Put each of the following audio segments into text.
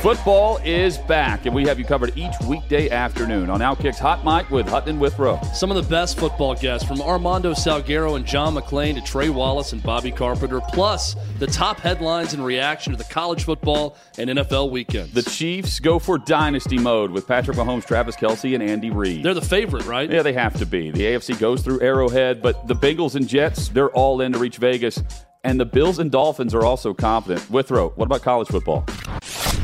Football is back, and we have you covered each weekday afternoon on Outkick's Hot Mic with Hutton Withrow. Some of the best football guests from Armando Salguero and John McClain to Trey Wallace and Bobby Carpenter, plus the top headlines and reaction to the college football and NFL weekend. The Chiefs go for dynasty mode with Patrick Mahomes, Travis Kelce, and Andy Reid. They're the favorite, right? Yeah, they have to be. The AFC goes through Arrowhead, but the Bengals and Jets, they're all in to reach Vegas. And the Bills and Dolphins are also confident. Withrow, what about college football?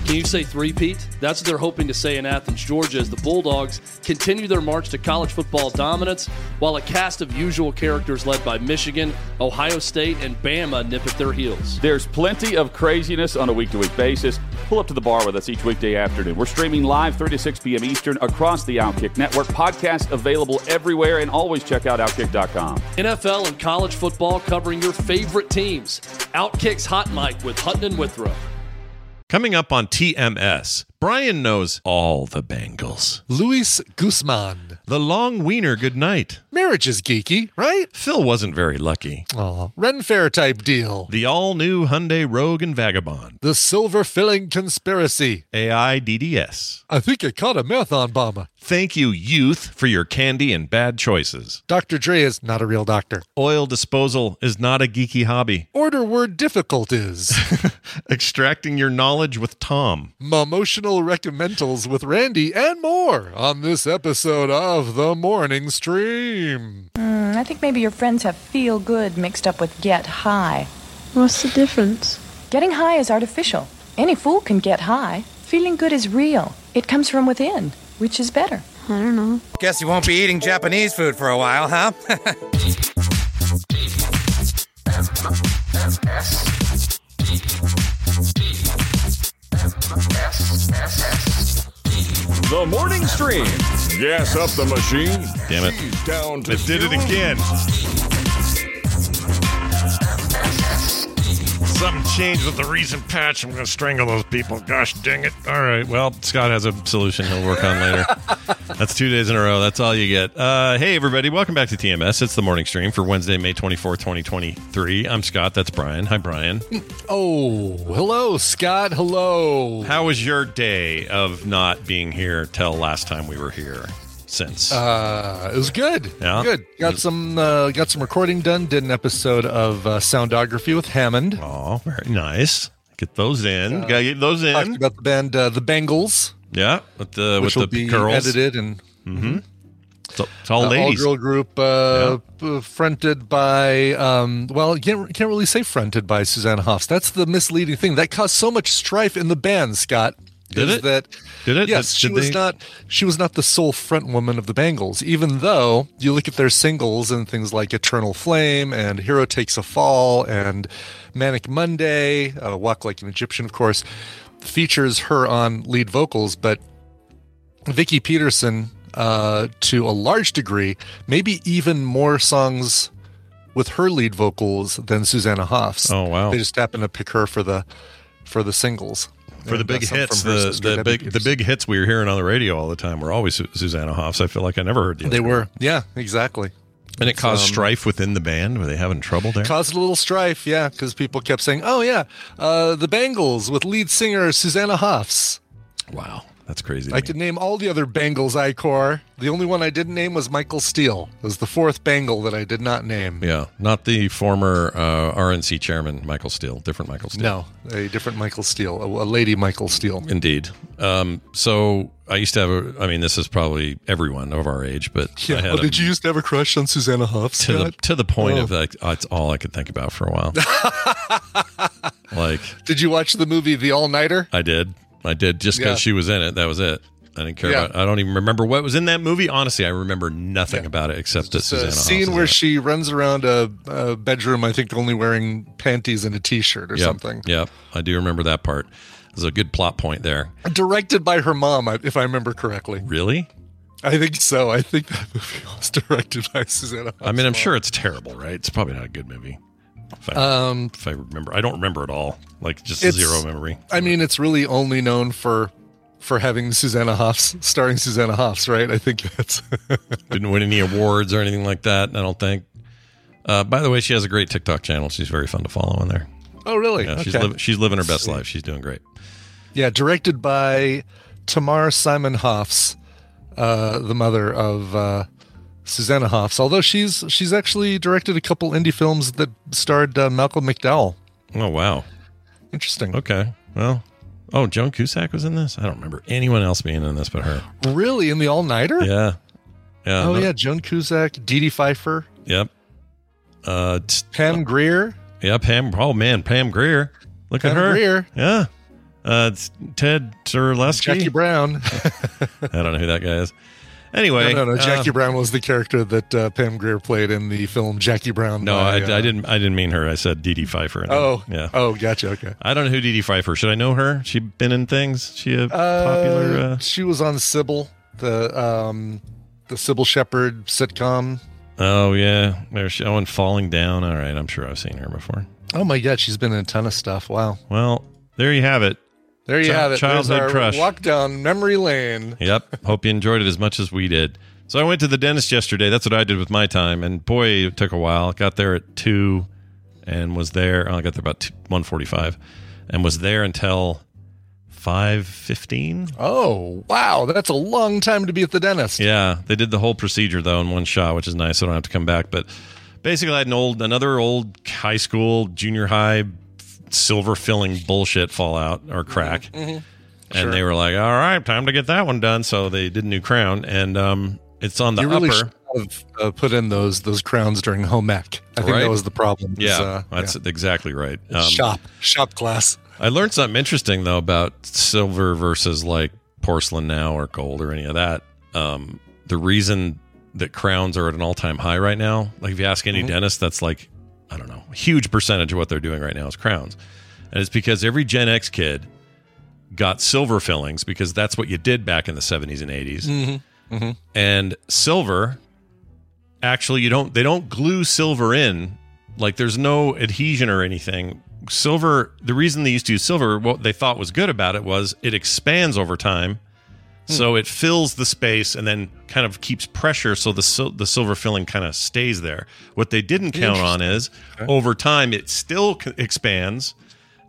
Can you say three-peat? That's what they're hoping to say in Athens, Georgia, as the Bulldogs continue their march to college football dominance, while a cast of usual characters led by Michigan, Ohio State, and Bama nip at their heels. There's plenty of craziness on a week-to-week basis. Pull up to the bar with us each weekday afternoon. We're streaming live 3 to 6 p.m. Eastern across the Outkick Network. Podcast available everywhere, and always check out Outkick.com. NFL and college football covering your favorite teams. Outkick's Hot Mic with Hutton and Withrow. Coming up on TMS, Brian knows all the Bangles. Luis Guzman. The long wiener goodnight. Marriage is geeky, right? Phil wasn't very lucky. Aw, Ren Faire type deal. The all new Hyundai Rogue and Vagabond. The silver filling conspiracy. AI DDS. I think I caught a marathon bomber. Thank you, youth, for your candy and bad choices. Dr. Dre is not a real doctor. Oil disposal is not a geeky hobby. Order word difficult is. Extracting your knowledge with Tom. Emotional recommendals with Randy and more on this episode of The Morning Stream. Mm, I think maybe your friends have feel good mixed up with get high. What's the difference? Getting high is artificial. Any fool can get high. Feeling good is real. It comes from within, which is better. I don't know. Guess you won't be eating Japanese food for a while, huh? The morning stream. Gas up the machine. Damn it. Down to It did it again. Something changed with the recent patch. I'm going to strangle those people. Gosh dang it. All right. Well, Scott has a solution he'll work on later. That's two days in a row. That's all you get. Uh, hey, everybody. Welcome back to TMS. It's the morning stream for Wednesday, May 24th, 2023. I'm Scott. That's Brian. Hi, Brian. Oh, hello, Scott. Hello. How was your day of not being here till last time we were here? Since Uh, it was good. Yeah? good. Got some uh, got some recording done. Did an episode of uh, Soundography with Hammond. oh, very nice. Get those in. Gotta get those Talked in. about the band uh, the Bangles, Yeah, with the which will with the be girls. edited and Mm-hmm. It's, all- it's all uh, ladies. all girl group uh, uh, fronted by um, well you can't, can't really say fronted by Susanna Hoffs. That's the misleading thing that caused so much strife in the band. Scott Did is it? that Did it? Yes, Did- she did was not. She was not the sole front woman of the Bangles. Even though you look at their singles and things like "Eternal Flame" and "Hero Takes a Fall" and "Manic Monday," uh, "Walk Like an Egyptian," of course, features her on lead vocals. But Vicki Peterson, uh, to a large degree, maybe even more songs with her lead vocals than Susanna Hoffs. Oh, wow. They just happened to pick her for the for the singles for the big hits, the, the big the big hits we were hearing on the radio all the time were always Su- Susanna Hoffs. I feel like I never heard the They were, yeah, exactly. and it caused um, strife within the band. Were they having trouble there? Caused a little strife, yeah, because people kept saying, "Oh yeah, uh, the Bangles with lead singer Susanna Hoffs." wow. That's crazy. I me. could name all the other Bangles Icor. The only one I didn't name was Michael Steele. It was the fourth Bangle that I did not name. Yeah, not the former uh, RNC chairman Michael Steele, different Michael Steele. No, a different Michael Steele, a, a lady Michael Steele. Indeed. Um, so I used to have a. I mean, this is probably everyone of our age, but I Yeah. Oh, a- did you used to have a crush on Susanna Hoff? to the to the point Oh. of like that's all I could think about for a while. like Did you watch the movie The All Nighter? I did, I did just because Yeah. she was in it. That was it. I didn't care Yeah. about. I don't even remember what was in that movie. Honestly, I remember nothing about it except that Susanna a scene where she runs around a, a bedroom, I think, only wearing panties and a T-shirt or Yep, something. Yep, I do remember that part. There's a good plot point there. Directed by her mom, if I remember correctly. Really? I think so. I think that movie was directed by Susanna. I mean, I'm sure it's terrible, right? It's probably not a good movie. If I, Um, if I remember, I don't remember at all. Like just zero memory. I mean, it's really only known for for having Susanna Hoffs starring Susanna Hoffs, right? I think that's Didn't win any awards or anything like that. I don't think. Uh, by the way, she has a great TikTok channel. She's very fun to follow on there. Oh, really? Yeah, she's Okay. living she's living her best life. She's doing great. yeah, directed by Tamar Simon Hoffs, uh, the mother of uh, Susanna Hoffs. Although she's she's actually directed a couple indie films that starred uh, Malcolm McDowell. Oh wow. Interesting. Okay. Well. Oh, Joan Cusack was in this. I don't remember anyone else being in this but her. Really, in the All Nighter? Yeah. Yeah. oh no- yeah, Joan Cusack, Dee Dee Pfeiffer, Yep. Uh. t- Pam Grier. yeah. Pam. Oh man, Pam Grier. Look at her. Grier. Yeah. Uh, it's Ted Terlesky. Jackie Brown. I don't know who that guy is. Anyway, no, no, no. Jackie uh, Brown was the character that uh, Pam Grier played in the film Jackie Brown. No, by, I, uh, I didn't. I didn't mean her. I said Dee Dee Pfeiffer. Oh, yeah. Oh, gotcha. Okay. I don't know who Dee Dee Pfeiffer. Should I know her? She been in things. She a popular. Uh, Uh, she was on Cybill, the um, the Cybill Shepherd sitcom. oh yeah, there's she. Oh, and Falling Down. All right, I'm sure I've seen her before. Oh my God, she's been in a ton of stuff. Wow. Well, there you have it. There you Chi- have it. Childhood crush. Walk down memory lane. Yep. Hope you enjoyed it as much as we did. So I went to the dentist yesterday. That's what I did with my time, and boy, it took a while. Got there at two, and was there. oh, I got there about one forty-five, and was there until five fifteen. Oh wow, that's a long time to be at the dentist. Yeah, they did the whole procedure though in one shot, which is nice. So I don't have to come back. But basically, I had an old, another old high school, junior high, silver filling bullshit fall out or crack, Mhm. and Sure. they were like, "All right, time to get that one done." So they did a new crown, and um, it's on the you really upper. have uh, put in those those crowns during home ec. I think Right? that was the problem. Yeah, uh, that's exactly right. Um, shop shop class. I learned something interesting though about silver versus like porcelain now or gold or any of that. Um, the reason that crowns are at an all time high right now, like if you ask any Mhm. dentist, that's like I don't know, a huge percentage of what they're doing right now is crowns, and it's because every Gen X kid got silver fillings because that's what you did back in the seventies and 80s Mm-hmm. Mm-hmm. and silver actually you don't they don't glue silver in. Like there's no adhesion or anything. Silver the reason they used to use silver what they thought was good about it was it expands over time so it fills the space and then kind of keeps pressure so the sil- the silver filling kind of stays there what they didn't count on is over time it still c- expands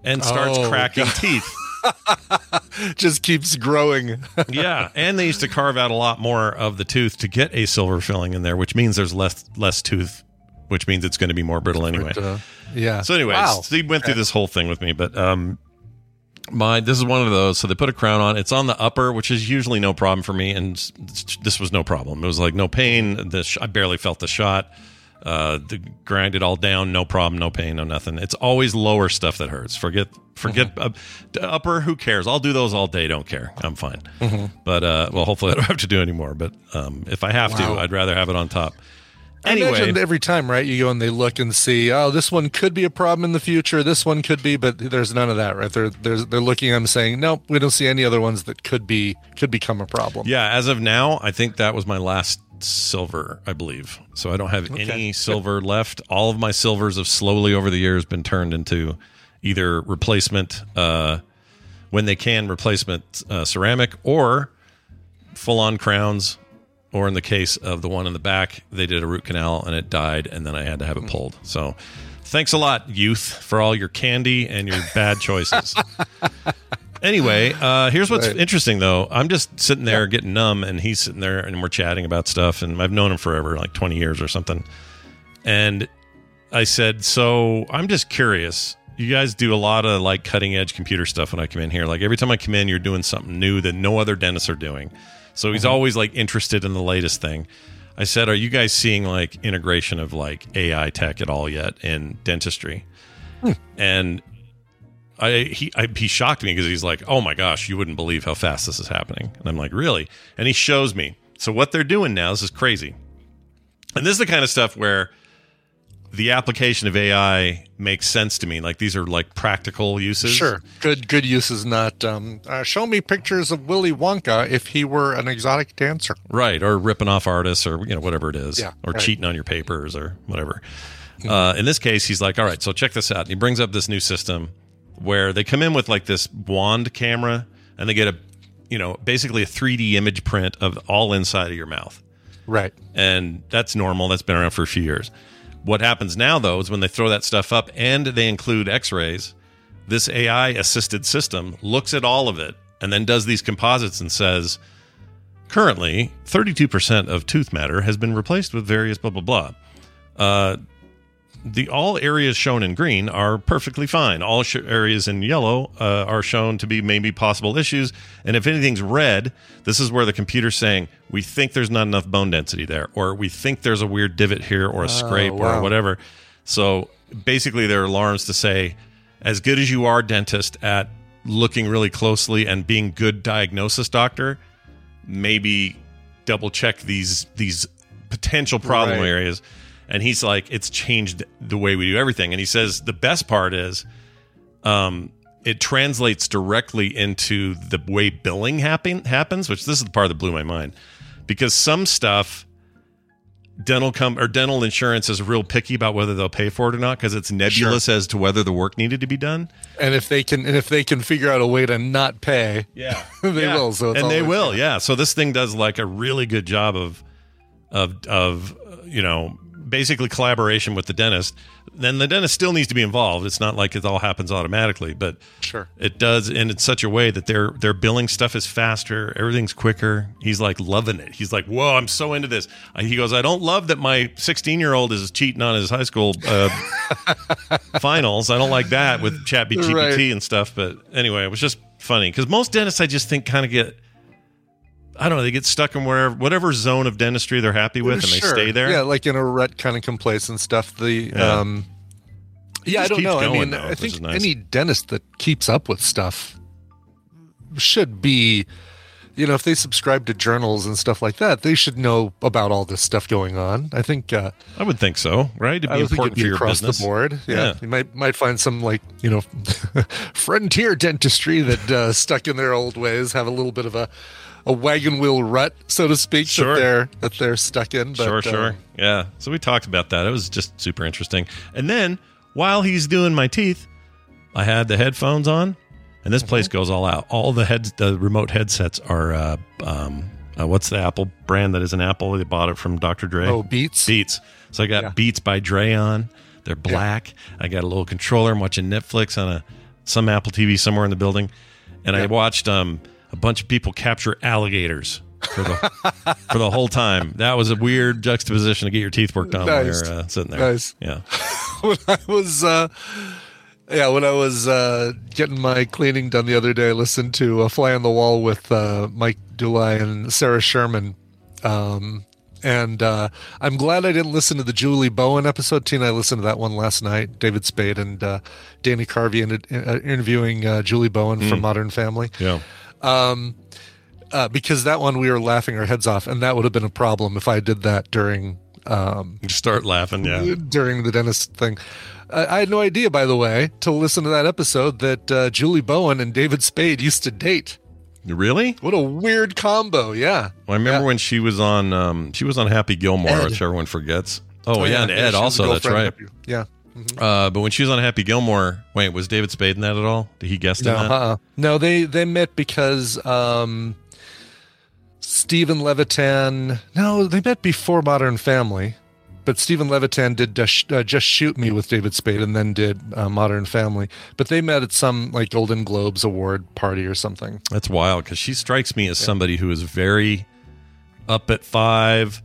and starts Oh, cracking God. teeth Just keeps growing. yeah, and they used to carve out a lot more of the tooth to get a silver filling in there, which means there's less less tooth, which means it's going to be more brittle anyway. uh, yeah. So, anyways, Wow. so he went through this whole thing with me, but um, my this is one of those. So they put a crown on. It's on the upper, which is usually no problem for me, and this was no problem. It was like no pain. The sh- I barely felt the shot. Uh, the grind it all down, no problem, no pain, no nothing. It's always lower stuff that hurts. Forget, forget Mm-hmm. uh, upper. Who cares? I'll do those all day. Don't care. I'm fine. Mhm. But uh, well, hopefully I don't have to do anymore. But um, if I have Wow. to, I'd rather have it on top. I imagine every time, right? You go and they look and see, oh, this one could be a problem in the future. This one could be, but there's none of that, right? They're they're they're looking at them saying, nope, we don't see any other ones that could be could become a problem. Yeah, as of now, I think that was my last silver, I believe. So I don't have Okay. any silver left. All of my silvers have slowly over the years been turned into either replacement, uh, when they can, replacement uh, ceramic or full on crowns. Or in the case of the one in the back, they did a root canal and it died, and then I had to have it pulled. So thanks a lot, youth, for all your candy and your bad choices. Anyway, uh, here's what's Right. interesting though. I'm just sitting there getting numb, and he's sitting there, and we're chatting about stuff. And I've known him forever, like 20 years or something. And I said, "So I'm just curious. You guys do a lot of like cutting edge computer stuff when I come in here. Like every time I come in, you're doing something new that no other dentists are doing. So he's mm-hmm. always like interested in the latest thing." I said, "Are you guys seeing like integration of like AI tech at all yet in dentistry?" Hmm. And I he I, he shocked me because he's like, "Oh my gosh, you wouldn't believe how fast this is happening." And I'm like, "Really?" And he shows me. So what they're doing now, this is crazy. And this is the kind of stuff where the application of AI makes sense to me. Like these are like practical uses. Sure, good good use is not. Um, uh, show me pictures of Willy Wonka if he were an exotic dancer. Right, or ripping off artists, or you know whatever it is, Yeah, or right. Cheating on your papers, or whatever. Uh, in this case, he's like, "All right, so check this out." And he brings up this new system where they come in with like this wand camera, and they get a, you know, basically a 3D image print of all inside of your mouth, Right. and that's normal. That's been around for a few years. What happens now, though, is when they throw that stuff up and they include X-rays, this AI assisted system looks at all of it and then does these composites and says, currently 32% of tooth matter has been replaced with various blah blah blah. Uh, the all areas shown in green are perfectly fine all sh- areas in yellow uh, are shown to be maybe possible issues and if anything's red this is where the computer's saying we think there's not enough bone density there or we think there's a weird divot here or a scrape or wow. whatever so basically there are alarms to say as good as you are dentist at looking really closely and being good diagnosis doctor maybe double check these these potential problem Right. areas and he's like it's changed the way we do everything and he says the best part is um it translates directly into the way billing happen, happens which this is the part that blew my mind because some stuff dental com- or dental insurance is real picky about whether they'll pay for it or not because it's nebulous as to whether the work needed to be done And if they can, and if they can figure out a way to not pay, Yeah, they Yeah. will. So and they will, yeah. So this thing does like a really good job of, of, of, you know, basically collaboration with the dentist. Then the dentist still needs to be involved. It's not like it all happens automatically, but Sure. it does and in such a way that their their billing stuff is faster, everything's quicker. He's like loving it. He's like, "Whoa, I'm so into this." He goes, "I don't love that my 16 year old is cheating on his high school uh, finals. I don't like that with Chat GPT Right. and stuff." But anyway, it was just funny because most dentists, I just think, kind of get. I don't know. They get stuck in wherever, whatever zone of dentistry they're happy with, and they stay there. Yeah, like in a rut kind of complacent stuff. The Yeah. um, yeah, I don't know. I mean, though, I think nice. any dentist that keeps up with stuff should be, you know, if they subscribe to journals and stuff like that, they should know about all this stuff going on. I think. Uh, I would think so, right? It'd be important be for your across business. the board. Yeah. Yeah. you might might find some like you know frontier dentistry that uh, stuck in their old ways have a little bit of a a wagon wheel rut, so to speak, Sure. that they're that they're stuck in. But, sure, uh, sure. yeah. So we talked about that. It was just super interesting. And then while he's doing my teeth, I had the headphones on, and this Mm-hmm. place goes all out. All the heads, the remote headsets are, uh, um, uh, what's the Apple brand that is an Apple? They bought it from Dr. Dre. Oh, Beats. Beats. So I got Yeah. Beats by Dre on. They're black. I got a little controller. I'm watching Netflix on a some Apple TV somewhere in the building, and I watched um, a bunch of people capture alligators for the for the whole time. That was a weird juxtaposition to get your teeth worked on while Nice. you're uh, sitting there. Nice. Yeah. when I was uh yeah, when I was uh getting my cleaning done the other day, I listened to a fly on the wall with uh Mike Dulai and Sarah Sherman. Um and uh, I'm glad I didn't listen to the Julie Bowen episode. Tina, I listened to that one last night. David Spade and uh, Dana Carvey uh, interviewing uh, Julie Bowen from Modern Family. Yeah. Um, uh, because that one we were laughing our heads off, and that would have been a problem if I did that during um, start laughing. Yeah. during the dentist thing. I I had no idea, by the way, to listen to that episode that uh, Julie Bowen and David Spade used to date. Really? What a weird combo! Yeah, Well, I remember Yeah. when she was on um, she was on Happy Gilmore, Ed. which everyone forgets. Oh, yeah, and Ed the also. That's right. girlfriend. Yeah. Uh, but when she was on Happy Gilmore, wait, was David Spade in that at all? Did he guest No, in that? uh-uh. no, they they met because um, Steven Levitan. No, they met before Modern Family. but Steven Levitan did just, uh, just shoot me with David Spade, and then did uh, Modern Family. But they met at some like Golden Globes award party or something. That's wild because she strikes me as somebody who is very up at five.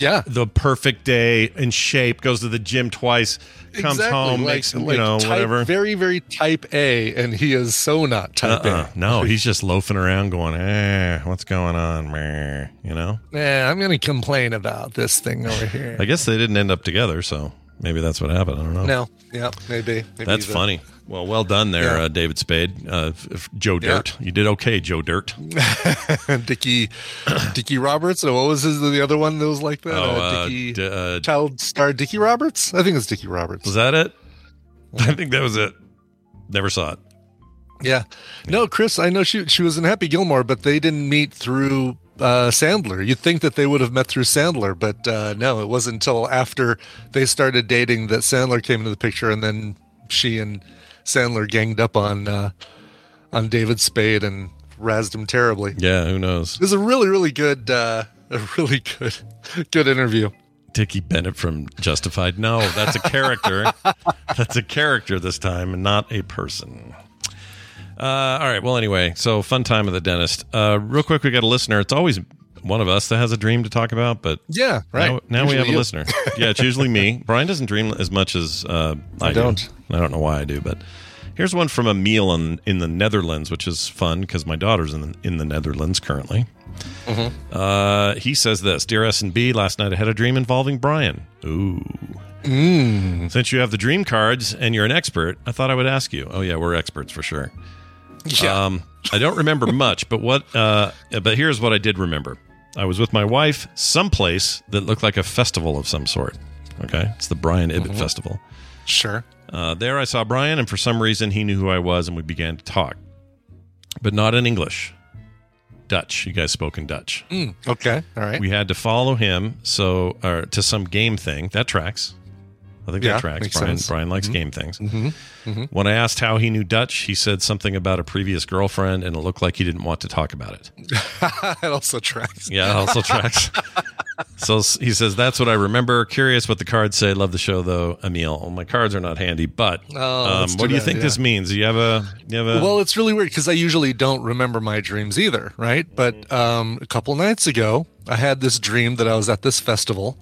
Yeah, the perfect day in shape. Goes to the gym twice. Comes Exactly, home, like- makes you know type- whatever. Very very Type A, and he is so not Type Uh-uh. A. No, he's just loafing around, going, "Eh, what's going on, meh," You know. Yeah, I'm going to complain about this thing over here. I guess they didn't end up together, so maybe that's what happened. I don't know. no, yeah, maybe. maybe That's funny. Well, well done there, Yeah. uh, David Spade. Uh, Joe Yeah. Dirt. You did okay, Joe Dirt. Dicky, Dickie Roberts. Or what was his the other one that was like that? Oh, uh, uh, d- uh, child star Dickie Roberts. I think it's Dickie Roberts. Was that it? I think that was it. Never saw it. Yeah. No, Chris, I know she she was in Happy Gilmore, but they didn't meet through uh, Sandler. You'd think that they would have met through Sandler, but uh, no, it wasn't until after they started dating that Sandler came into the picture, and then she and Sandler ganged up on uh, on David Spade and razzed him terribly. Yeah, who knows? It was a really, really good, uh, a really good, good interview. Dickie Bennett from Justified. No, that's a character. that's a character this time, and not a person. Uh, all right. Well, anyway, so fun time at the dentist. Uh, real quick, we got a listener. It's always one of us that has a dream to talk about, but Yeah, right. Now, now we have a you. listener. Yeah, it's usually me. Brian doesn't dream as much as uh, I, I do. don't. I don't know why I do, but here's one from Emil in, in the Netherlands, which is fun because my daughter's in the, in the Netherlands currently. Mm-hmm. Uh, he says this, dear S and B. Last night I had a dream involving Brian. Ooh. Mm. Since you have the dream cards and you're an expert, I thought I would ask you. Oh yeah, we're experts for sure. Yeah. Um, I don't remember much, but what? Uh, but here's what I did remember. I was with my wife someplace that looked like a festival of some sort. Okay, it's the Brian Ibbott Mhm. Festival. Sure. Uh, there, I saw Brian, and for some reason, he knew who I was, and we began to talk, but not in English. Dutch. You guys spoke in Dutch. Mm, okay. All right. We had to follow him so or to some game thing. That tracks. I think Yeah, that tracks. Brian, sense. Brian likes Mhm. game things. Mhm. Mhm. When I asked how he knew Dutch, he said something about a previous girlfriend, and it looked like he didn't want to talk about it. it also tracks. Yeah, it also tracks. so he says, That's what I remember. Curious what the cards say. Love the show, though, Emil. Well, my cards are not handy, but Oh, um, what do you bad, think yeah. this means? Do you have a. You have a Well, it's really weird because I usually don't remember my dreams either, right? But um, a couple nights ago, I had this dream that I was at this festival,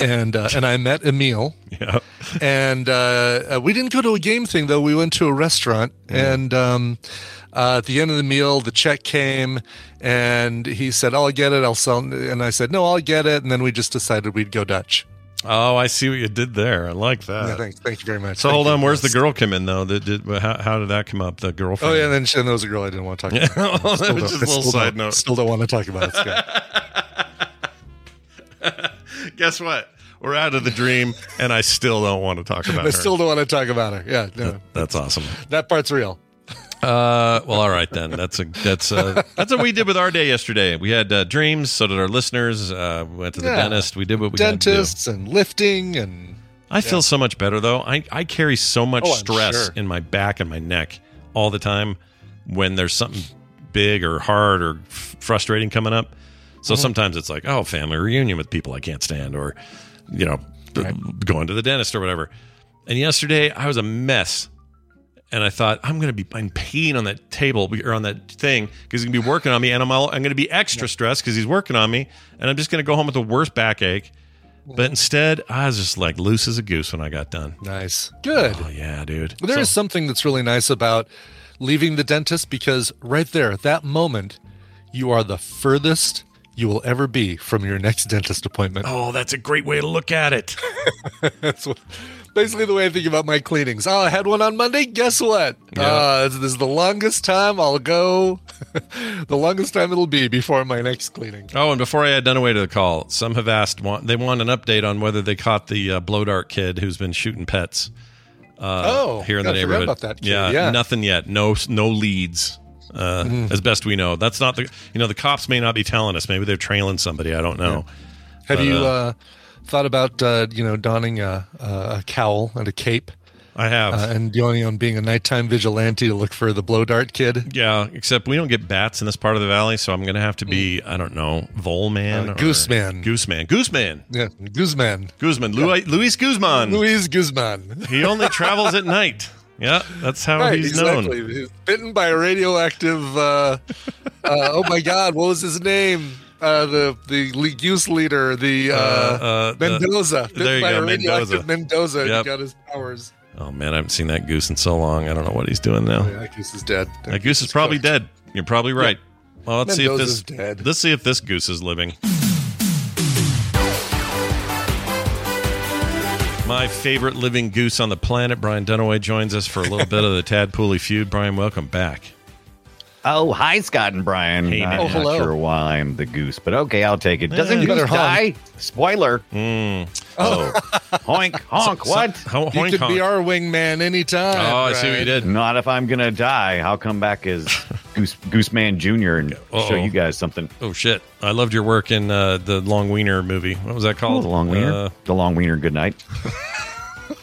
and uh, and I met Emil. Yeah. And uh, uh, we didn't go to a game thing though. We went to a restaurant, and um, uh, at the end of the meal, the check came, and he said, "Oh, I'll get it. I'll sell." And I said, "No, I'll get it." And then we just decided we'd go Dutch. Oh, I see what you did there. I like that. Yeah, thank, thank you very much. So Thank hold on, where's the girl come in though? Did, did, how, how did that come up? The girlfriend. Oh yeah, and then, she, and there was a girl I didn't want to talk Yeah. about. Still don't- just a little side note. Still don't want to talk about it. Guess what? We're out of the dream, and I still don't want to talk about I her. still don't want to talk about her. Yeah, no, That's awesome. that part's real. Uh, well, all right then. That's a that's a that's what we did with our day yesterday. We had uh, dreams. So did our listeners. Uh, we went to the Yeah. dentist. We did what we had to do. Dentists and lifting and I feel so much better though. I I carry so much Oh, stress sure. in my back and my neck all the time when there's something big or hard or f- frustrating coming up. So Mhm. sometimes it's like, oh, family reunion with people I can't stand, or you know, b- going to the dentist or whatever. And yesterday I was a mess, and I thought I'm going to be in pain on that table or on that thing because he's going to be working on me, and I'm all, I'm going to be extra stressed because he's working on me, and I'm just going to go home with the worst backache. But instead, I was just like loose as a goose when I got done. nice, good. Oh yeah, dude. There is So- something that's really nice about leaving the dentist because right there, at that moment, you are the furthest you will ever be from your next dentist appointment. Oh, that's a great way to look at it. That's what, basically the way I think about my cleanings. Oh, I had one on Monday. Guess what? Yeah. Uh, this is the longest time I'll go. the longest time it'll be before my next cleaning. Oh, and before I add Dunaway to the call, some have asked want they want an update on whether they caught the uh, blow dart kid who's been shooting pets. Uh, Oh, here in yeah, the neighborhood. about that Yeah, yeah. nothing yet. No, no leads. Uh, Mm. As best we know, that's not the. You know, the cops may not be telling us. Maybe they're trailing somebody. I don't know. Have But, you uh, uh, thought about uh, you know donning a, a cowl and a cape I have. uh, and going on being a nighttime vigilante to look for the blow dart kid. yeah, except we don't get bats in this part of the valley, so I'm going to have to be, I don't know, Vole Man? Uh, or- Gooseman. Gooseman. Gooseman. Yeah, Guzman. Guzman. Luis, Luis Guzman. Luis Guzman. He only travels at night. Yeah, that's how Right, he's exactly. known. He's bitten by a radioactive. Uh, uh, oh my God, what was his name? Uh, the the youth leader, the uh, uh, the- Mendoza. Bitten there you by go, a Mendoza. Mendoza. Yep. He got his powers. Oh man, I haven't seen that goose in so long. I don't know what he's doing now. Yeah, that goose is dead. That goose is probably dead. You're probably right. Well, let's see if this dead. let's see if this goose is living. My favorite living goose on the planet, Brian Dunaway, joins us for a little bit of the Tadpooley feud. Brian, welcome back. Oh, hi, Scott and Brian. Hey, I'm. Oh, not hello. sure why I'm the goose, but okay, I'll take it. Doesn't you goose better honk. die? Spoiler. Mm. Oh, honk, honk. So- what? How, You hoink could be our wingman anytime. Oh, I see what you did. Not if I'm gonna die. I'll come back as Goose Gooseman Junior and Uh-oh. show you guys something. Oh shit! I loved your work in uh, the Long Wiener movie. What was that called? the long wiener. Uh, the long wiener. Good night.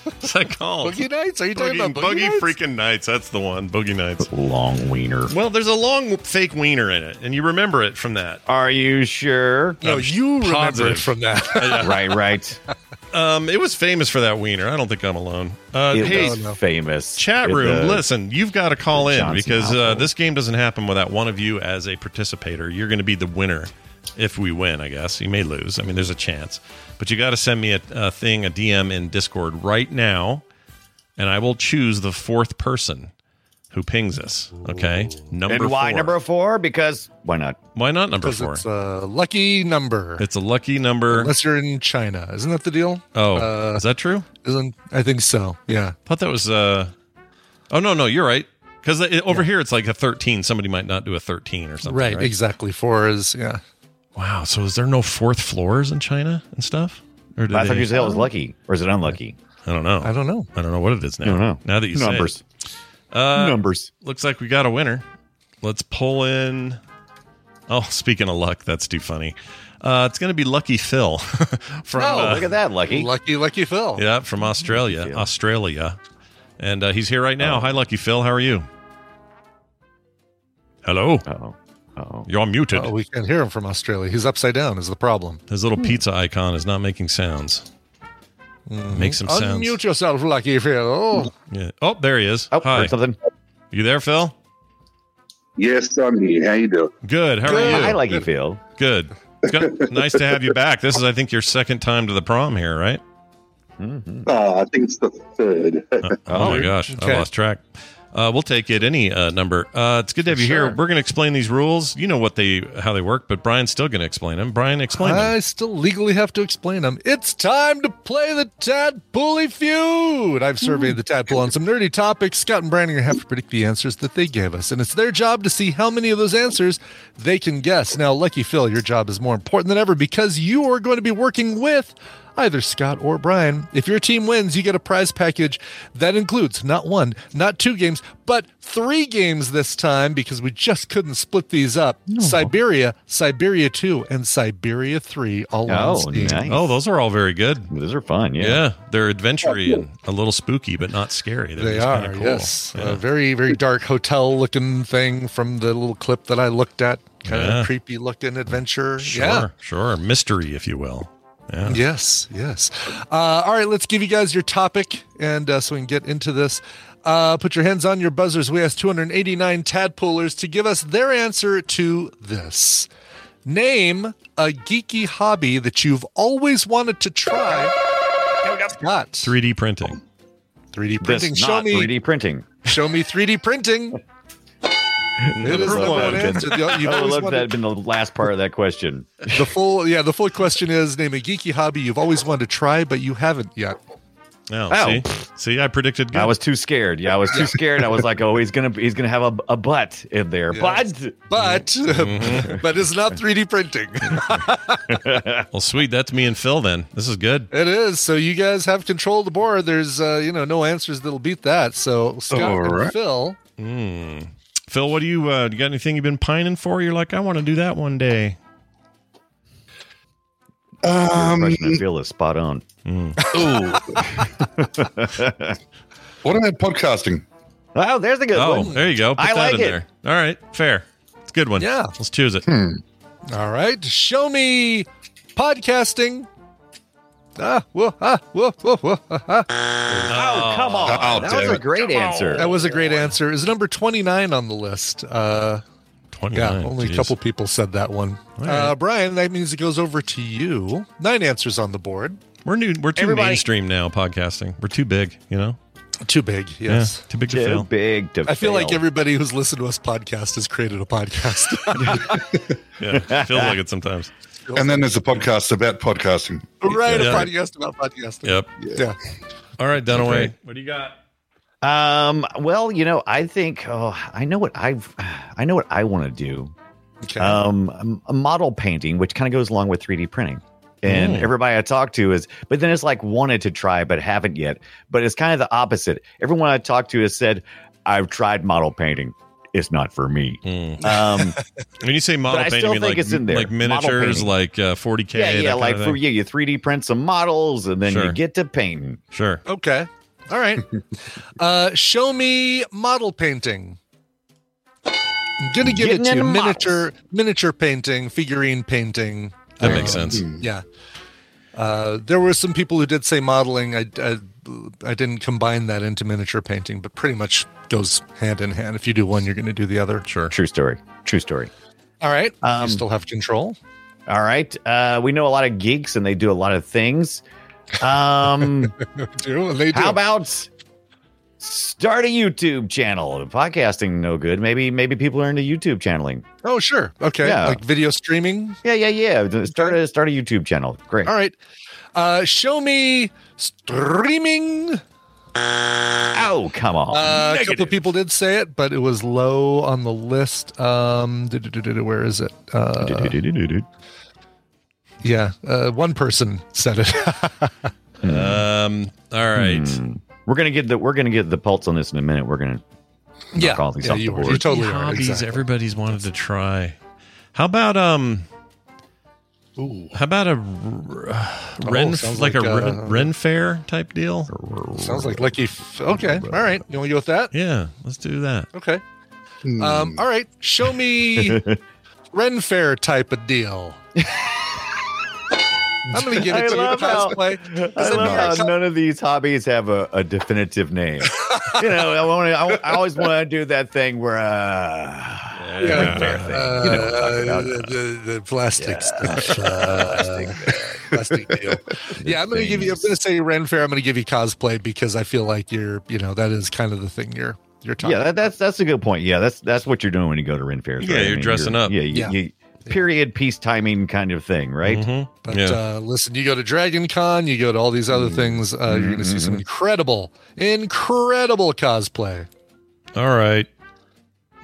what's that called? Boogie Nights? Are you talking Boogie, about Boogie, Boogie Nights? freaking nights. That's the one. Boogie nights. long wiener. Well, there's a long fake wiener in it, and you remember it from that. Are you sure? No, I'm you remember positive. it from that. right, right. Um, it was famous for that wiener. I don't think I'm alone. Uh, It hey, was famous. chat It, room, uh, listen, you've got to call in Johnson because uh, household. this game doesn't happen without one of you as a participator. You're going to be the winner if we win. I guess you may lose. I mean, there's a chance, but you got to send me a, a thing, a DM in Discord right now, and I will choose the fourth person who pings us. Okay, number and why four. number four? Because why not? Why not number Because four? it's a lucky number. It's a lucky number. Unless you're in China. Isn't that the deal? Oh, Uh, is that true? Isn't I think so. Yeah. I thought that was. uh Oh no, no, you're right. Because over here it's like a 13. Somebody might not do a 13 or something. Right, Right. exactly. Four is yeah. Wow. So is there no fourth floors in China and stuff? Or do I thought you said it was lucky, or is it unlucky? I don't know. I don't know. I don't know what it is now. I don't know. Now that you say numbers, Uh, numbers. looks like we got a winner. Let's pull in. Oh, speaking of luck, that's too funny. Uh, it's going to be Lucky Phil from Oh, uh, look at that, lucky. Lucky, lucky Phil. yeah from Australia, Phil. Australia, and uh, he's here right now. Hi, Lucky Phil. How are you? Hello. Oh, oh. You're muted. Oh, we can't hear him from Australia. He's upside down. Is the problem? His little pizza icon is not making sounds. Mm-hmm. Make some sounds. Unmute yourself, Lucky Phil. Oh, Yeah. Oh, there he is. Oh, Hi. heard something. You there, Phil? Yes, I'm here. How you doing? Good. How are you? I like you, Phil. Good. It's good. nice to have you back. This is, I think, your second time to the prom here, right? Oh, I think it's the third. Oh, my gosh, okay. I lost track. Uh, we'll take it any uh, number. Uh, it's good to have you here. We're going to explain these rules. You know what they how they work, but Brian's still going to explain them. Brian, explain them. I still legally have to explain them. It's time to play the Tadpooley Feud. I've surveyed the Tadpole on some nerdy topics. Scott and Brandon have to predict the answers that they gave us, and it's their job to see how many of those answers they can guess. Now, Lucky Phil, your job is more important than ever because you are going to be working with either Scott or Brian. If your team wins, you get a prize package that includes not one, not two games, but three games this time because we just couldn't split these up. Syberia, Syberia 2, and Syberia 3 all on Oh, Steam. nice. Oh, those are all very good. Those are fun. Yeah, Yeah. they're adventure and a little spooky, but not scary. They're They just are, kinda cool. yes. Yeah. A very, very dark hotel looking thing from the little clip that I looked at. Kind Yeah. of creepy looking adventure. Sure, Yeah. sure. Mystery, if you will. Yeah. Yes, yes. Uh, all right, let's give you guys your topic, and uh, so we can get into this. Uh, put your hands on your buzzers. We asked 289 tadpoolers to give us their answer to this. Name a geeky hobby that you've always wanted to try. Scott. 3D printing. 3D This printing. Show not me. 3D printing. Show me 3D printing. It is the one answer. You- You've I would always love that had been the last part of that question. the full, yeah, the full question is: Name a geeky hobby you've always wanted to try, but you haven't yet. Oh, Oh. see, see, I predicted. Good. I was too scared. Yeah, I was too scared. I was like, oh, he's gonna he's gonna have a, a butt in there. Yes. But But, Mm-hmm. but it's not 3D printing. well, sweet. That's me and Phil. Then this is good. It is. So you guys have control of the board. There's, uh, you know, no answers that'll beat that. So Scott All and. Phil, Hmm. Phil, what do you? Uh, you got anything you've been pining for? You're like, I want to do that one day. your Um, impression of Phil is spot on. ooh. What about podcasting? Oh, there's a good oh, one. there you go. Put I that like in it. there. All right, fair. It's a good one. Yeah. Let's choose it. All right. Show me podcasting. Ah, whoa, ah, whoa, whoa, whoa, ah, ah. Oh, come on. Oh, that damn was a it. great answer. That was a great answer. Is number 29 on the list. Uh, 29. yeah, only Jeez. a couple people said that one. All Uh. Brian, that means it goes over to you. Nine answers on the board. We're new. We're too Everybody- mainstream now. Podcasting. We're too big. You know. Too big, yes. Yeah. Too big to Too fail. big to I feel like everybody who's listened to us podcast has created a podcast. Yeah. Feels like it sometimes. And then there's a podcast about podcasting. right, Yeah. a podcast about podcasting. Yep. Yeah. All right, Dunaway. great. What do you got? Um. Well, you know, I think. Oh, I know what I've. I know what I want to do. Okay. Um, a model painting, which kind of goes along with 3D printing. And Mm. everybody I talk to is, but then it's like wanted to try but haven't yet. But it's kind of the opposite. Everyone I talk to has said, "I've tried model painting. It's not for me." Mm. Um, When you say model I still you mean think like, it's in there. like miniatures, like uh, 40K? yeah, yeah, like for thing? yeah, you 3D print some models and then Sure. you get to painting. Sure. Okay. All right. uh, show me model painting. I'm gonna give Getting it to you. into Miniature miniature painting, figurine painting. That makes sense. Yeah. Uh, there were some people who did say modeling. I, I I didn't combine that into miniature painting, but pretty much goes hand in hand. If you do one, you're going to do the other. Sure. True story. True story. All right. Um, you still have control. All right. Uh, we know a lot of geeks and they do a lot of things. Um, do they do. how about start a YouTube channel? Podcasting no good. Maybe maybe people are into YouTube channeling. Oh, sure. Okay. Yeah. Like video streaming. Yeah, yeah, yeah. Start a start a YouTube channel. Great. All right. Uh, show me streaming. Oh, come on. Uh, a couple of people did say it, but it was low on the list. Um, where is it? Uh, yeah, uh, one person said it. Um. All right. Hmm. We're gonna get the we're gonna get the pulse on this in a minute. We're gonna yeah, all these yeah, off you, the board. you totally are. hobbies Exactly. everybody's wanted to try. How about um? Ooh, How about a r- Ren, sounds like, like, a Ren, uh, Ren fair type deal? sounds like lucky. F- okay, all right. You want to go with that? Yeah, let's do that. Okay. Um, all right. Show me Ren Fair type of deal. I'm going to give it to you. love how- Cosplay. I Is it love how cos- none of these hobbies have a, a definitive name. you know, I want to. I, I always want to do that thing where. Uh, Yeah, fair thing. uh, You know what I'm talking about. the, the, the plastic Yeah. stuff. Uh, plastic deal. Yeah, I'm going to give you. I'm going to say Ren Fair. I'm going to give you cosplay because I feel like you're. You know, that is kind of the thing you're. You're talking. Yeah, that, that's that's a good point. Yeah, that's that's what you're doing when you go to Ren fairs. Yeah, right? You're mean, dressing up. Yeah, you, Yeah. You, period piece timing kind of thing, right? Mhm. But yeah. uh, listen, you go to Dragon Con, you go to all these other things. Uh, You're going to see some incredible, incredible cosplay. All right.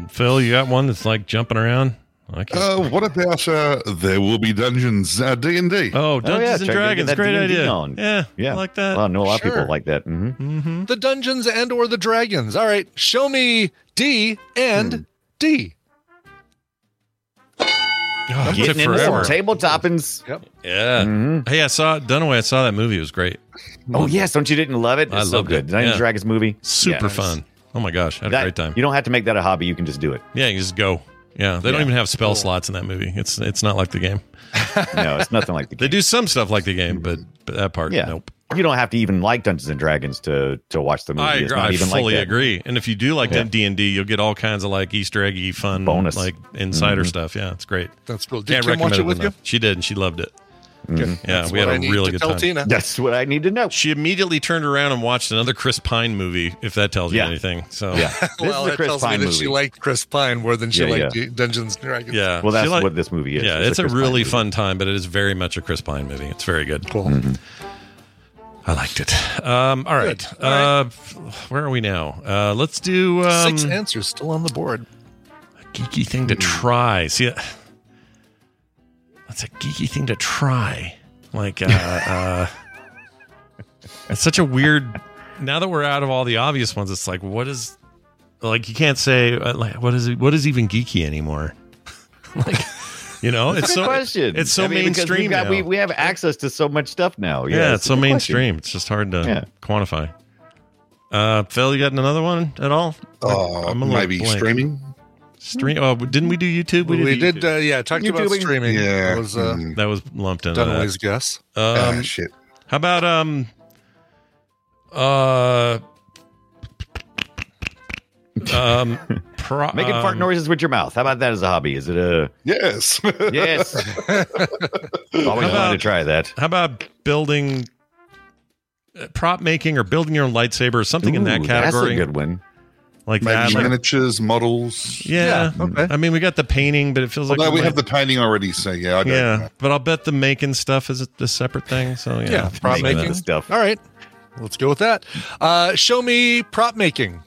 Phil, you got one that's like jumping around? I Uh, what about uh, There Will Be Dungeons uh, D&D? oh, Dungeons yeah, and try to get Dragons. Great D&D idea. on. Yeah, Yeah. I like that. Well, I know a lot of people like that. hmm mm-hmm. The dungeons and or the dragons. All right, show me D and D. Oh, it Getting into some forever. table toppings. Yep. Yeah. Mhm. Hey, I saw Dunaway. I saw that movie. It was great. Oh yes, don't you didn't love it? It's I so good. it. Dungeons and Yeah. Dragons movie. Super Yes. fun. Oh my gosh, I had That- a great time. You don't have to make that a hobby. You can just do it. Yeah, you just go. Yeah, they don't even have spell slots in that movie. It's it's not like the game. No, it's nothing like the game. They do some stuff like the game, but, but that part, Yeah. nope. You don't have to even like Dungeons and Dragons to to watch the movie. I, It's agree. not I even like fully that. agree. And if you do like Yeah. D and D, you'll get all kinds of like Easter eggy fun Bonus. like insider Mhm. stuff. Yeah, it's great. That's cool. Did Can't Kim watch recommend it with enough. She did, and she loved it. you? Mhm. Yeah, That's we had what a I need really to good time. Tina. That's what I need to know. She immediately turned around and watched another Chris Pine movie. If that tells you Yeah. anything, so Yeah, this well, is a Chris tells Pine me that movie. she liked Chris Pine more than she Yeah, liked yeah. Dungeons and Dragons. yeah. well, that's liked- what this movie is. Yeah, it's, a, Chris Pine really movie. fun time, but it is very much a Chris Pine movie. It's very good. Cool. Mm-hmm. I liked it. Um, all right. All Uh, where are we now? Uh, let's do um, Six answers still on the board. A geeky thing to try. See, uh, that's a geeky thing to try. Like, uh, uh, it's such a weird. Now that we're out of all the obvious ones, it's like, what is, like, you can't say, like, what is, what is even geeky anymore? like, you know, it's so question. it's so I mean, mainstream We've got, now. we, we have access to so much stuff now. yeah, Yeah, it's so a good question. mainstream. It's just hard to Yeah. quantify. Uh, Phil, you got another one at all? Uh, I'm a little maybe blank. streaming. Stream. Oh, didn't we do YouTube? We, do did, YouTube. uh, yeah, talked about streaming. Yeah. That was uh, Mm. that was lumped into that. Dunaway's guess. Um, ah, shit. How about um, uh, um, pro- Making fart um, noises with your mouth. How about that as a hobby? Is it a Yes. yes? Always wanted to try that. How about building, uh, prop making, or building your own lightsaber, or something in that category? That's a good one. Like Maybe that. like- miniatures, models. yeah. Yeah, okay. I mean, we got the painting, but it feels like Although we might- have the painting already, so yeah, I don't yeah. know. But I'll bet the making stuff is a, a separate thing. So yeah, Yeah, prop Making making stuff. All right, let's go with that. Uh, show me prop making.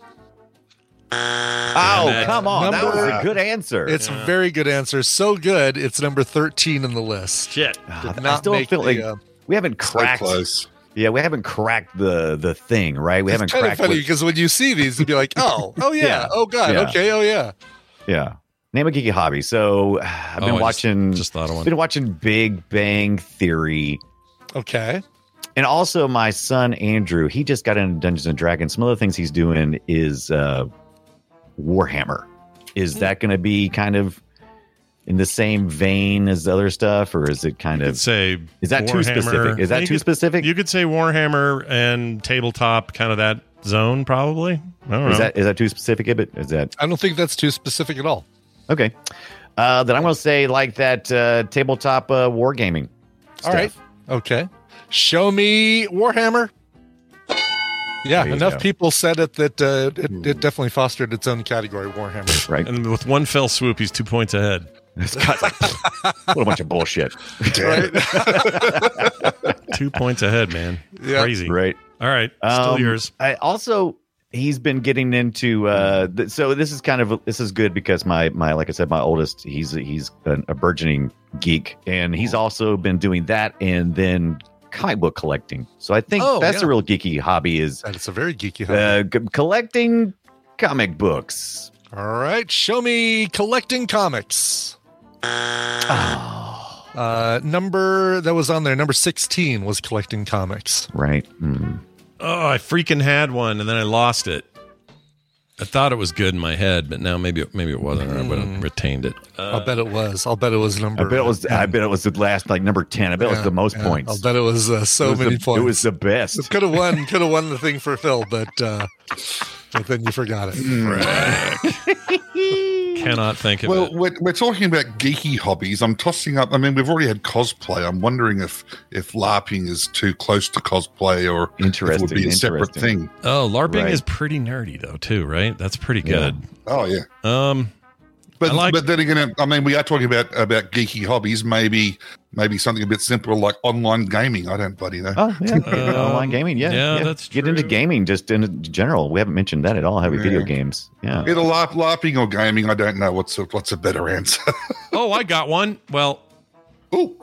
Oh, come on. That was a good answer. It's a very good answer. So good, it's number thirteen in the list. Shit. Did I still make feel the, like uh, we haven't So cracked. close. Yeah, we haven't cracked the the thing, right? We it's haven't kind of cracked. funny what- because when you see these, you'd be like, "Oh, oh yeah, Yeah. oh god, Yeah. okay, oh yeah." yeah. Name a geeky hobby. So I've Oh, I been just- watching. Just thought of one. been watching Big Bang Theory. Okay, And also, my son Andrew, he just got into Dungeons and Dragons. Some of the things he's doing is uh, Warhammer. Is Hmm. that going to be kind of in the same vein as the other stuff, or is it kind could of? say Is that too specific? Is that too could- specific? You could say Warhammer and tabletop, kind of that zone, probably. I don't know. Is that is that too specific? But is that I don't think that's too specific at all. okay? Uh, then I'm going to say like that uh, tabletop uh, wargaming. All right, okay. Show me Warhammer. Yeah, There enough go. people said it that uh, it, it definitely fostered its own category, Warhammer. right? and with one fell swoop, he's two points ahead. Like, what a bunch of bullshit. Right? Two points ahead, man. Yeah. Crazy. right. All right. Still Um, yours. I also he's been getting into uh th- so this is kind of this is good because my my like I said my oldest he's he's an, a burgeoning geek and he's also been doing that and then comic book collecting. So I think Oh, that's yeah. a real geeky hobby is it's a very geeky hobby. uh, collecting comic books. All right, show me collecting comics. Uh, number that was on there, number sixteen was collecting comics. Right. Hmm. Oh, I freaking had one and then I lost it. I thought it was good in my head, but now maybe maybe it wasn't. Or I would have retained it. I'll bet it was. I'll bet it was number. I bet it was. I bet it was the last like number ten. I bet it was the most yeah. points. I'll bet it was uh, so It was many the- points. It was the best. could have won. Could have won the thing for Phil, but uh, but then you forgot it. Cannot think of Well, it. we're, we're talking about geeky hobbies. I'm tossing up. I mean, we've already had cosplay. I'm wondering if if LARPing is too close to cosplay or if it Interesting. would be a separate thing. Oh, LARPing Right. is pretty nerdy though, too, right? That's pretty Yeah. good. Oh yeah, Um, but like- but then again, I mean, we are talking about about geeky hobbies. Maybe maybe something a bit simpler like online gaming. I don't bloody know. Oh yeah, get Um, online gaming. Yeah, yeah, that's get into gaming just in general. We haven't mentioned that at all. Have we? Video games. Yeah. Either LARP, LARPing or gaming. I don't know what's a, what's a better answer. oh, I got one. Well, Ooh.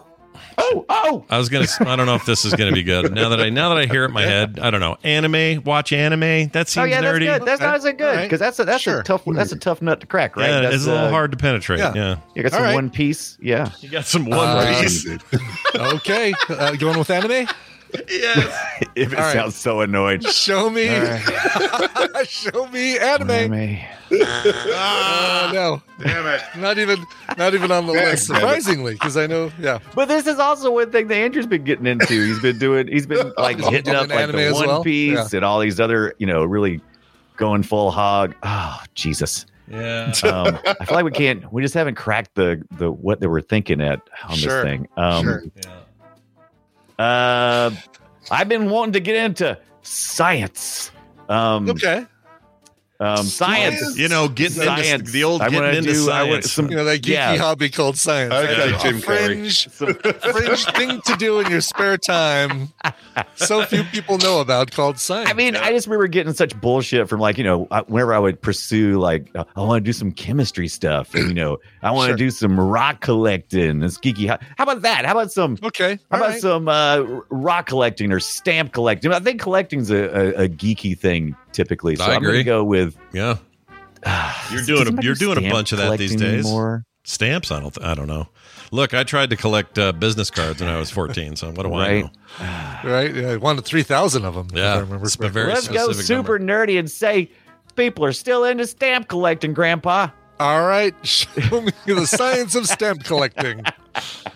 Oh, oh. I was gonna. I don't know if this is gonna be good. Now that I now that I hear it in my head, I don't know. Anime, watch anime. That seems Oh yeah, that's nerdy. good. That's not as good All right. because that's a that's Sure. a tough that's a tough nut to crack, right? Yeah, that's, it's a little uh, hard to penetrate. yeah. Yeah, You got some right. One Piece. Yeah. you got some one Uh, piece. okay, uh, going with anime. Yes. if it All right. sounds so annoyed. Show me, show me anime. Anime. Oh no, Damn it. not even not even on the list. Surprisingly, because I know, yeah. But this is also one thing that Andrew's been getting into. He's been doing. He's been like He's been hitting up like anime the as One well? Piece and all these other, you know, really going full hog. Oh Jesus. Yeah. um, I feel like we can't. We just haven't cracked the the what they were thinking at on Sure, this thing. Um, sure. Uh, I've been wanting to get into science. Um, Okay, um, science. You know, getting Science. into the old I getting into do- I want science. some- you know that geeky Yeah. hobby called science. Okay, A Jim Carrey. fringe, fringe thing to do in your spare time. So few people know about called science. I mean, I just remember getting such bullshit from like, you know, I- whenever I would pursue, like, uh, I want to do some chemistry stuff. And, you know, I want to Sure. do some rock collecting. This geeky. How how about that? How about some. okay, How all about right. some uh, rock collecting or stamp collecting? I think collecting's a, a, a geeky thing typically. So I am going to go with. Yeah. You're doing a- you're doing a bunch of that these days. Anymore? Stamps? I don't. I don't know. Look, I tried to collect uh, business cards when I was 14. So what do I Right. know? Right? Yeah, I wanted 3,000 of them. if Yeah, I remember it's a very Let's go specific super nerdy and say people are still into stamp collecting, Grandpa. All right. Show me the science of stamp collecting.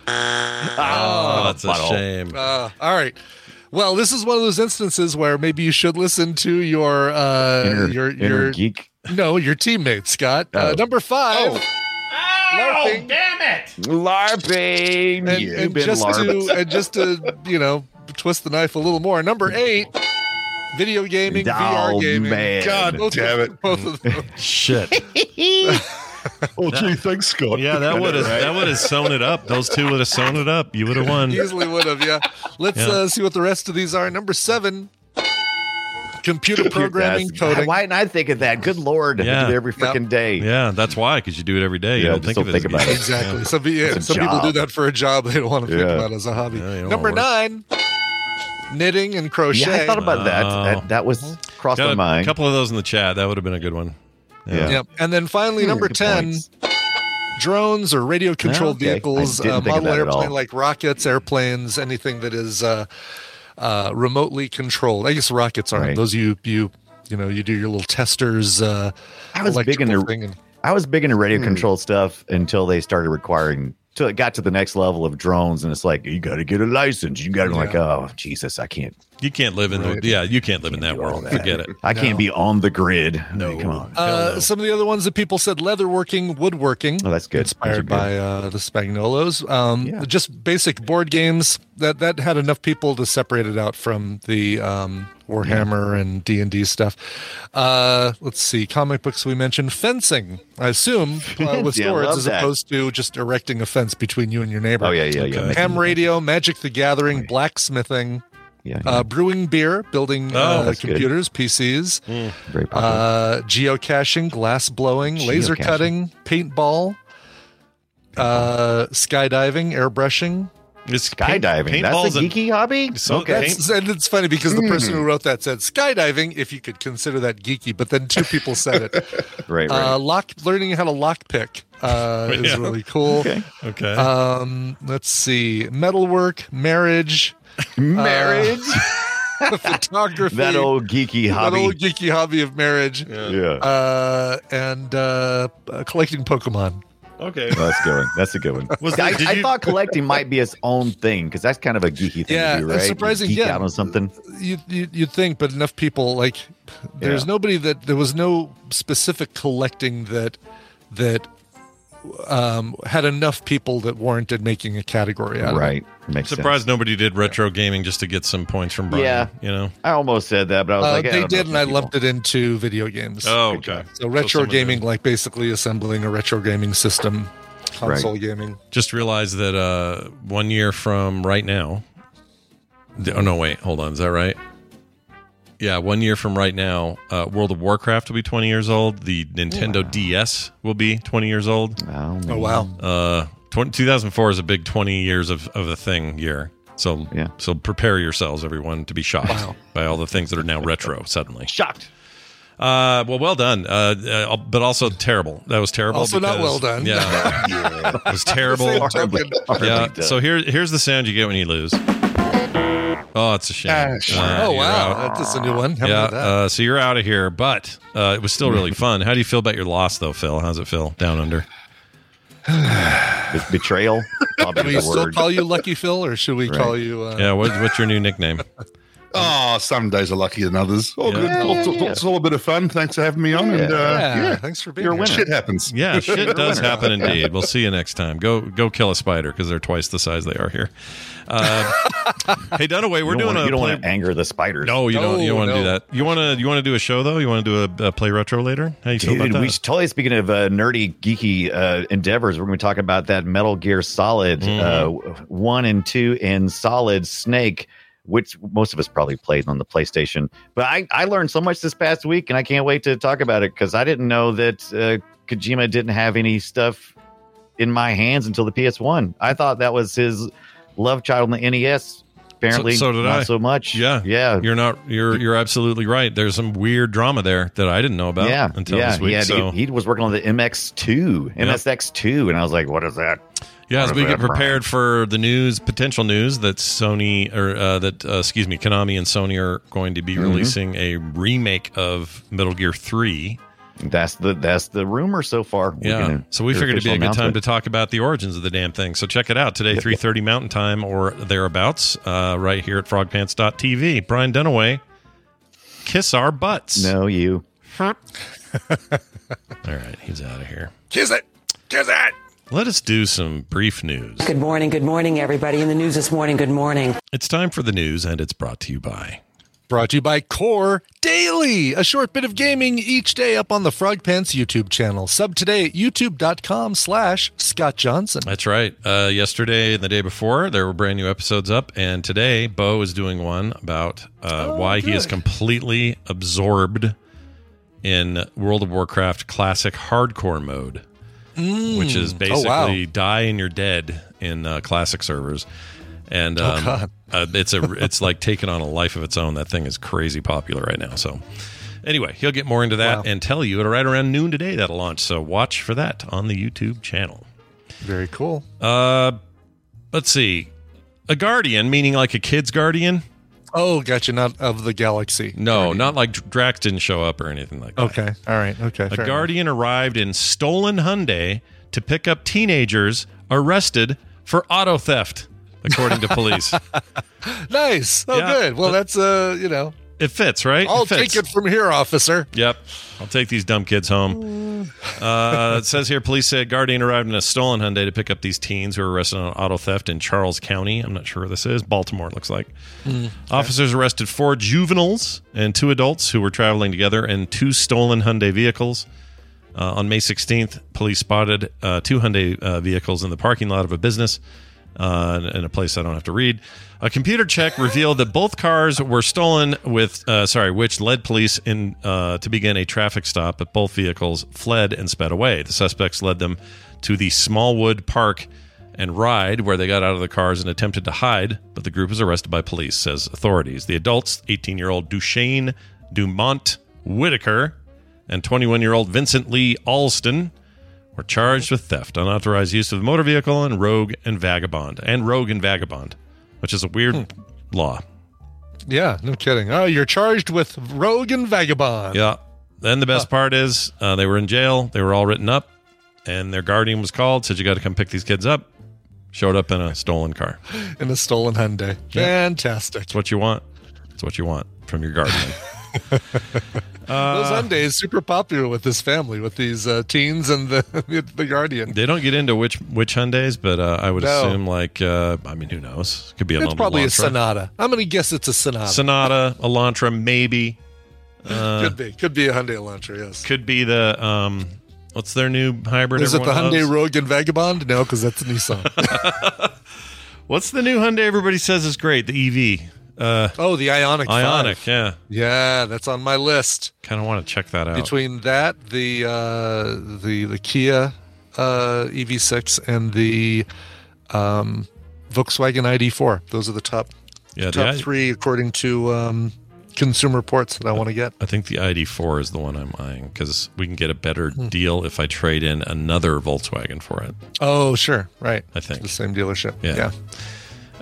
Oh, that's a butthole. shame. Uh, all right. Well, this is one of those instances where maybe you should listen to your uh Inner, your inner your geek. no your teammate Scott. Uh, Oh. number five. LARPing. LARPing. and, You've and been just LARPing. to and just to you know twist the knife a little more. Number eight. Video gaming, Oh, VR gaming. man. God Both damn of- it. Both of them. Shit. Oh, gee, thanks, Scott. Yeah, that would have Right. that would have sewn it up. Those two would have sewn it up. You would have won. Easily would have, yeah. Let's Yeah. Uh, see what the rest of these are. Number seven, computer programming, coding. Why didn't I think of that? Good lord. I Yeah. do it every freaking day. Yeah, that's why because you do it every day. You Yeah, don't think don't of it. think about it. easy. Exactly. Some, pe- yeah, some people do that for a job. They don't want to think Yeah. about it as a hobby. Yeah, Number nine, knitting and crochet. Yeah, I thought about that. That. That was crossed Got my mind. a couple of those in the chat. That would have been a good one. Yeah. Yep. And then finally, Hmm, number 10, points. drones or radio controlled Okay. Vehicles, uh, model that at all. airplane like rockets, airplanes, anything that is uh, uh, remotely controlled. I guess rockets aren't. Right. Those you, you, you know, you do your little testers. Uh, I was big electrical into thing and- I was big into radio Hmm. control stuff until they started requiring till it got to the next level of drones and it's like you got to get a license. You got to like oh Jesus, I can't You can't live in Right. the yeah. You can't live in that world. that. Forget it. I No. can't be on the grid. No. come on. Uh, no. Some of the other ones that people said leatherworking, woodworking. Oh, that's good. Inspired Those are by uh, the Spagnolos. Um, Yeah. Just basic board games. That that had enough people to separate it out from the um, Warhammer and D and D stuff. Uh, let's see, comic books. We mentioned fencing. I assume uh, with Yeah, swords as that. opposed to just erecting a fence between you and your neighbor. Oh yeah, yeah, yeah. Okay. Making- Ham radio, Magic the Gathering, Right. blacksmithing, Yeah, yeah. uh, brewing beer, building Oh, uh, that's good. computers, PCs. very popular. Uh, geocaching, glass blowing, laser Geocaching. cutting, paintball, uh, skydiving, airbrushing. It's Skydiving. paint- That's a geeky hobby. So okay. That's, and it's funny because the person who wrote that said skydiving, if you could consider that geeky, but then two people said it. right, right. Uh, lock, learning how to lockpick uh, is really cool. okay. okay. Um, let's see, metalwork, marriage, Marriage. photography, that old geeky hobby. that old geeky hobby of marriage, yeah. uh, and uh, uh, collecting Pokemon. Okay. Oh, that's a good one. That's a good one. Was I, that- I you- thought collecting might be its own thing because that's kind of a geeky thing Yeah, to do, right? surprising, Geek yeah. out on something. you, you you'd think, but enough people like there's Yeah. nobody that there was no specific collecting that that um, had enough people that warranted making a category out of it. Right. Makes Surprised nobody did retro gaming just to get some points from Brian. Yeah. You know. I almost said that, but I was Uh, like, I they don't did, if and I people- lumped it into video games. Oh, Good okay. so retro someone gaming, like basically assembling a retro gaming system, console gaming. Just realized that uh, one year from right now. Oh no! Wait, hold on. Is that right? Yeah, one year from right now, uh, World of Warcraft will be 20 years old. The Nintendo DS will be 20 years old. Oh, Oh wow! Uh, 20, 2004 is a big 20 years of, of a thing year. So Yeah. so prepare yourselves, everyone, to be shocked Wow. by all the things that are now retro suddenly. shocked. Uh, well, well done, uh, uh, but also terrible. That was terrible. Also not well done. Yeah, it was terrible. Same Horribly, Yeah. So here, here's the sound you get when you lose. Oh, it's a shame. Ah, sure. Uh, oh wow, out. that's a new one. How Yeah. about that? Uh, so you're out of here, but uh, it was still really fun. How do you feel about your loss, though, Phil? How's it feel down under? Betrayal. Probably Do we still word. call you Lucky Phil, or should we Right. call you? Uh, Yeah. What, what's your new nickname? Oh, some days are luckier than others. Oh, Yeah. good. It's, it's- it's all a bit of fun. Thanks for having me on. And uh, yeah, yeah, Thanks for being You're a here. winner. shit happens. Yeah, shit does happen indeed. We'll see you next time. Go go kill a spider because they're twice the size they are here. Uh, hey, Dunaway, we're doing wanna, a you don't play- want to anger the spiders. No, you don't. You don't No, want to do that. You want to. You want to do a show though. You want to do a, a play retro later. How you feel Dude, about that? we should totally speaking of uh, nerdy, geeky uh, endeavors. We're going to be talking about that Metal Gear Solid uh, one and two, and Solid Snake, which most of us probably played on the PlayStation. But I, I learned so much this past week, and I can't wait to talk about it because I didn't know that uh, Kojima didn't have any stuff in my hands until the PS1. I thought that was his love child on the NES. apparently so, so did not I. so much. Yeah, yeah. You're not. You're you're absolutely right. There's some weird drama there that I didn't know about. yeah, until yeah. this week. he, so he, he was working on the MX2, MSX2, and I was like, "What is that?" Yeah, as we get prepared for the news, potential news that Sony or uh, that uh, excuse me, Konami and Sony are going to be Mhm. releasing a remake of Metal Gear Three. That's the that's the rumor so far. We're Yeah, gonna- so we figured it'd be a good time to talk about the origins of the damn thing. So check it out today, three thirty Mountain Time or thereabouts, uh, right here at FrogPants.tv. Brian Dunaway, kiss our butts. No, you. All right, he's out of here. Kiss it. Kiss it. Let us do some brief news. Good morning, good morning, everybody. In the news this morning, good morning. It's time for the news, and it's brought to you by. Brought to you by Core Daily, a short bit of gaming each day up on the Frog Pants YouTube channel. Sub today at youtube.com slash Scott Johnson. That's right. Uh, yesterday and the day before, there were brand new episodes up, and today Bo is doing one about uh, why he is completely absorbed in World of Warcraft Classic Hardcore mode, Mm. which is Oh, basically wow. die and you're dead in uh, Classic servers. And Oh, um, God. uh, it's a it's like taking on a life of its own. That thing is crazy popular right now. So anyway, he'll get more into that Wow. and tell you at right around noon today that'll launch. So watch for that on the YouTube channel. Very cool. Uh, let's see. A guardian, meaning like a kid's guardian. Oh, gotcha. Not of the galaxy. No, not like Drax didn't show up or anything like that. Okay. All right. Okay. A guardian arrived in stolen Hyundai to pick up teenagers arrested for auto theft, according to police. Nice. Oh, Yeah. good. Well, that's, uh, you know, It fits, right? I'll it fits. take it from here, officer. Yep. I'll take these dumb kids home. Uh, it says here police said Guardian arrived in a stolen Hyundai to pick up these teens who were arrested on auto theft in Charles County. I'm not sure where this is. Baltimore, it looks like. Mm, Officers arrested four juveniles and two adults who were traveling together in two stolen Hyundai vehicles. Uh, on May 16th, police spotted uh, two Hyundai uh, vehicles in the parking lot of a business uh, in a place I don't have to read. A computer check revealed that both cars were stolen with, uh, sorry, which led police in uh, to begin a traffic stop, but both vehicles fled and sped away. The suspects led them to the Smallwood Park and Ride, where they got out of the cars and attempted to hide, but the group was arrested by police, says authorities. The adults, 18 year old Duchesne Dumont Whitaker and 21 year old Vincent Lee Alston, were charged with theft, unauthorized use of a motor vehicle, and rogue and vagabond, and rogue and vagabond, which is a weird law. Yeah, no kidding. Oh, you're charged with rogue and vagabond. Yeah. Then the best part is uh, they were in jail. They were all written up, and their guardian was called. Said you got to come pick these kids up. Showed up in a stolen car. In a stolen Hyundai. Fantastic. It's what you want. It's what you want from your guardian. Those Hyundais super popular with this family, with these uh, teens and the the Guardian. They don't get into which which Hyundai's, but uh, I would No. assume like uh, I mean, who knows? Could be a It's probably a Sonata. I'm going to guess it's a Sonata. Sonata, Elantra, maybe. Uh, could be. Could be a Hyundai Elantra, yes. Could be the um, what's their new hybrid? Is it the everyone Hyundai loves? Rogue and Vagabond? No, because that's a Nissan. What's the new Hyundai? Everybody says is great. The EV. Uh, oh, the Ioniq. Ioniq. 5. Yeah. Yeah, that's on my list. Kind of want to check that out. Between that, the uh, the the Kia uh, EV6 and the um, Volkswagen ID4. Those are the top Yeah, the top i- three according to um, Consumer Reports that I want to get. I think the ID4 is the one I'm eyeing because we can get a better Hmm. deal if I trade in another Volkswagen for it. Oh, sure, right. I think the same dealership. Yeah. yeah.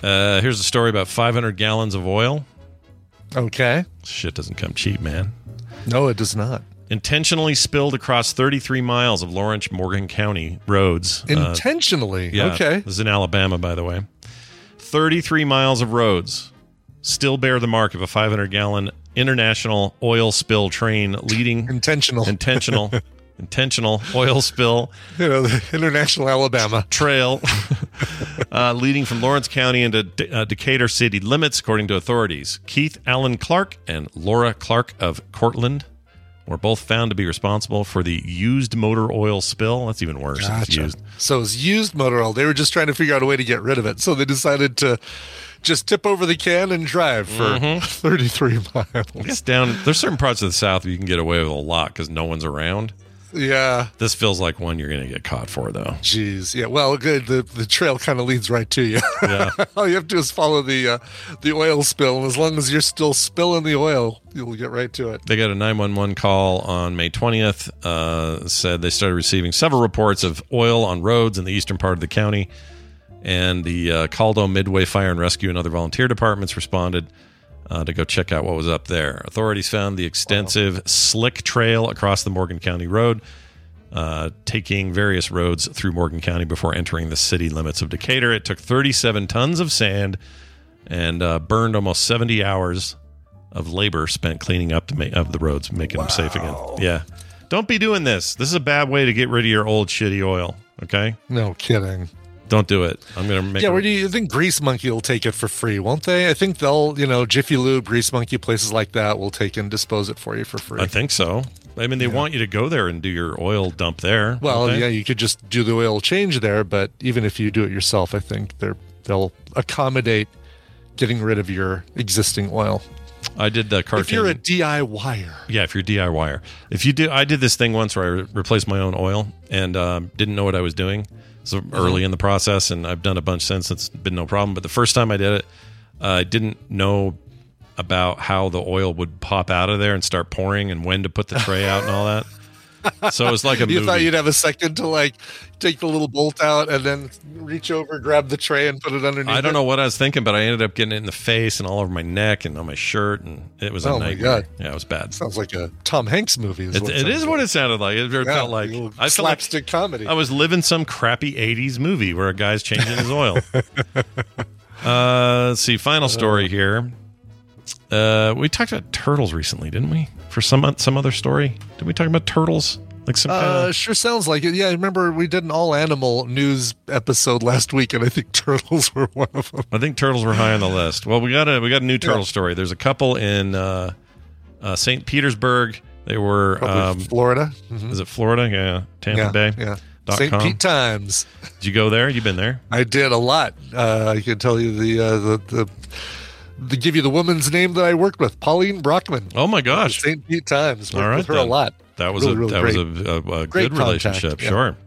Uh, here's a story about 500 gallons of oil. Okay. Shit doesn't come cheap, man. No, it does not. Intentionally spilled across 33 miles of Lawrence Morgan County roads. Uh, Intentionally. yeah, Okay. This is in Alabama, by the way. 33 miles of roads still bear the mark of a 500 gallon international oil spill train leading intentional intentional intentional oil spill You know, the International Alabama trail uh, leading from Lawrence County into De- uh, Decatur city limits, according to authorities. Keith Allen Clark and Laura Clark of Courtland were both found to be responsible for the used motor oil spill. That's even worse. Gotcha. used. So it's used motor oil. They were just trying to figure out a way to get rid of it. So they decided to just tip over the can and drive for Mhm. 33 miles. It's down. There's certain parts of the South you can get away with a lot because no one's around. Yeah. This feels like one you're going to get caught for, though. Jeez. Yeah. Well, good. The the trail kind of leads right to you. Yeah. All you have to do is follow the uh, the oil spill, and as long as you're still spilling the oil, you'll get right to it. They got a 911 call on May 20th. Uh, said they started receiving several reports of oil on roads in the eastern part of the county. And the uh, Caldo Midway Fire and Rescue and other volunteer departments responded uh, to go check out what was up there. Authorities found the extensive slick trail across the Morgan County Road, uh, taking various roads through Morgan County before entering the city limits of Decatur. It took 37 tons of sand and uh, burned almost 70 hours of labor spent cleaning up to make, of the roads, making them safe again. Yeah. Don't be doing this. This is a bad way to get rid of your old shitty oil. Okay. No kidding. Don't do it. I'm gonna make. yeah, where do you think Grease Monkey will take it for free, won't they? I think they'll, you know, Jiffy Lube, Grease Monkey, places like that will take and dispose it for you for free. I think so. I mean, they want you to go there and do your oil dump there. Well, yeah, you could just do the oil change there, but even if you do it yourself, I think they're they'll accommodate getting rid of your existing oil. I did the cartoon. If you're a DIYer, Yeah, if you're a DIYer. If you do, I did this thing once where I replaced my own oil and um, didn't know what I was doing. So early in the process, and I've done a bunch since. It's been no problem. But the first time I did it, uh, I didn't know about how the oil would pop out of there and start pouring, and when to put the tray out and all that. So it was like a you movie. thought you'd have a second to like take the little bolt out and then reach over, grab the tray, and put it underneath. I don't it? know what I was thinking, but I ended up getting it in the face and all over my neck and on my shirt, and it was a Oh my nightmare. God. Yeah, it was bad. Sounds like a Tom Hanks movie. Is It, it like. what it sounded like. It Yeah, felt like I felt like slapstick comedy. I was living some crappy '80s movie where a guy's changing his oil. uh, let's see. Final story here. Uh, we talked about turtles recently, didn't we? For some some other story, did we talk about turtles? Like some kind Uh, of sure sounds like it. Yeah, I remember we did an all animal news episode last week, and I think turtles were one of them. I think turtles were high on the list. Well, we got a we got a new turtle Yeah. story. There's a couple in uh, uh, St. Petersburg. They were um, Florida. Mhm. Is it Florida? Yeah, Tampa yeah, Bay. Yeah. St. Pete Times. Did you go there? You been there? I did a lot. Uh, I can tell you the, uh, the the the give you the woman's name that I worked with, Pauline Brockman. Oh my gosh, St. Pete Times. Worked All right, with her then. a lot. That was Really, a really that great. was a, a, a good relationship. yeah. Sure.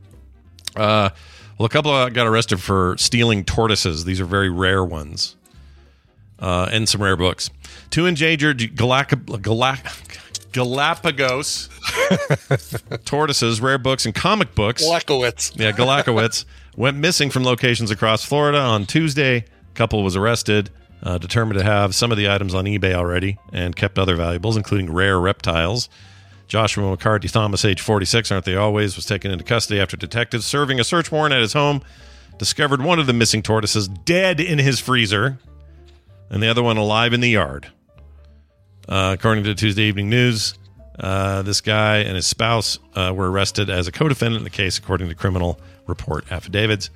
Uh, well, a couple uh, got arrested for stealing tortoises. These are very rare ones, uh, and some rare books. Two endangered Galac- Galac- Galapagos tortoises, rare books, and comic books. Galakowitz. Yeah, Galakowitz went missing from locations across Florida on Tuesday. Couple was arrested, uh, determined to have some of the items on eBay already, and kept other valuables, including rare reptiles. Joshua McCarthy Thomas, age 46, aren't they always, was taken into custody after detectives serving a search warrant at his home discovered one of the missing tortoises dead in his freezer, and the other one alive in the yard. Uh, according to Tuesday Evening News, uh, this guy and his spouse uh, were arrested as a co-defendant in the case, according to criminal report affidavits.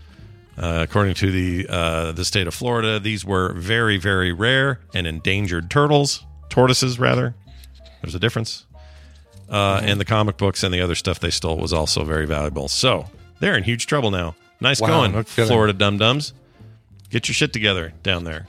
Uh, according to the uh, the state of Florida, these were very, very rare and endangered turtles, tortoises rather. There's a difference. Uh, And the comic books and the other stuff they stole was also very valuable. So they're in huge trouble now. Nice Wow, going. Florida dum dums. Get your shit together down there.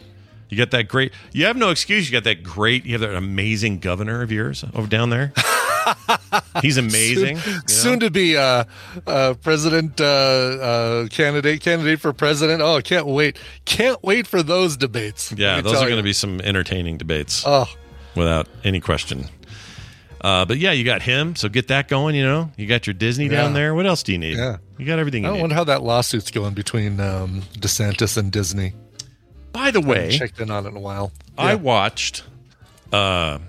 You got that great. You have no excuse. You got that great. You have that amazing governor of yours over down there. He's amazing. Soon, you know? soon to be uh, uh, president uh, uh, candidate, candidate for president. Oh, can't wait! Can't wait for those debates. Yeah, those are going to be some entertaining debates. Oh. without any question. Uh, but yeah, you got him, so get that going. You know, you got your Disney down there. What else do you need? Yeah. you got everything I you don't need. wonder how that lawsuit's going between um, DeSantis and Disney. By the I way, checked in on it in a while. I watched. Uh,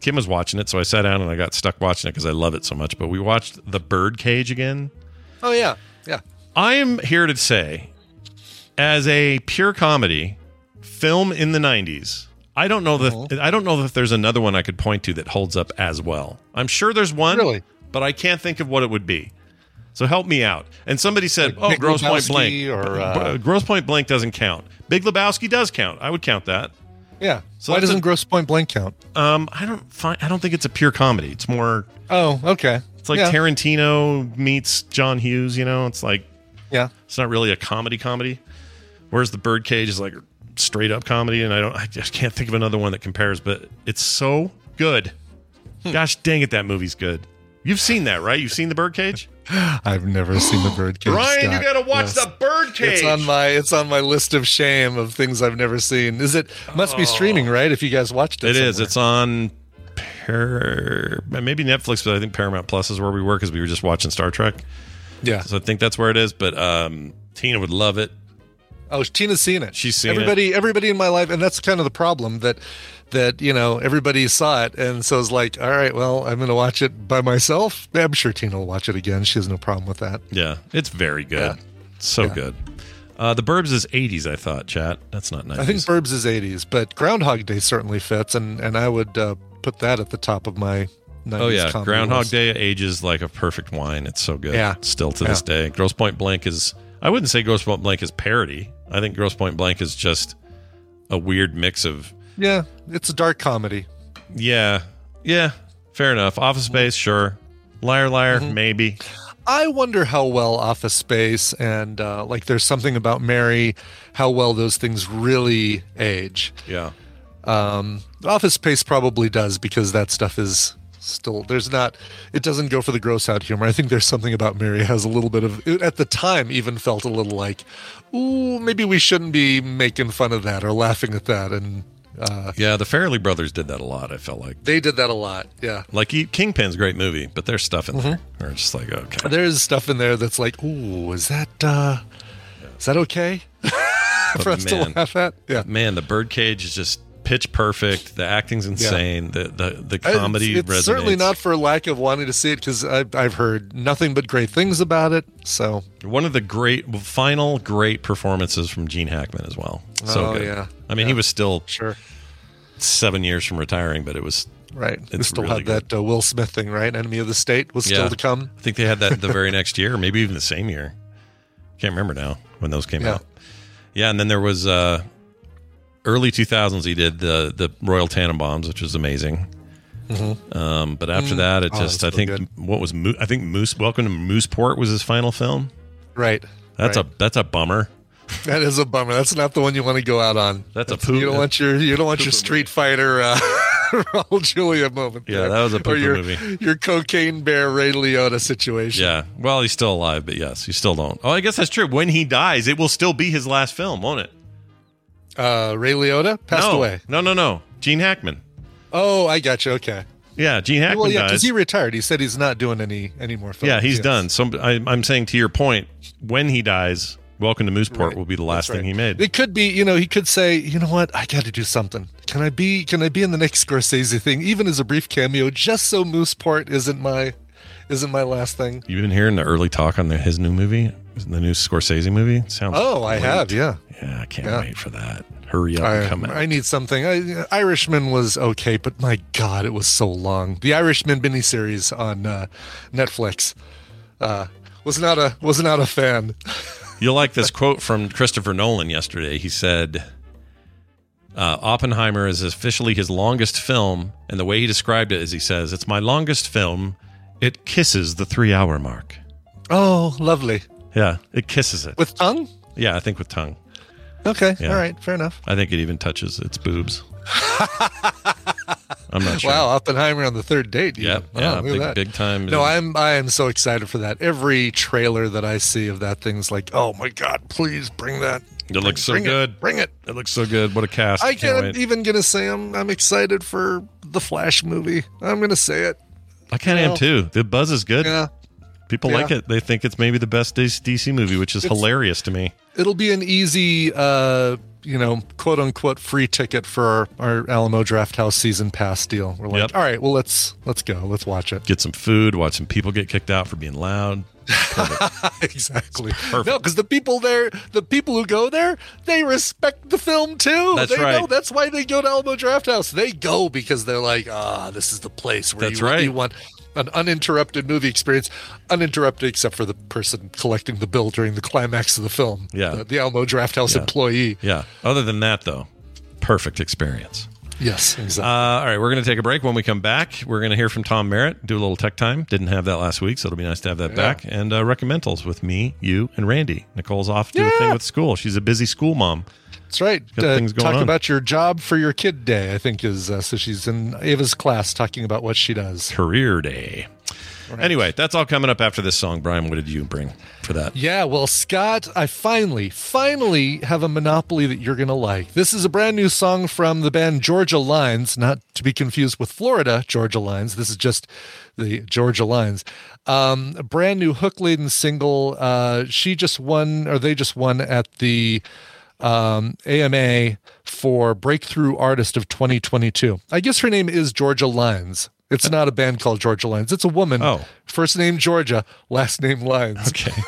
Kim was watching it, so I sat down and I got stuck watching it because I love it so much. But we watched The Birdcage again. Oh yeah, yeah. I am here to say, as a pure comedy film in the '90s, I don't know that Uh-huh. I don't know that there's another one I could point to that holds up as well. I'm sure there's one, Really? but I can't think of what it would be. So help me out. And somebody said, Like "Oh, Big Grosse Pointe Blank." or, uh, Grosse Pointe Blank doesn't count. Big Lebowski does count. I would count that. Yeah. So Why doesn't a- Grosse Pointe Blank count? Um, I don't find. I don't think it's a pure comedy. It's more. Oh, okay. It's like Yeah. Tarantino meets John Hughes. You know, it's like Yeah. it's not really a comedy comedy. Whereas the Birdcage is like straight up comedy, and I don't. I just can't think of another one that compares. But it's so good. Hmm. Gosh dang it, that movie's good. You've seen that, right? You've seen the Birdcage. I've never seen the Birdcage. Ryan, you got to watch Yes. the Birdcage. It's on my it's on my list of shame of things I've never seen. Is it must be streaming, right? If you guys watched it, It is. It's on Par- maybe Netflix, but I think Paramount Plus is where we were because we were just watching Star Trek. Yeah. So I think that's where it is. But um, Tina would love it. Oh, Tina's seen it. She's seen everybody, everybody in my life, and that's kind of the problem that that you know everybody saw it, and so it's like, all right, well, I'm going to watch it by myself. I'm sure Tina will watch it again. She has no problem with that. Yeah, it's very good. So Yeah. good. Uh, the Burbs is 80s, I thought, chat. That's not nice. I think Burbs is 80s, but Groundhog Day certainly fits, and and I would uh, put that at the top of my. 90s Oh yeah, Groundhog list. Day ages like a perfect wine. It's so good. Yeah. still to Yeah. this day. Grosse Pointe Blank is. I wouldn't say Grosse Pointe Blank is parody. I think Grosse Pointe Blank is just a weird mix of. Yeah, it's a dark comedy. Yeah, yeah, fair enough. Office Space, sure. Liar, liar, Mm-hmm. maybe. I wonder how well Office Space and uh, like there's something about Mary, how well those things really age. Yeah. Um, Office Space probably does because that stuff is still there's not it doesn't go for the gross out humor. I think there's something about Mary has a little bit of it at the time even felt a little like, ooh, maybe we shouldn't be making fun of that or laughing at that. And uh, Yeah, the Farrelly brothers did that a lot. I felt like. they did that a lot. Yeah. Like Kingpin's a great movie, but there's stuff in Mm-hmm. there. We're just like, okay. There's stuff in there that's like, ooh, is that uh is that okay? for us man. to laugh at? Yeah. Man, the Birdcage is just pitch perfect. The acting's insane. The the the comedy It's, it's resonates. certainly not for lack of wanting to see it because I've, I've heard nothing but great things about it. So One of the great final great performances from Gene Hackman as well. So Oh, good. yeah. I mean, he was still sure seven years from retiring, but it was right, It still really had that uh, Will Smith thing, right? Enemy of the State was still to come. I think they had that the very next year, maybe even the same year. Can't remember now when those came Yeah. out. Yeah, and then there was uh, early 2000s. He did the the Royal Tenenbaums, which was amazing. Mhm. Um, but after Mm. that, it Oh, just that's I think what was Mo- I think Moose Welcome to Mooseport was his final film. Right. That's right. a that's a bummer. That is a bummer. That's not the one you want to go out on. That's a you don't want your you don't want your Street Fighter uh, Raul Julia moment. Yeah, there. that was a your, movie. Your cocaine bear Ray Liotta situation. Yeah. Well, he's still alive, but yes, you still don't. Oh, I guess that's true. When he dies, it will still be his last film, won't it? Uh, Ray Liotta passed no. away. No, no, no. Gene Hackman. Oh, I got you. Okay. Yeah, Gene Hackman well, yeah, because he retired. He said he's not doing any any more films. Yeah, he's Yes. done. So I, I'm saying to your point, when he dies, Welcome to Mooseport Right. will be the last That's thing he made. It could be, you know, he could say, you know what, I got to do something. Can I be? Can I be in the next Scorsese thing, even as a brief cameo, just so Mooseport isn't my isn't my last thing? You've been hearing the early talk on the, his new movie, the new Scorsese movie. Sounds. Oh, I have, yeah. Yeah, I can't Yeah. wait for that. Hurry up and I, come out. I need something. I, Irishman was okay, but my God, it was so long. The Irishman miniseries on uh, Netflix uh, was not a was not a fan. You'll like this quote from Christopher Nolan yesterday. He said, uh, Oppenheimer is officially his longest film. And the way he described it is he says, It's my longest film. It kisses the three hour mark. Oh, lovely. Yeah, it kisses it. With tongue? Yeah, I think with tongue. Okay, Yeah. all right, fair enough. I think it even touches its boobs. I'm not sure. Wow, Oppenheimer on the third date. Yeah, even. yeah, big- big time. No, I'm I am so excited for that. Every trailer that I see of that thing's like, oh my god, please bring that. It looks so Bring it, good. bring it. It looks so good. What a cast. I Can't can't even gonna say I'm I'm excited for the Flash movie. I'm gonna say it. I kind of am too. The buzz is good. Yeah. People Yeah. like it. They think it's maybe the best DC movie, which is It's- hilarious to me. It'll be an easy, uh, you know, quote unquote free ticket for our, our Alamo Drafthouse season pass deal. We're like, Yep. all right, well let's let's go, let's watch it. Get some food, watch some people get kicked out for being loud. exactly. No, because the people there, the people who go there, they respect the film too. That's they right. Know, that's why they go to Alamo Drafthouse. They go because they're like, ah, this is the place where That's you, right. you want an uninterrupted movie experience, uninterrupted except for the person collecting the bill during the climax of the film. Yeah. the, the Alamo Drafthouse Yeah. employee. Yeah. Other than that, though, perfect experience. Yes, Uh, exactly. all right, we're going to take a break. When we come back, we're going to hear from Tom Merritt, do a little tech time. Didn't have that last week, so it'll be nice to have that Yeah. back. And uh, recommendals with me, you, and Randy. Nicole's off to do a thing with school. She's a busy school mom. That's right. Uh, things going talk on. about your job for your kid day. I think is uh, so. She's in Ava's class talking about what she does. Career day. Anyway, that's all coming up after this song. Brian, what did you bring for that? Yeah, well, Scott, I finally, finally have a monopoly that you're going to like. This is a brand new song from the band Georgia Lines, not to be confused with Florida Georgia Lines. This is just the Georgia Lines. Um, a brand new hook laden single. Uh, she just won, or they just won at the um, AMA for Breakthrough Artist of 2022. I guess her name is Georgia Lines. It's not a band called Georgia Lines. It's a woman. Oh. First name Georgia, last name Lines. Okay.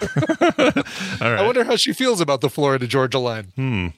I wonder how she feels about the Florida Georgia line. Hmm.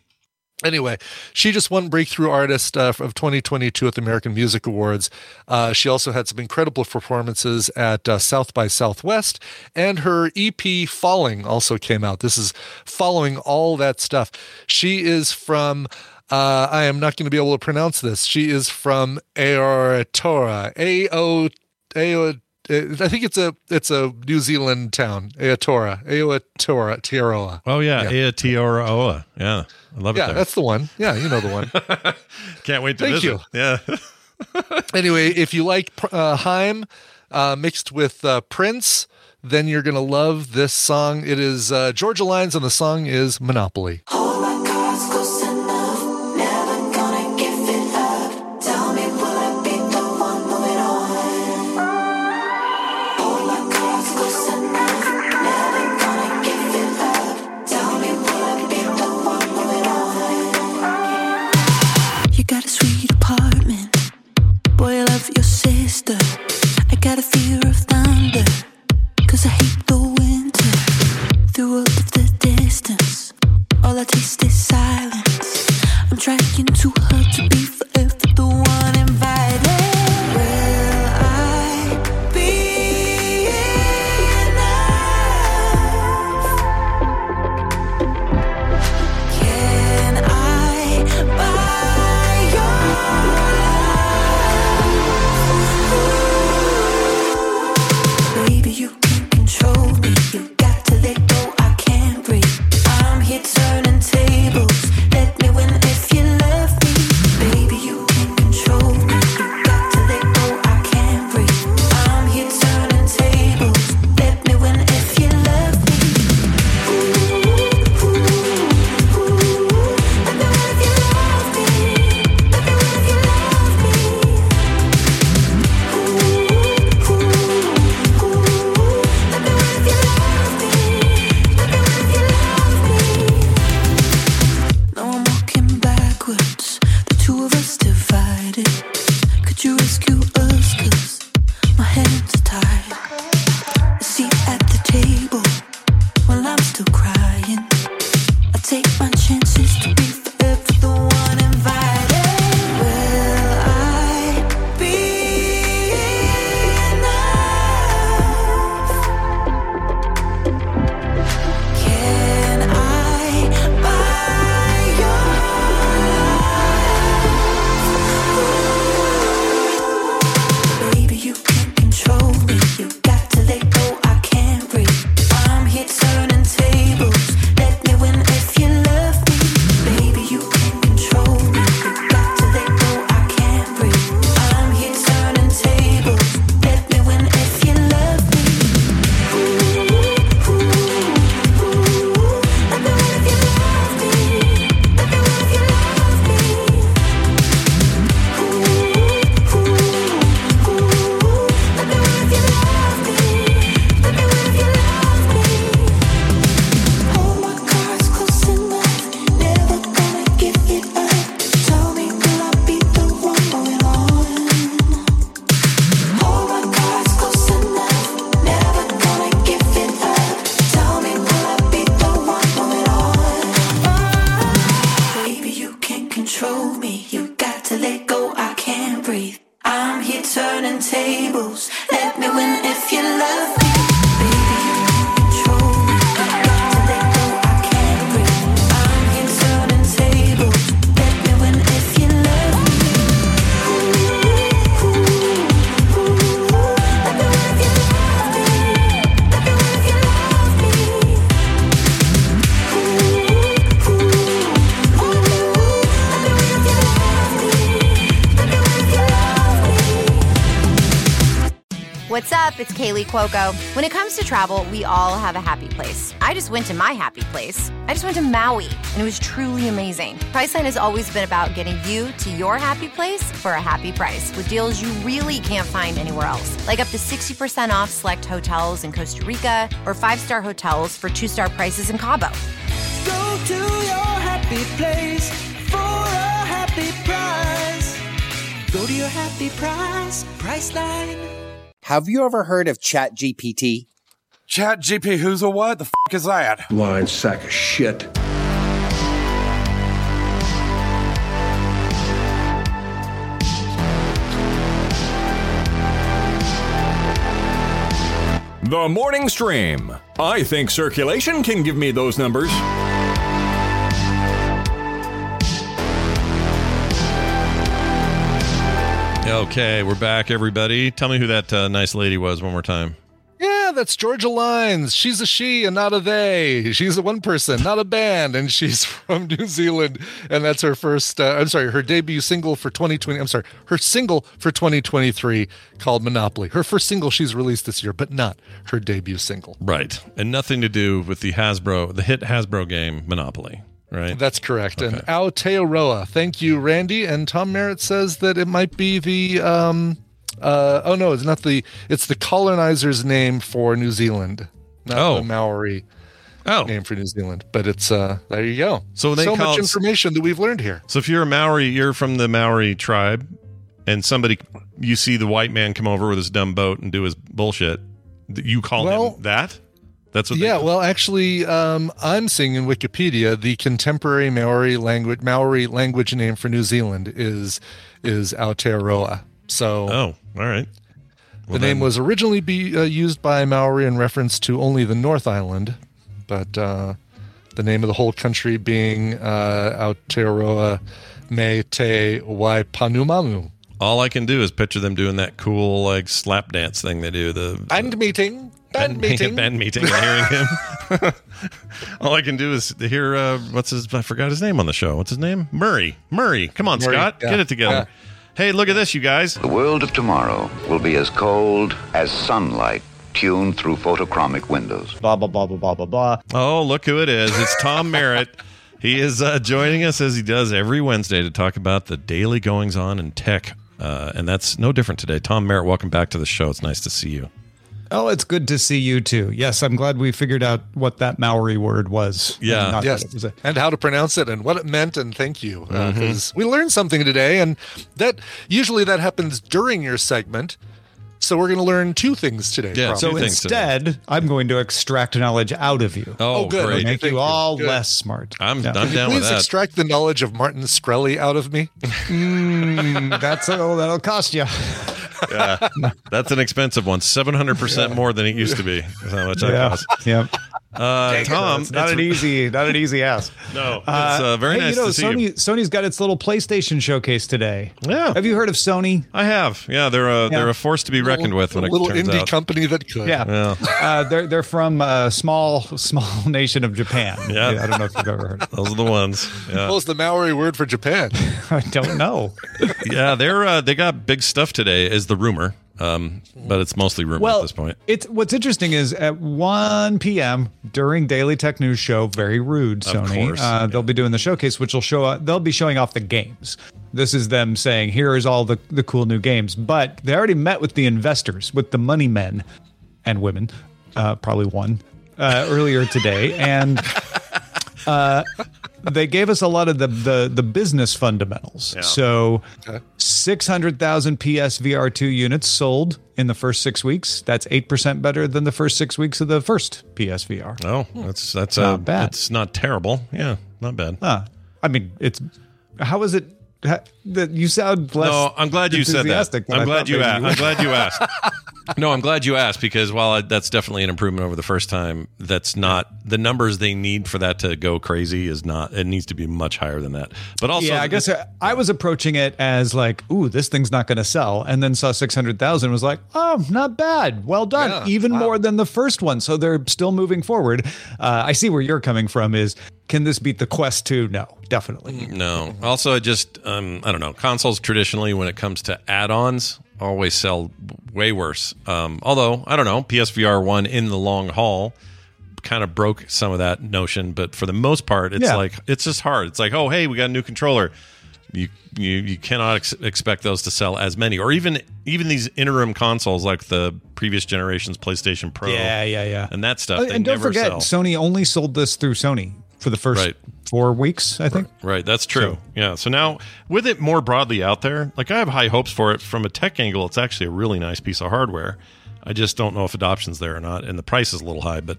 Anyway, she just won Breakthrough Artist uh, of 2022 at the American Music Awards. Uh, she also had some incredible performances at uh, South by Southwest, and her EP Falling also came out. This is following all that stuff. She is from. Uh, I am not going to be able to pronounce this. She is from Aotearoa. A O A O. I think it's a it's a New Zealand town, Aotearoa, Aotearoa, Aotearoa. Oh yeah, Aotearoa. Yeah, I love Yeah, it. There. that's the one. Yeah, you know the one. Can't wait to Thank visit. you. Yeah. anyway, if you like uh, Haim uh, mixed with uh, Prince, then you're going to love this song. It is uh, Georgia Lines, and the song is Monopoly. Fear of thunder. Cause I hate to travel, we all have a happy place. I just went to my happy place. I just went to Maui, and it was truly amazing. Priceline has always been about getting you to your happy place for a happy price with deals you really can't find anywhere else. Like up to 60% off select hotels in Costa Rica or five star hotels for two star prices in Cabo. Go to your happy place for a happy price. Go to your happy price, Priceline. Have you ever heard of ChatGPT? Chat GP, who's a what? The fuck is that? Blind sack of shit. The morning stream. I think circulation can give me those numbers. Okay, we're back, everybody. Tell me who that uh, nice lady was one more time. Yeah, that's Georgia Lines. She's a she and not a they. She's a one person, not a band, and she's from New Zealand. And that's her first. Uh, I'm sorry, her debut single for 2020. I'm sorry, her single for 2023 called Monopoly. Her first single she's released this year, but not her debut single. Right, and nothing to do with the Hasbro, the hit Hasbro game Monopoly. Right. That's correct. And Aotearoa. Thank you, Randy. And Tom Merritt says that it might be the um uh oh no, it's not the it's the colonizer's name for New Zealand. Not Oh. the Maori oh. name for New Zealand. But it's uh there you go. So so much information that we've learned here. So if you're a Maori, you're from the Maori tribe, and somebody you see the white man come over with his dumb boat and do his bullshit, you call Well- him that? That's what. yeah, well, actually, um, I'm seeing in Wikipedia the contemporary Maori language Maori language name for New Zealand is is Aotearoa. So, oh, all right. the name was originally be uh, used by Maori in reference to only the North Island, but uh, the name of the whole country being uh, Aotearoa Me Te Waipounamu. all I can do is picture them doing that cool like slap dance thing they do. The Band meeting. Band band meeting. band meeting. hearing him. all I can do is hear uh, what's his. I forgot his name on the show. What's his name? Murray. Murray. Come on, Murray, Scott, yeah. get it together. Hey, look at this, you guys. The world of tomorrow will be as cold as sunlight tuned through photochromic windows. Blah blah blah blah blah blah blah. Oh, look who it is. It's Tom Merritt. He is uh, joining us as he does every Wednesday to talk about the daily goings on in tech. Uh, and that's no different today. Tom Merritt, welcome back to the show. It's nice to see you. Oh, it's good to see you too. Yes, I'm glad we figured out what that Maori word was. Yeah. And yes, was a- and how to pronounce it and what it meant, and thank you because we learned something today, and that usually that happens during your segment. So we're going to learn two things today. Yeah, so instead, I'm going to extract knowledge out of you. Oh, good. great. Make thank you all Good. less smart. I'm, Yeah. I'm Can you down with that. please extract the knowledge of Martin Scully out of me? Mm, that's oh, that'll cost you. Yeah, that's an expensive one. Seven hundred percent more than it used to be. Is how much that Yeah. costs. Yep. Uh, Tom, it's not an easy, not an easy ask. No, it's uh, very hey, nice you know, to see Sony, you. Sony's got its little PlayStation showcase today. Yeah, have you heard of Sony? I have. Yeah, they're a they're a force to be reckoned with when a it little turns indie out. company that could. Yeah, Yeah. uh, they're they're from a small small nation of Japan. Yeah. I don't know if you've ever heard. Of it. Those are the ones. Yeah, What was the Maori word for Japan? I don't know. yeah. They're uh, they got big stuff today, is the rumor. Um, but it's mostly rumor Well, at this point. It's what's interesting is at 1 p.m. during Daily Tech News Show, very rude, Of Sony. course, uh, They'll be doing the showcase, which will show. They'll be showing off the games. This is them saying, "Here is all the the cool new games." But they already met with the investors, with the money men and women, uh, probably one uh, earlier today, and. Uh, they gave us a lot of the the, the business fundamentals. So, six hundred thousand PSVR two units sold in the first six weeks. That's eight percent better than the first six weeks of the first PSVR. Oh, that's that's Not uh, bad. It's not terrible. Yeah, not bad. Ah, I mean, it's how is it ha- that you sound less? no, I'm glad you said that. I'm glad you asked. I'm glad you asked. no, I'm glad you asked because while I, that's definitely an improvement over the first time, that's not the numbers they need for that to go crazy. Is not. It needs to be much higher than that. But also, yeah, I guess I, I was approaching it as like, ooh, this thing's not going to sell, and then saw six hundred thousand, was like, oh, not bad, well done, Yeah, even wow. more than the first one. So they're still moving forward. Uh, I see where you're coming from. Is can this beat the Quest Two? No, definitely. No. Also, I just um, I don't know. Consoles traditionally, when it comes to add-ons, always sell way worse. Um, although I don't know, PSVR one in the long haul kind of broke some of that notion, but for the most part, it's Yeah. like it's just hard. It's like, oh, hey, we got a new controller. You you you cannot ex- expect those to sell as many, or even even these interim consoles like the previous generation's PlayStation Pro. Yeah, yeah, yeah. and that stuff. Uh, and don't forget, sell. Sony only sold this through Sony for the first Right. four weeks, I think. Right, that's true. So- yeah. So now with it more broadly out there, like I have high hopes for it from a tech angle. It's actually a really nice piece of hardware. I just don't know if adoption's there or not, and the price is a little high, but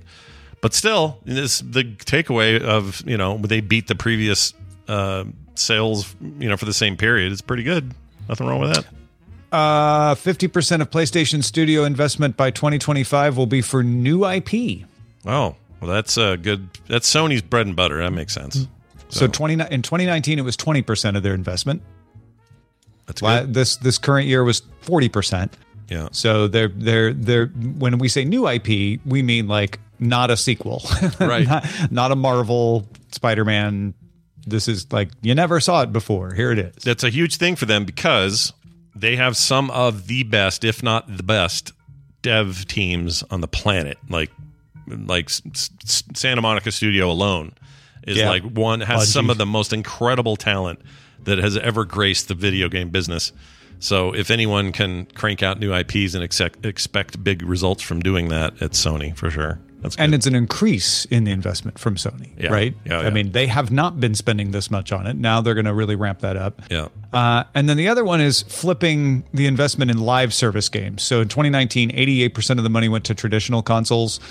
but still, this the takeaway of you know they beat the previous uh, sales you know for the same period. It's pretty good. Nothing wrong with that. Uh, 50% of PlayStation Studio investment by 2025 will be for new IP. Oh, well, that's a good. That's Sony's bread and butter. That makes sense. So 20, in 2019, it was 20% of their investment. That's La- This this current year was 40%. Yeah. So they're they're they're when we say new IP, we mean like not a sequel, Right. not, not a Marvel Spider-Man. This is like you never saw it before. Here it is. That's a huge thing for them because they have some of the best, if not the best, dev teams on the planet. Like, like S- S- Santa Monica Studio alone is Yeah. like one has Bungie. some of the most incredible talent that has ever graced the video game business. So, if anyone can crank out new IPs and expect expect big results from doing that, it's Sony for sure. That's and it's an increase in the investment from Sony, Yeah. right? Yeah, yeah. I mean, they have not been spending this much on it. Now they're going to really ramp that up. yeah. Uh, and then the other one is flipping the investment in live service games. So in 2019, 88% of the money went to traditional consoles.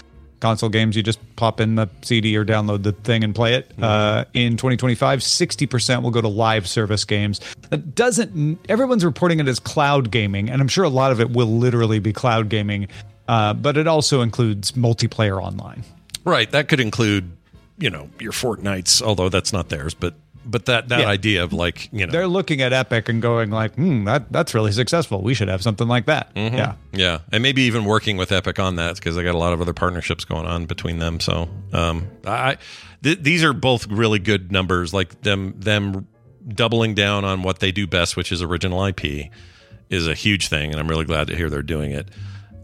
Console games, you just pop in the CD or download the thing and play it. Uh, in 2025, 60% will go to live service games. That doesn't, everyone's reporting it as cloud gaming, and I'm sure a lot of it will literally be cloud gaming, uh, but it also includes multiplayer online. Right. That could include, you know, your Fortnites, although that's not theirs, but but that that Yeah. idea of like, you know, They're looking at Epic and going like, hmm, that, that's really successful. We should have something like that. Mhm. Yeah. Yeah, and maybe even working with Epic on that because they got a lot of other partnerships going on between them. So, um, I th- these are both really good numbers. Like them them doubling down on what they do best, which is original IP, is a huge thing, and I'm really glad to hear they're doing it.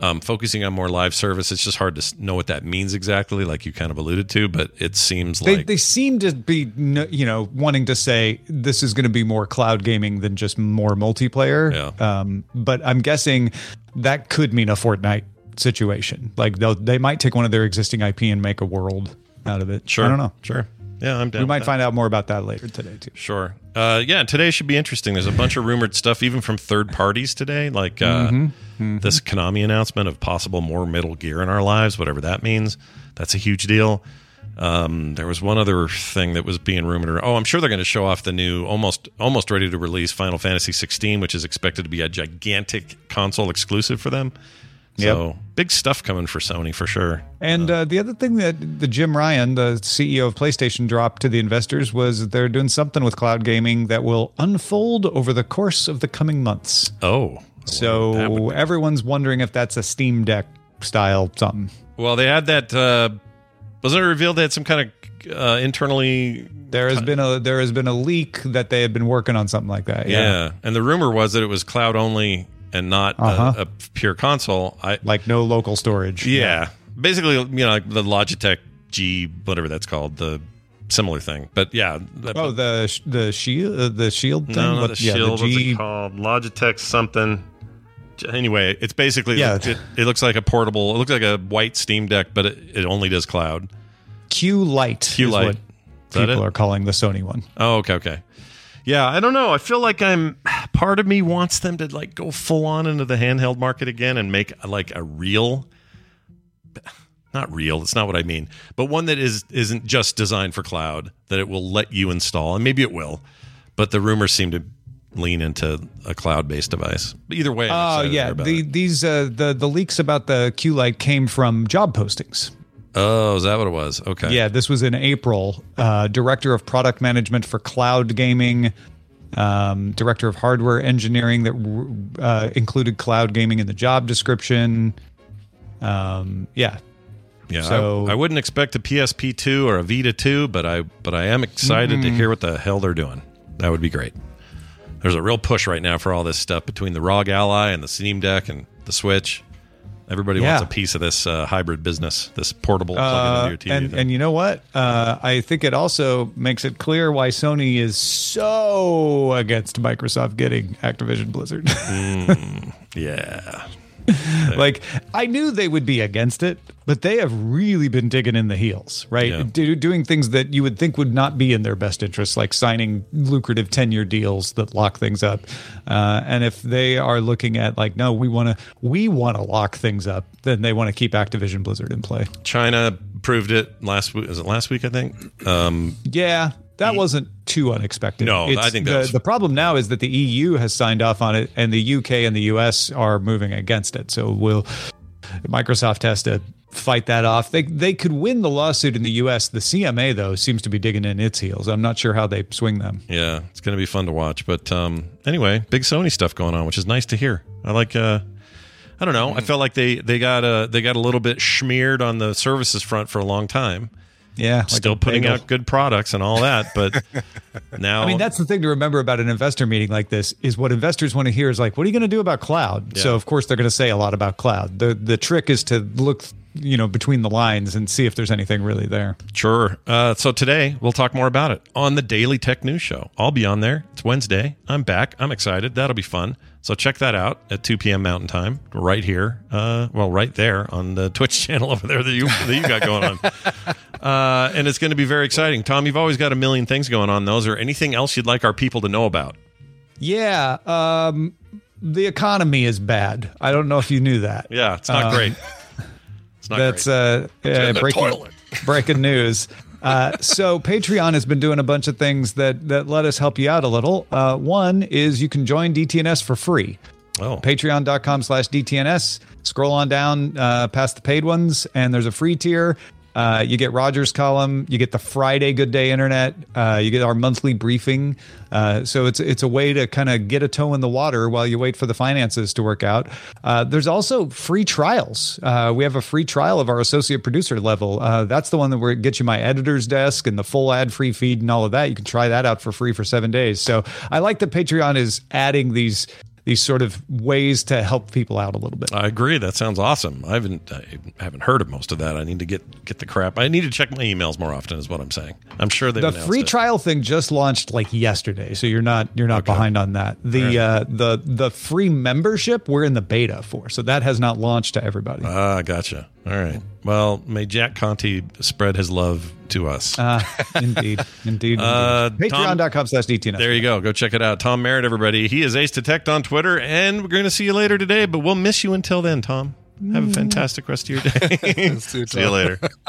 Um, focusing on more live service, it's just hard to know what that means exactly, like you kind of alluded to, but it seems They, like they seem to be, you know, wanting to say this is going to be more cloud gaming than just more multiplayer. Yeah. Um, but I'm guessing that could mean a Fortnite situation. Like they'll, they might take one of their existing IP and make a world out of it. Sure. I don't know. Sure. Yeah, I'm down. We might find out more about that later today too. Sure. Uh, yeah, today should be interesting. There's a bunch of rumored stuff, even from third parties today, like uh, Mhm. Mhm. this Konami announcement of possible more Metal Gear in our lives, whatever that means. That's a huge deal. Um, there was one other thing that was being rumored. Oh, I'm sure they're going to show off the new, almost almost ready to release Final Fantasy 16, which is expected to be a gigantic console exclusive for them. So big stuff coming for Sony for sure. And uh, the other thing that the Jim Ryan, the CEO of PlayStation, dropped to the investors was they're doing something with cloud gaming that will unfold over the course of the coming months. Oh, so everyone's wondering if that's a Steam Deck style something. Well, they had that. Uh, wasn't it revealed they had some kind of uh, internally? There has been a there has been a leak that they had been working on something like that. Yeah. Yeah, and the rumor was that it was cloud only and not a- Uh-huh. a, pure console. I like no local storage. yeah, basically, you know, like the Logitech G, whatever that's called, the similar thing. But yeah, that- Oh, the the shield uh, the shield thing. no, not What- the yeah, shield. the What's it called? Logitech something. Anyway, it's basically Yeah. it, it looks like a portable. It looks like a white Steam Deck, but it, it only does cloud. Q Lite. Q is Lite. what Is that people it? are calling the Sony one. Oh, okay, okay. Yeah, I don't know. I feel like I'm part of me wants them to like go full on into the handheld market again and make like a real not real, it's not what I mean, but one that is isn't just designed for cloud that it will let you install and maybe it will. But the rumors seem to lean into a cloud-based device. But either way, Oh yeah, the, these uh, the the leaks about the Q Lite came from job postings. Oh, is that what it was? Okay. Yeah, this was in April. Uh, director of product management for cloud gaming, um, director of hardware engineering that uh, included cloud gaming in the job description. Um, yeah, Yeah, So- I, I wouldn't expect a PSP two or a Vita two, but I but I am excited to Mhm. hear what the hell they're doing. That would be great. there's a real push right now for all this stuff between the ROG Ally and the Steam Deck and the Switch. Everybody Yeah. wants a piece of this uh, hybrid business, this portable plug Uh, into your TV. and thing. and you know what? Uh, I think it also makes it clear why Sony is so against Microsoft getting Activision Blizzard. Mm, yeah. like I knew they would be against it, but they have really been digging in the heels, right? Yeah. Do, doing things that you would think would not be in their best interest, like signing lucrative ten-year deals that lock things up. Uh, and if they are looking at like, no, we want to, we want to lock things up, then they want to keep Activision Blizzard in play. China proved it last week. Is it last week? I think. Um, Yeah, that wasn't too unexpected. No, I think the, the problem now is that the EU has signed off on it, and the UK and the US are moving against it. So will Microsoft has to fight that off. They they could win the lawsuit in the US. The CMA though seems to be digging in its heels. I'm not sure how they swing them. Yeah, it's going to be fun to watch. But um, anyway, big Sony stuff going on, which is nice to hear. I like. Uh, I don't know. I felt like they they got a they got a little bit smeared on the services front for a long time. Yeah, like still putting bagel. out good products and all that, but now I mean, that's the thing to remember about an investor meeting like this is what investors want to hear is like, what are you going to do about cloud? So of course they're going to say a lot about cloud. The the trick is to look, you know, between the lines and see if there's anything really there. Sure. Uh, so today we'll talk more about it on the Daily Tech News Show. I'll be on there. It's Wednesday. I'm back. I'm excited. That'll be fun. So check that out at 2 p.m. Mountain Time, right here. Uh, well, right there on the Twitch channel over there that you that you got going on. Uh, and it's going to be very exciting. Tom, you've always got a million things going on. Those or anything else you'd like our people to know about? Yeah, um, the economy is bad. I don't know if you knew that. Yeah, it's not Um, great. It's not That's great. uh, It's uh, in breaking breaking news. Uh, so Patreon has been doing a bunch of things that that let us help you out a little. Uh, one is you can join DTNS for free. Oh. Patreon.com slash DTNS. Scroll on down uh, past the paid ones, and there's a free tier. Uh, you get Rogers column. You get the Friday Good Day Internet. Uh, you get our monthly briefing. Uh, so it's it's a way to kind of get a toe in the water while you wait for the finances to work out. Uh, there's also free trials. Uh, we have a free trial of our associate producer level. Uh, that's the one that it gets you my editor's desk and the full ad free feed and all of that. You can try that out for free for seven days. So I like that Patreon is adding these these sort of ways to help people out a little bit. I agree. That sounds awesome. I haven't I haven't heard of most of that. I need to get get the crap. I need to check my emails more often. Is what I'm saying. I'm sure they the free trial thing just launched like yesterday, so you're not you're not behind on that. The uh, the the free membership we're in the beta for, so that has not launched to everybody. Ah, gotcha. All right. Well, may Jack Conte spread his love to us. Uh, indeed, indeed. Uh, indeed. Patreon.com slash DTNS. There you go. Go check it out. Tom Merritt, everybody. He is Ace Detect on Twitter, and we're going to see you later today, but we'll miss you until then, Tom. Have a fantastic rest of your day. See you, you later.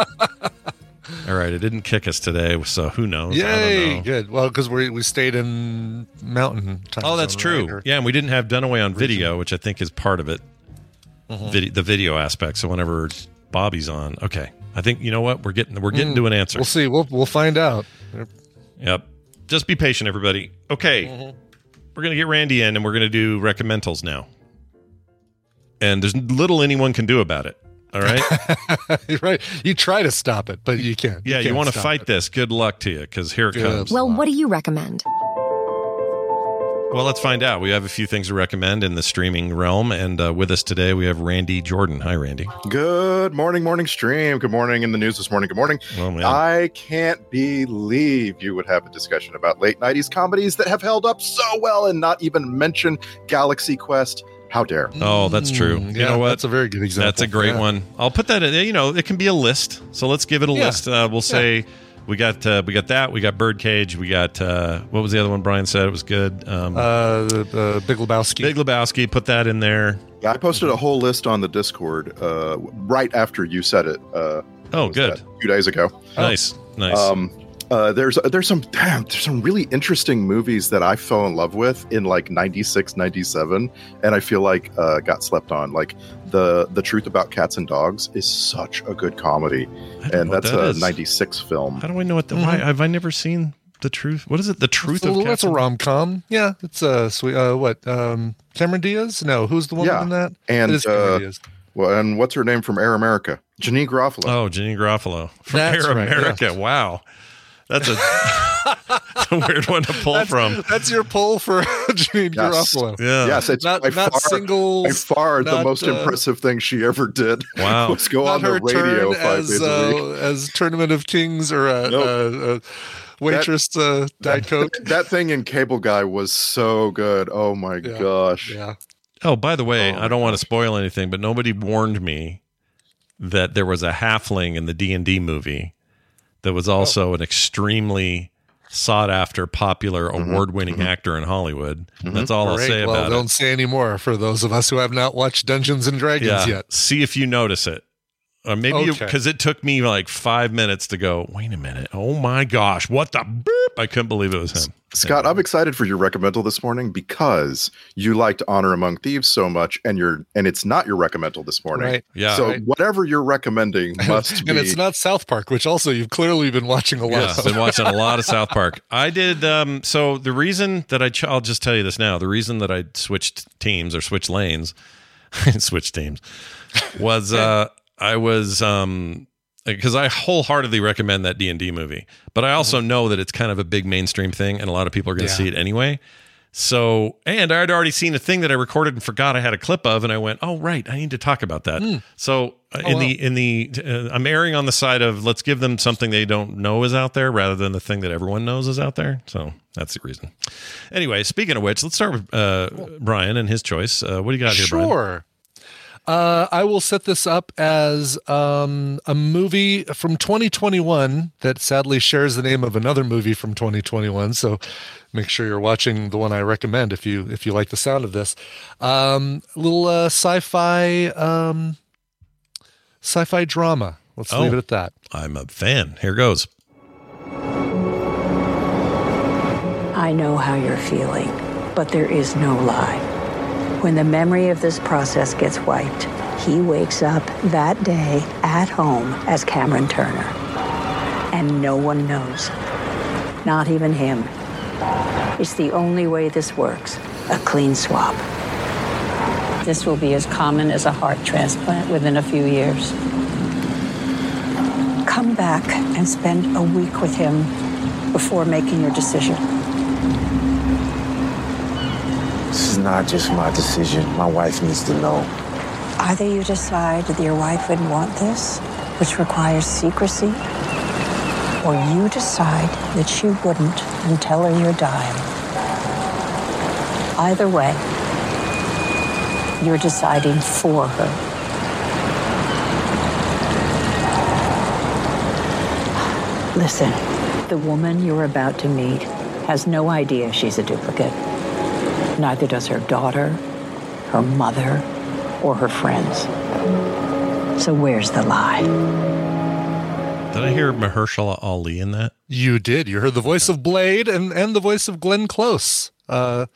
All right. It didn't kick us today, so who knows? I don't Yay! know. Good. Well, because we we stayed in mountain time. Oh, that's true. right? Or- Yeah, and we didn't have Dunaway on video, which I think is part of it. Mhm. Vid- the video aspect. So whenever Bobby's on, okay, I think you know what we're getting. We're getting Mm, to an answer. We'll see. We'll we'll find out. Yep. Just be patient, everybody. Okay, Mm-hmm. we're gonna get Randy in, and we're gonna do recommendals now. And there's little anyone can do about it. All right. You're right. You try to stop it, but you can't. Yeah, you, can't want to fight it. this. Good luck to you, because here it Good comes. Well, what do you recommend? Well, let's find out. We have a few things to recommend in the streaming realm, and uh, with us today we have Randy Jordan. Hi, Randy. Good morning, morning stream. Good morning in the news this morning. Good morning. Oh, man. I can't believe you would have a discussion about late 90s comedies that have held up so well and not even mention Galaxy Quest. How dare? Oh, that's true. Mm, you yeah, know what? that's a very good example. That's a great Yeah. one. I'll put that in. You know, it can be a list. So let's give it a Yeah. list. Uh, we'll say we got uh, we got that. We got Birdcage. We got uh, what was the other one? Brian said it was good. Um, Uh, the, the Big Lebowski. Big Lebowski. Put that in there. Yeah, I posted a whole list on the Discord uh, right after you said it. Uh, Oh, good. that? Two days ago. Nice, nice. Um, uh, there's there's some damn there's some really interesting movies that I fell in love with in like 96, 97, and I feel like uh, got slept on. Like the the Truth About Cats and Dogs is such a good comedy, and that's that a is. 96 film. How do I know what the? Why have I never seen the truth? What is it? The truth It's of a, that's Cats a rom com. Yeah, it's a sweet. Uh, what? Um, Cameron Diaz? No, who's the woman Yeah, in that? and it is Cameron uh, Diaz. well, and what's her name from Air America? Janeane Garofalo. Oh, Jenny Garofalo from That's Air right, America. Wow. That's a, that's a weird one to pull That's, from. that's your pull for Janine Yes. Garofalo. Yeah. Yes, it's Not- by not far, singles, by far the most uh, impressive thing she ever did. Wow. was go Not on the her radio turn five as days a week. uh, as Tournament of Kings or a, Nope. a, a waitress uh, Diet Coke. That thing in Cable Guy was so good. Oh my gosh. Yeah. Oh, by the way, I don't want to spoil anything, but nobody warned me that there was a halfling in the D and D movie that was oh. also an extremely sought after, popular, mm-hmm. award winning mm-hmm. actor in Hollywood. Mm-hmm. That's all I'll say well, about don't it. say any more for those of us who have not watched Dungeons and Dragons Yeah, yet. see if you notice it. Or maybe Okay. because it took me like five minutes to go. Wait a minute! Oh my gosh! What the boop? I couldn't believe it was him. Scott, I'm excited for your recommendal this morning because you liked Honor Among Thieves so much, and you're and it's not your recommendal this morning. Right. Yeah. So Right. whatever you're recommending must be. and it's not South Park, which also you've clearly been watching a lot Yes, of. been watching a lot of South Park. I did. Um, so the reason that I, ch- I'll just tell you this now. The reason that I switched teams or switched lanes, switched teams, was uh, I was um, because I wholeheartedly recommend that D and D movie, but I also know that it's kind of a big mainstream thing, and a lot of people are going to Yeah. see it anyway. So, and I had already seen a thing that I recorded and forgot I had a clip of, and I went, "Oh, right, I need to talk about that." So, uh, Oh, in wow. the in the, uh, I'm erring on the side of let's give them something they don't know is out there, rather than the thing that everyone knows is out there. So that's the reason. Anyway, speaking of which, let's start with uh, Brian and his choice. Uh, what do you got here, Brian? Sure. Uh, I will set this up as um, a movie from 2021 that sadly shares the name of another movie from 2021. So make sure you're watching the one I recommend if you if you like the sound of this. Um, little uh, sci-fi um, sci-fi drama. Let's leave Oh. it at that. I'm a fan. Here goes. I know how you're feeling, but there is no lie. When the memory of this process gets wiped, he wakes up that day at home as Cameron Turner. And no one knows. Not even him. It's the only way this works a clean swap. This will be as common as a heart transplant within a few years. Come back and spend a week with him before making your decision. This is not just my decision. My wife needs to know. Either you decide that your wife wouldn't want this, which requires secrecy, or you decide that she wouldn't and tell her you're dying. Either way, you're deciding for her. Listen, the woman you're about to meet has no idea she's a duplicate. Neither does her daughter, her mother, or her friends. So where's the lie? Did I hear Mahershala Ali in that? You did. You heard the voice of Blade and, and the voice of Glenn Close uh,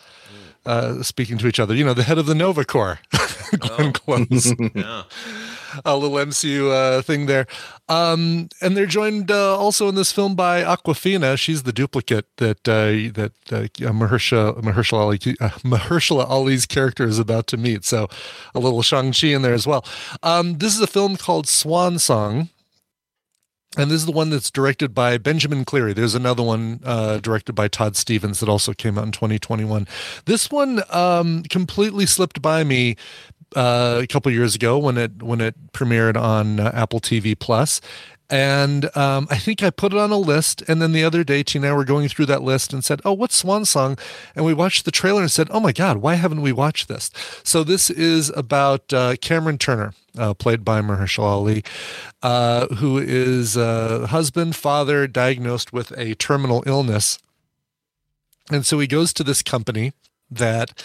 uh, speaking to each other. You know, the head of the Nova Corps, Glenn Close. yeah. A little MCU uh, thing there. Um, and they're joined uh, also in this film by Awkwafina. She's the duplicate that uh, that uh, Mahershala, Mahershala, Ali, uh, Mahershala Ali's character is about to meet. So a little Shang-Chi in there as well. Um, this is a film called Swan Song. And this is the one that's directed by Benjamin Cleary. There's another one uh, directed by Todd Stephens that also came out in 2021. This one um, completely slipped by me uh, a couple years ago when it when it premiered on uh, Apple TV Plus. And um, I think I put it on a list. And then the other day, Tina and I were going through that list and said, Oh, what's Swan Song? And we watched the trailer and said, Oh my God, why haven't we watched this? So this is about uh, Cameron Turner, uh, played by Mahershala Ali, uh, who is a husband, father, diagnosed with a terminal illness. And so he goes to this company that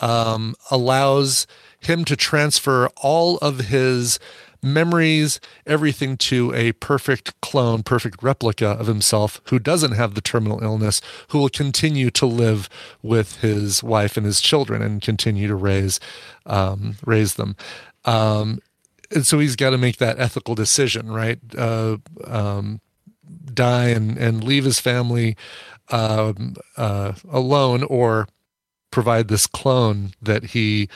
um, allows him to transfer all of his memories, everything to a perfect clone, perfect replica of himself who doesn't have the terminal illness, who will continue to live with his wife and his children and continue to raise um, raise them. Um, and so he's got to make that ethical decision, right? Uh, um, die and, and leave his family um, uh, alone or provide this clone that he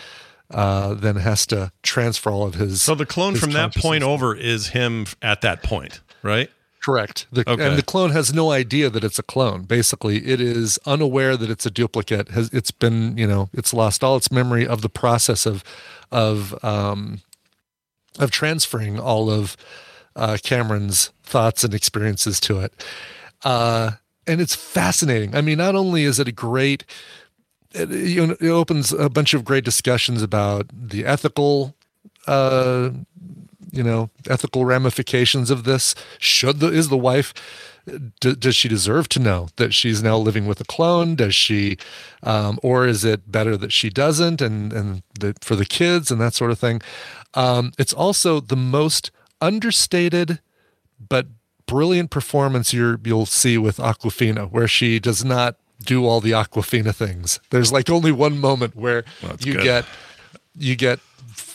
uh, then has to transfer all of his. So the clone from that point over is him at that point, right? Correct. The, Okay. And the clone has no idea that it's a clone. Basically, it is unaware that it's a duplicate. Has it's been you know it's lost all its memory of the process of of um, of transferring all of uh, Cameron's thoughts and experiences to it. Uh, and it's fascinating. I mean, not only is it a great, it, you it opens a bunch of great discussions about the ethical, uh, you know, ethical ramifications of this. Should the is the wife? D- does she deserve to know that she's now living with a clone? Does she, um, or is it better that she doesn't? And and the, for the kids and that sort of thing. Um, it's also the most understated but brilliant performance you're, you'll see with Awkwafina, where she does not do all the Awkwafina things. There's like only one moment where that's you good. get you get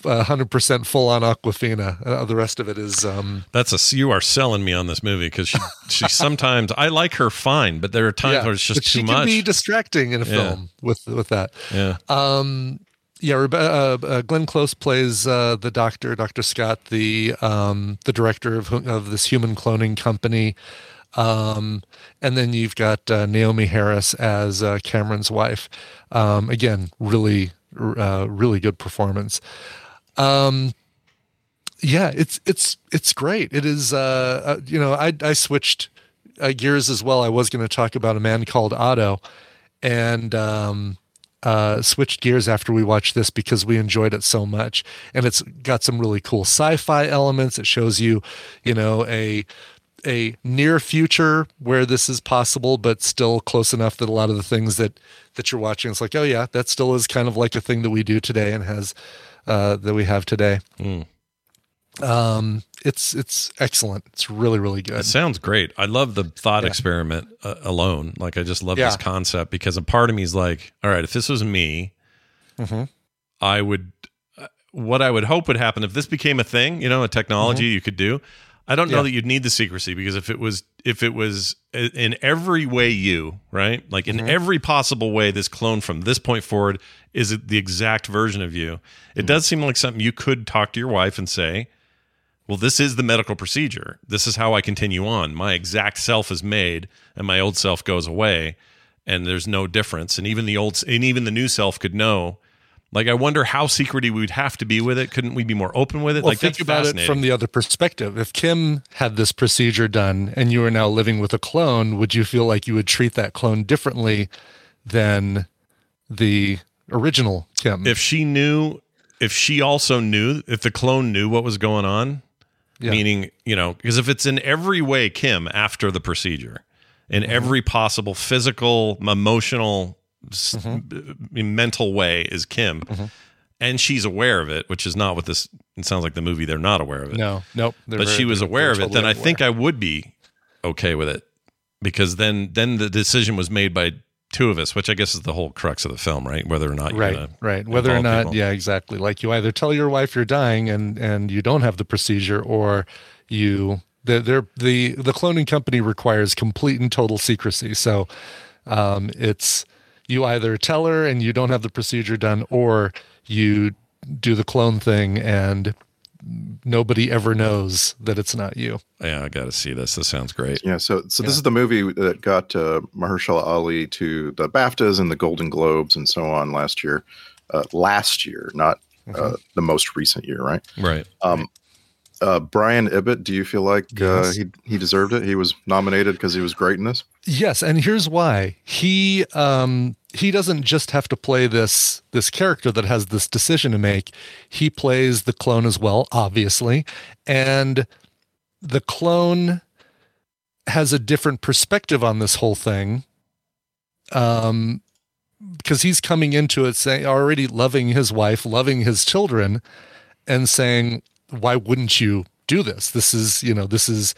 hundred percent full on Awkwafina. Uh, the rest of it is um, That's a you are selling me on this movie because she she sometimes I like her fine, but there are times yeah, where it's just but she too can much. be distracting in a Yeah. film with with that. Yeah. Um, yeah, uh, uh, Glenn Close plays uh, the doctor, Doctor Scott, the um, the director of of this human cloning company, um, and then you've got uh, Naomie Harris as uh, Cameron's wife. Um, again, really, uh, really good performance. Um, yeah, it's it's it's great. It is. Uh, uh, you know, I I switched uh, gears as well. I was going to talk about a man called Otto, and um, uh, switched gears after we watched this because we enjoyed it so much. And it's got some really cool sci-fi elements. It shows you, you know, a a near future where this is possible, but still close enough that a lot of the things that that you're watching, it's like, oh yeah, that still is kind of like a thing that we do today and has uh, that we have today. Um, it's it's excellent. It's really really good. It sounds great. I love the thought experiment uh, alone. Like I just love this concept because a part of me is like, all right, if this was me, Mhm. I would. uh, What I would hope would happen if this became a thing, you know, a technology Mhm. you could do. I don't know Yeah. that you'd need the secrecy because if it was if it was in every way you right, like in Mhm. every possible way, this clone from this point forward is the exact version of you. It does seem like something you could talk to your wife and say, well, this is the medical procedure. This is how I continue on. My exact self is made, and my old self goes away, and there's no difference. And even the old, and even the new self could know. Like, I wonder how secretive we would have to be with it. Couldn't we be more open with it? Well, like, think that's about it from the other perspective. If Kim had this procedure done and you are now living with a clone, would you feel like you would treat that clone differently than the original Kim? if she knew, if she also knew, if the clone knew what was going on, Yeah. meaning, you know, because if it's in every way Kim after the procedure, in Mm-hmm. every possible physical, emotional, Mm-hmm. mental way is Kim, and she's aware of it, which is not what this. It sounds like the movie. They're not aware of it. No, nope. But very- she was aware of it. Then totally I think I would be okay with it because then then the decision was made by two of us, which I guess is the whole crux of the film, right? Whether or not you're right right whether or not people. yeah exactly like you either tell your wife you're dying and and you don't have the procedure or you the they're, the the cloning company requires complete and total secrecy so um it's you either tell her and you don't have the procedure done or you do the clone thing and nobody ever knows that it's not you Yeah, I got to see this. This sounds great. Yeah, so so this is the movie that got uh, Mahershala Ali to the BAFTAs and the Golden Globes and so on last year. Uh, last year, not uh, Mhm. the most recent year, right? Right. Um, uh, Brian Ibbott, do you feel like uh, he he deserved it? He was nominated because he was great in this. Yes, and here's why. He um he doesn't just have to play this this character that has this decision to make. He plays the clone as well, obviously. And the clone has a different perspective on this whole thing. Um because he's coming into it saying already loving his wife, loving his children and saying why wouldn't you do this? This is, you know, this is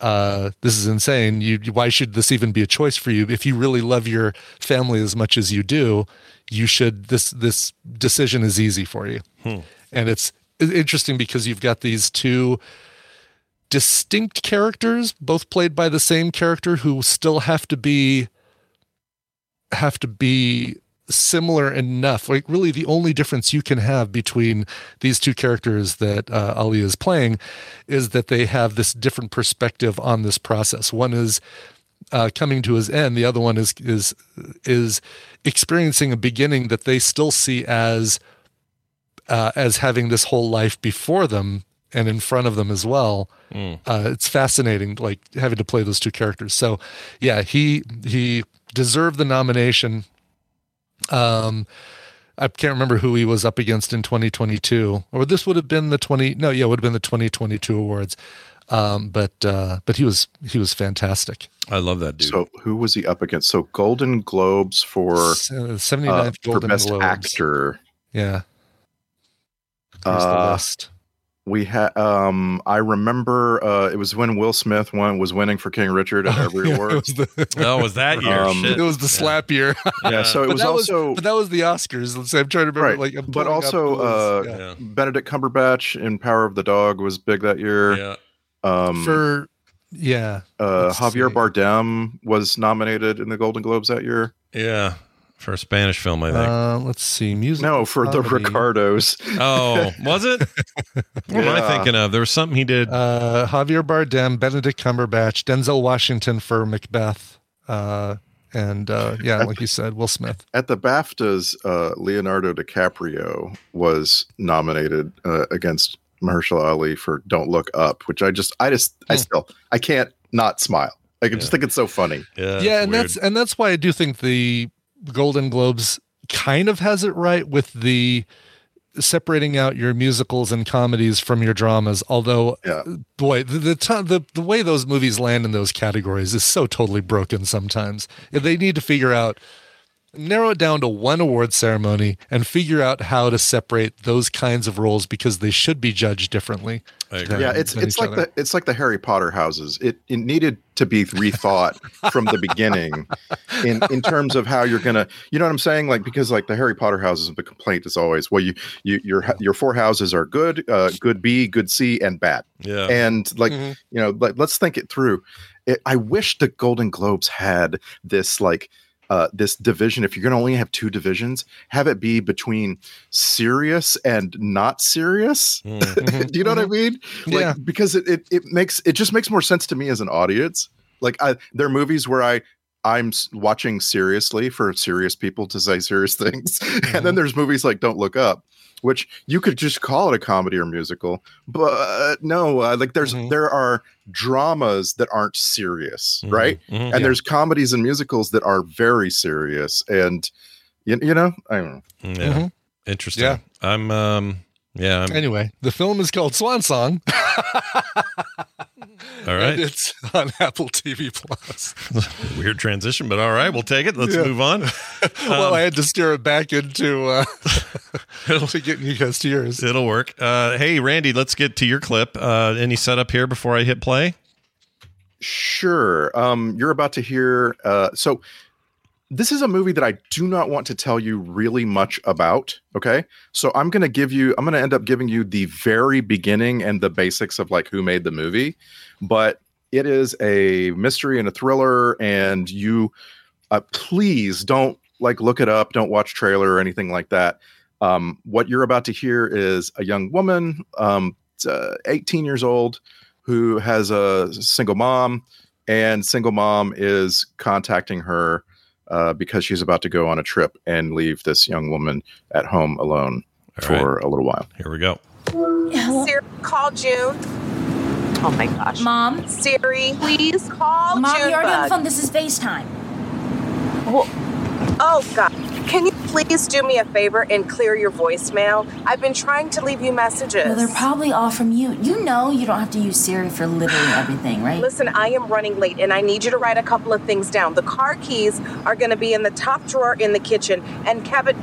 uh, this is insane. You, why should this even be a choice for you? If you really love your family as much as you do, you should. This this decision is easy for you, Hmm. and it's it's interesting because you've got these two distinct characters, both played by the same character, who still have to be have to be similar enough. Like, really, the only difference you can have between these two characters that uh, Ali is playing is that they have this different perspective on this process. One is uh, coming to his end. The other one is is is experiencing a beginning that they still see as uh, as having this whole life before them and in front of them as well. Mm. Uh, it's fascinating, like having to play those two characters. So, yeah, he he deserved the nomination. Um, I can't remember who he was up against in 2022, or this would have been the 20. No, yeah, it would have been the 2022 awards. Um, but uh, but he was he was fantastic. I love that dude. So who was he up against? So Golden Globes for Se- 79th uh, for Golden best Globes. actor. Yeah. Here's the Uh, list. We had um I remember uh it was when Will Smith won was winning for King Richard at every Yeah, it award. was the- Oh, was that year? Um, It was the slap year. Yeah, so it But was that also but that was the Oscars. Let's say I'm trying to remember. right, Like, I'm but pulling up also uh yeah. Benedict Cumberbatch in Power of the Dog was big that year. Yeah. Um for yeah, uh let's Javier see. Bardem was nominated in the Golden Globes that year. Yeah. For a Spanish film, I think. Uh, let's see, music. No, for the. Ricardos. oh, was it? What am I thinking of? There was something he did. Uh, Javier Bardem, Benedict Cumberbatch, Denzel Washington for Macbeth, uh, and uh, yeah, like you said, Will Smith. At the BAFTAs, uh, Leonardo DiCaprio was nominated uh, against Mahershala Ali for "Don't Look Up," which I just, I just, I still, I can't not smile. Like, I just think it's so funny. Yeah, yeah, and that's and that's why I do think the Golden Globes kind of has it right with the separating out your musicals and comedies from your dramas. Although, boy, the the, the the way those movies land in those categories is so totally broken. Sometimes they need to figure out narrow it down to one award ceremony and figure out how to separate those kinds of roles because they should be judged differently. yeah, it's it's like other. the it's like the Harry Potter houses. It it needed to be rethought from the beginning in in terms of how you're gonna you know what I'm saying like because like the Harry Potter houses of the complaint is always well you you your your four houses are good uh good B good C and bad Yeah. and like Mm-hmm. you know like, let's think it through. It, I wish the Golden Globes had this like uh, this division, if you're going to only have two divisions, have it be between serious and not serious. Mm-hmm. Do you know what I mean? Like, Yeah. Because it, it it makes it just makes more sense to me as an audience. Like I, there are movies where I I'm watching seriously for serious people to say serious things, and Mm-hmm. then there's movies like Don't Look Up, which you could just call it a comedy or musical, but no, uh, like there's Mm-hmm. there are dramas that aren't serious, Mhm, right? mhm. And Yeah. there's comedies and musicals that are very serious, and you, you know, I don't know. Yeah. Mhm. Interesting. Yeah. I'm um yeah, I'm, Anyway, the film is called Swan Song. all right. And it's on Apple TV Plus. Weird transition, but all right, we'll take it. Let's Yeah. move on. well, Um, I had to steer it back into uh, to getting you guys to yours. It'll work. Uh, hey, Randy, let's get to your clip. Uh, any setup here before I hit play? Sure. Um, you're about to hear. Uh, so, this is a movie that I do not want to tell you really much about. Okay. So, I'm going to give you, I'm going to end up giving you the very beginning and the basics of like who made the movie. But it is a mystery and a thriller. And you, uh, please don't like look it up. Don't watch trailer or anything like that. Um, what you're about to hear is a young woman, um, uh, 18 years old, who has a single mom, and single mom is contacting her uh, because she's about to go on a trip and leave this young woman at home alone for a little while. Here we go. Siri, call June. Oh my gosh. Mom? Siri, please call Mom, June. you're already on the phone. This is FaceTime. Oh, God. Can you please do me a favor and clear your voicemail? I've been trying to leave you messages. Well, they're probably all from you. You know you don't have to use Siri for literally everything, right? Listen, I am running late and I need you to write a couple of things down. The car keys are going to be in the top drawer in the kitchen. And Kevin,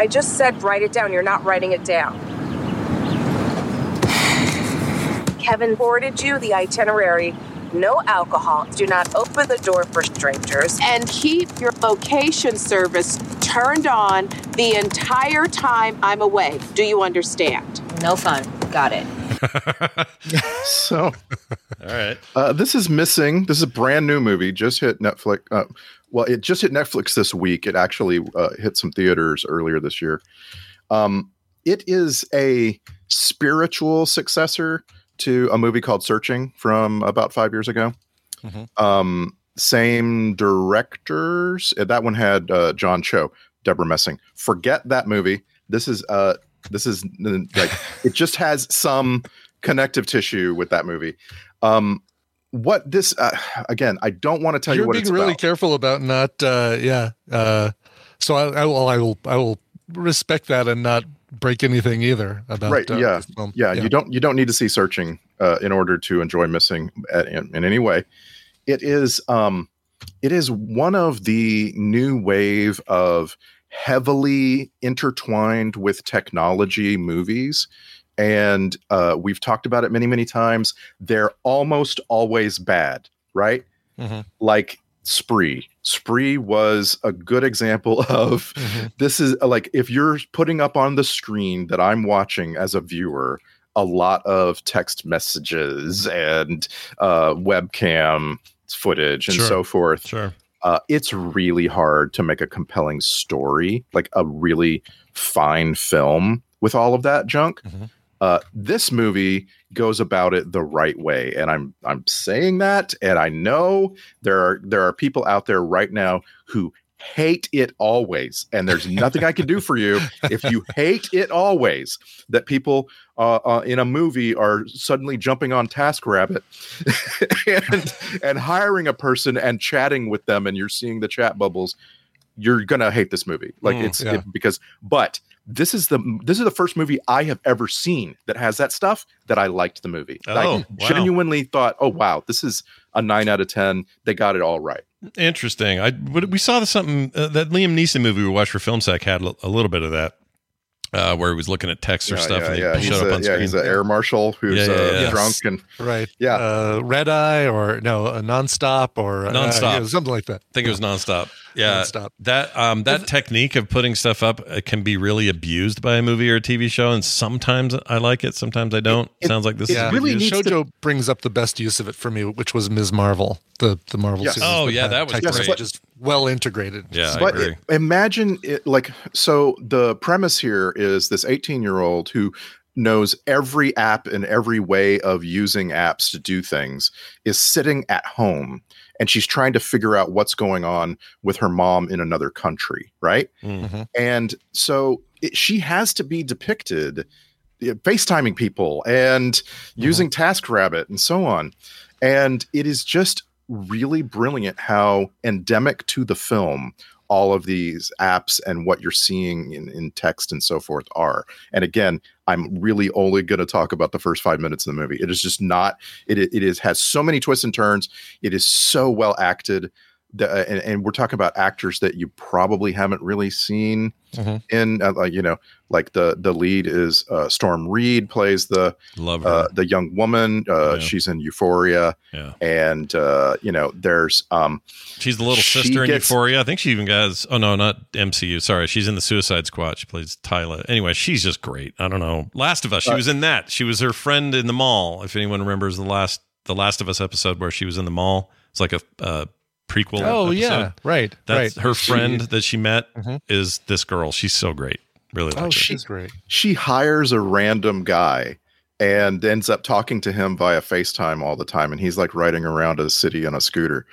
I just said write it down. You're not writing it down. Kevin forwarded you the itinerary. No alcohol. Do not open the door for strangers. And keep your location service turned on the entire time I'm away. Do you understand? No fun. Got it. So, All right. uh, this is missing. This is a brand new movie, just hit Netflix. Uh, well, it just hit Netflix this week. It actually uh, hit some theaters earlier this year. Um, it is a spiritual successor to a movie called Searching from about five years ago. Mhm. Um, same directors. Uh, That one had uh, John Cho, Debra Messing. Forget that movie. This is uh, this is like it just has some connective tissue with that movie. Um, what this uh, again? I don't want to tell You're you what being it's really about. careful about not, uh, yeah. Uh, so I, I will, I will, I will respect that and not break anything either about right uh, yeah. film. yeah you don't you don't need to see searching uh, in order to enjoy missing at, in, in any way it is um it is one of the new wave of heavily intertwined with technology movies and uh, we've talked about it many many times they're almost always bad right Mhm. like spree spree was a good example of this is uh, like if you're putting up on the screen that i'm watching as a viewer a lot of text messages and uh, webcam footage and Sure. so forth Sure. uh, it's really hard to make a compelling story like a really fine film with all of that junk uh, this movie goes about it the right way, and I'm I'm saying that, and I know there are there are people out there right now who hate it always, and there's nothing I can do for you if you hate it always. That people uh, uh, in a movie are suddenly jumping on TaskRabbit and and hiring a person and chatting with them, and you're seeing the chat bubbles. You're gonna hate this movie, like Mm, it's yeah. it- because but this is the this is the first movie I have ever seen that has that stuff that I liked the movie. Oh, I wow. genuinely thought, oh wow, this is a nine out of ten. They got it all right. Interesting. I what- we saw the something uh, that Liam Neeson movie we watched for Film Sack had a little bit of that, uh, where he was looking at texts or Yeah, stuff yeah, and yeah. they He's showed a, up on yeah, screen. he's an air marshal who's Yeah, yeah, uh, yeah. drunk and right. Yeah. Uh, Red Eye or no, a nonstop or uh, Nonstop. yeah, something like that. I think it was nonstop. Yeah, Nonstop. That um, that technique of putting stuff up uh, can be really abused by a movie or a TV show, and sometimes I like it, sometimes I don't. Sounds like this yeah, is really Shoujo brings up the best use of it for me, which was Ms. Marvel, the the Marvel Yes. series. Oh, yeah, that was great. Just well integrated. Yeah, I but agree. i- imagine it like so the premise here is this 18 year old who knows every app and every way of using apps to do things is sitting at home and she's trying to figure out what's going on with her mom in another country right Mm-hmm. and so it, she has to be depicted FaceTiming people and using TaskRabbit and so on. And it is just really brilliant how endemic to the film all of these apps and what you're seeing in, in text and so forth are. And again, I'm really only going to talk about the first five minutes of the movie. It is just not. It it is has so many twists and turns. It is so well acted. The, uh, and, and we're talking about actors that you probably haven't really seen in uh, like you know like the the lead is uh, Storm Reid plays the Love uh, the young woman uh, Yeah. she's in Euphoria Yeah. and uh, you know there's um She's the little she sister in gets- Euphoria. I think she even got. Oh no, not MCU. Sorry, she's in the Suicide Squad. She plays Tyla. Anyway, she's just great. I don't know. Last of Us. She was in that. She was her friend in the mall. If anyone remembers the last the Last of Us episode where she was in the mall. It's like a uh, prequel. Oh, episode. yeah. Right, That's right. her She- friend that she met Mm-hmm. Mhm. is this girl. She's so great. Really like Oh, her. she's great. she hires a random guy and ends up talking to him via FaceTime all the time and he's like riding around a city on a scooter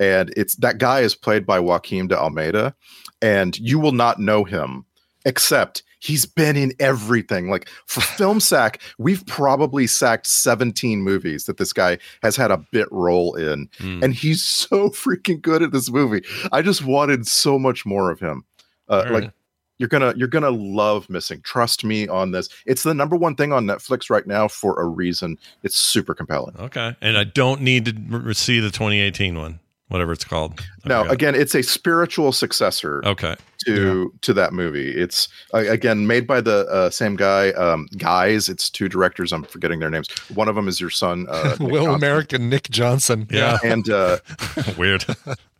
and it's that guy is played by Joaquim de Almeida and you will not know him except he's been in everything. Like for film sack we've probably sacked 17 movies that this guy has had a bit role in Hmm. and he's so freaking good at this movie. I just wanted so much more of him. Uh, like you're gonna you're gonna love missing. Trust me on this. It's the number one thing on netflix right now for a reason. It's super compelling. Okay, and I don't need to see the 2018 one, whatever it's called. I now forgot. again it's a spiritual successor Okay. to to that movie it's uh, again made by the uh, same guy um guys it's two directors i'm forgetting their names one of them is your son uh Will Johnson. American Nick Johnson. Yeah. and uh weird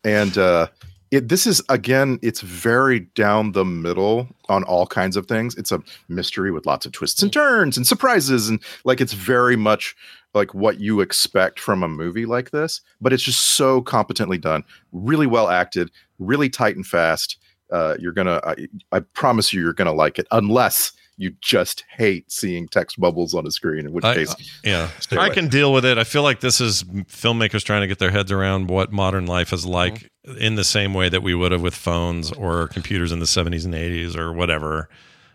and uh it, this is again it's very down the middle on all kinds of things it's a mystery with lots of twists and turns and surprises and like it's very much like what you expect from a movie like this, but it's just so competently done, really well acted, really tight and fast. Uh, you're gonna, I, I promise you, you're gonna like it, unless you just hate seeing text bubbles on a screen. In which I- case, yeah, I away. can deal with it. I feel like this is filmmakers trying to get their heads around what modern life is like in the same way that we would have with phones or computers in the 70s and 80s or whatever.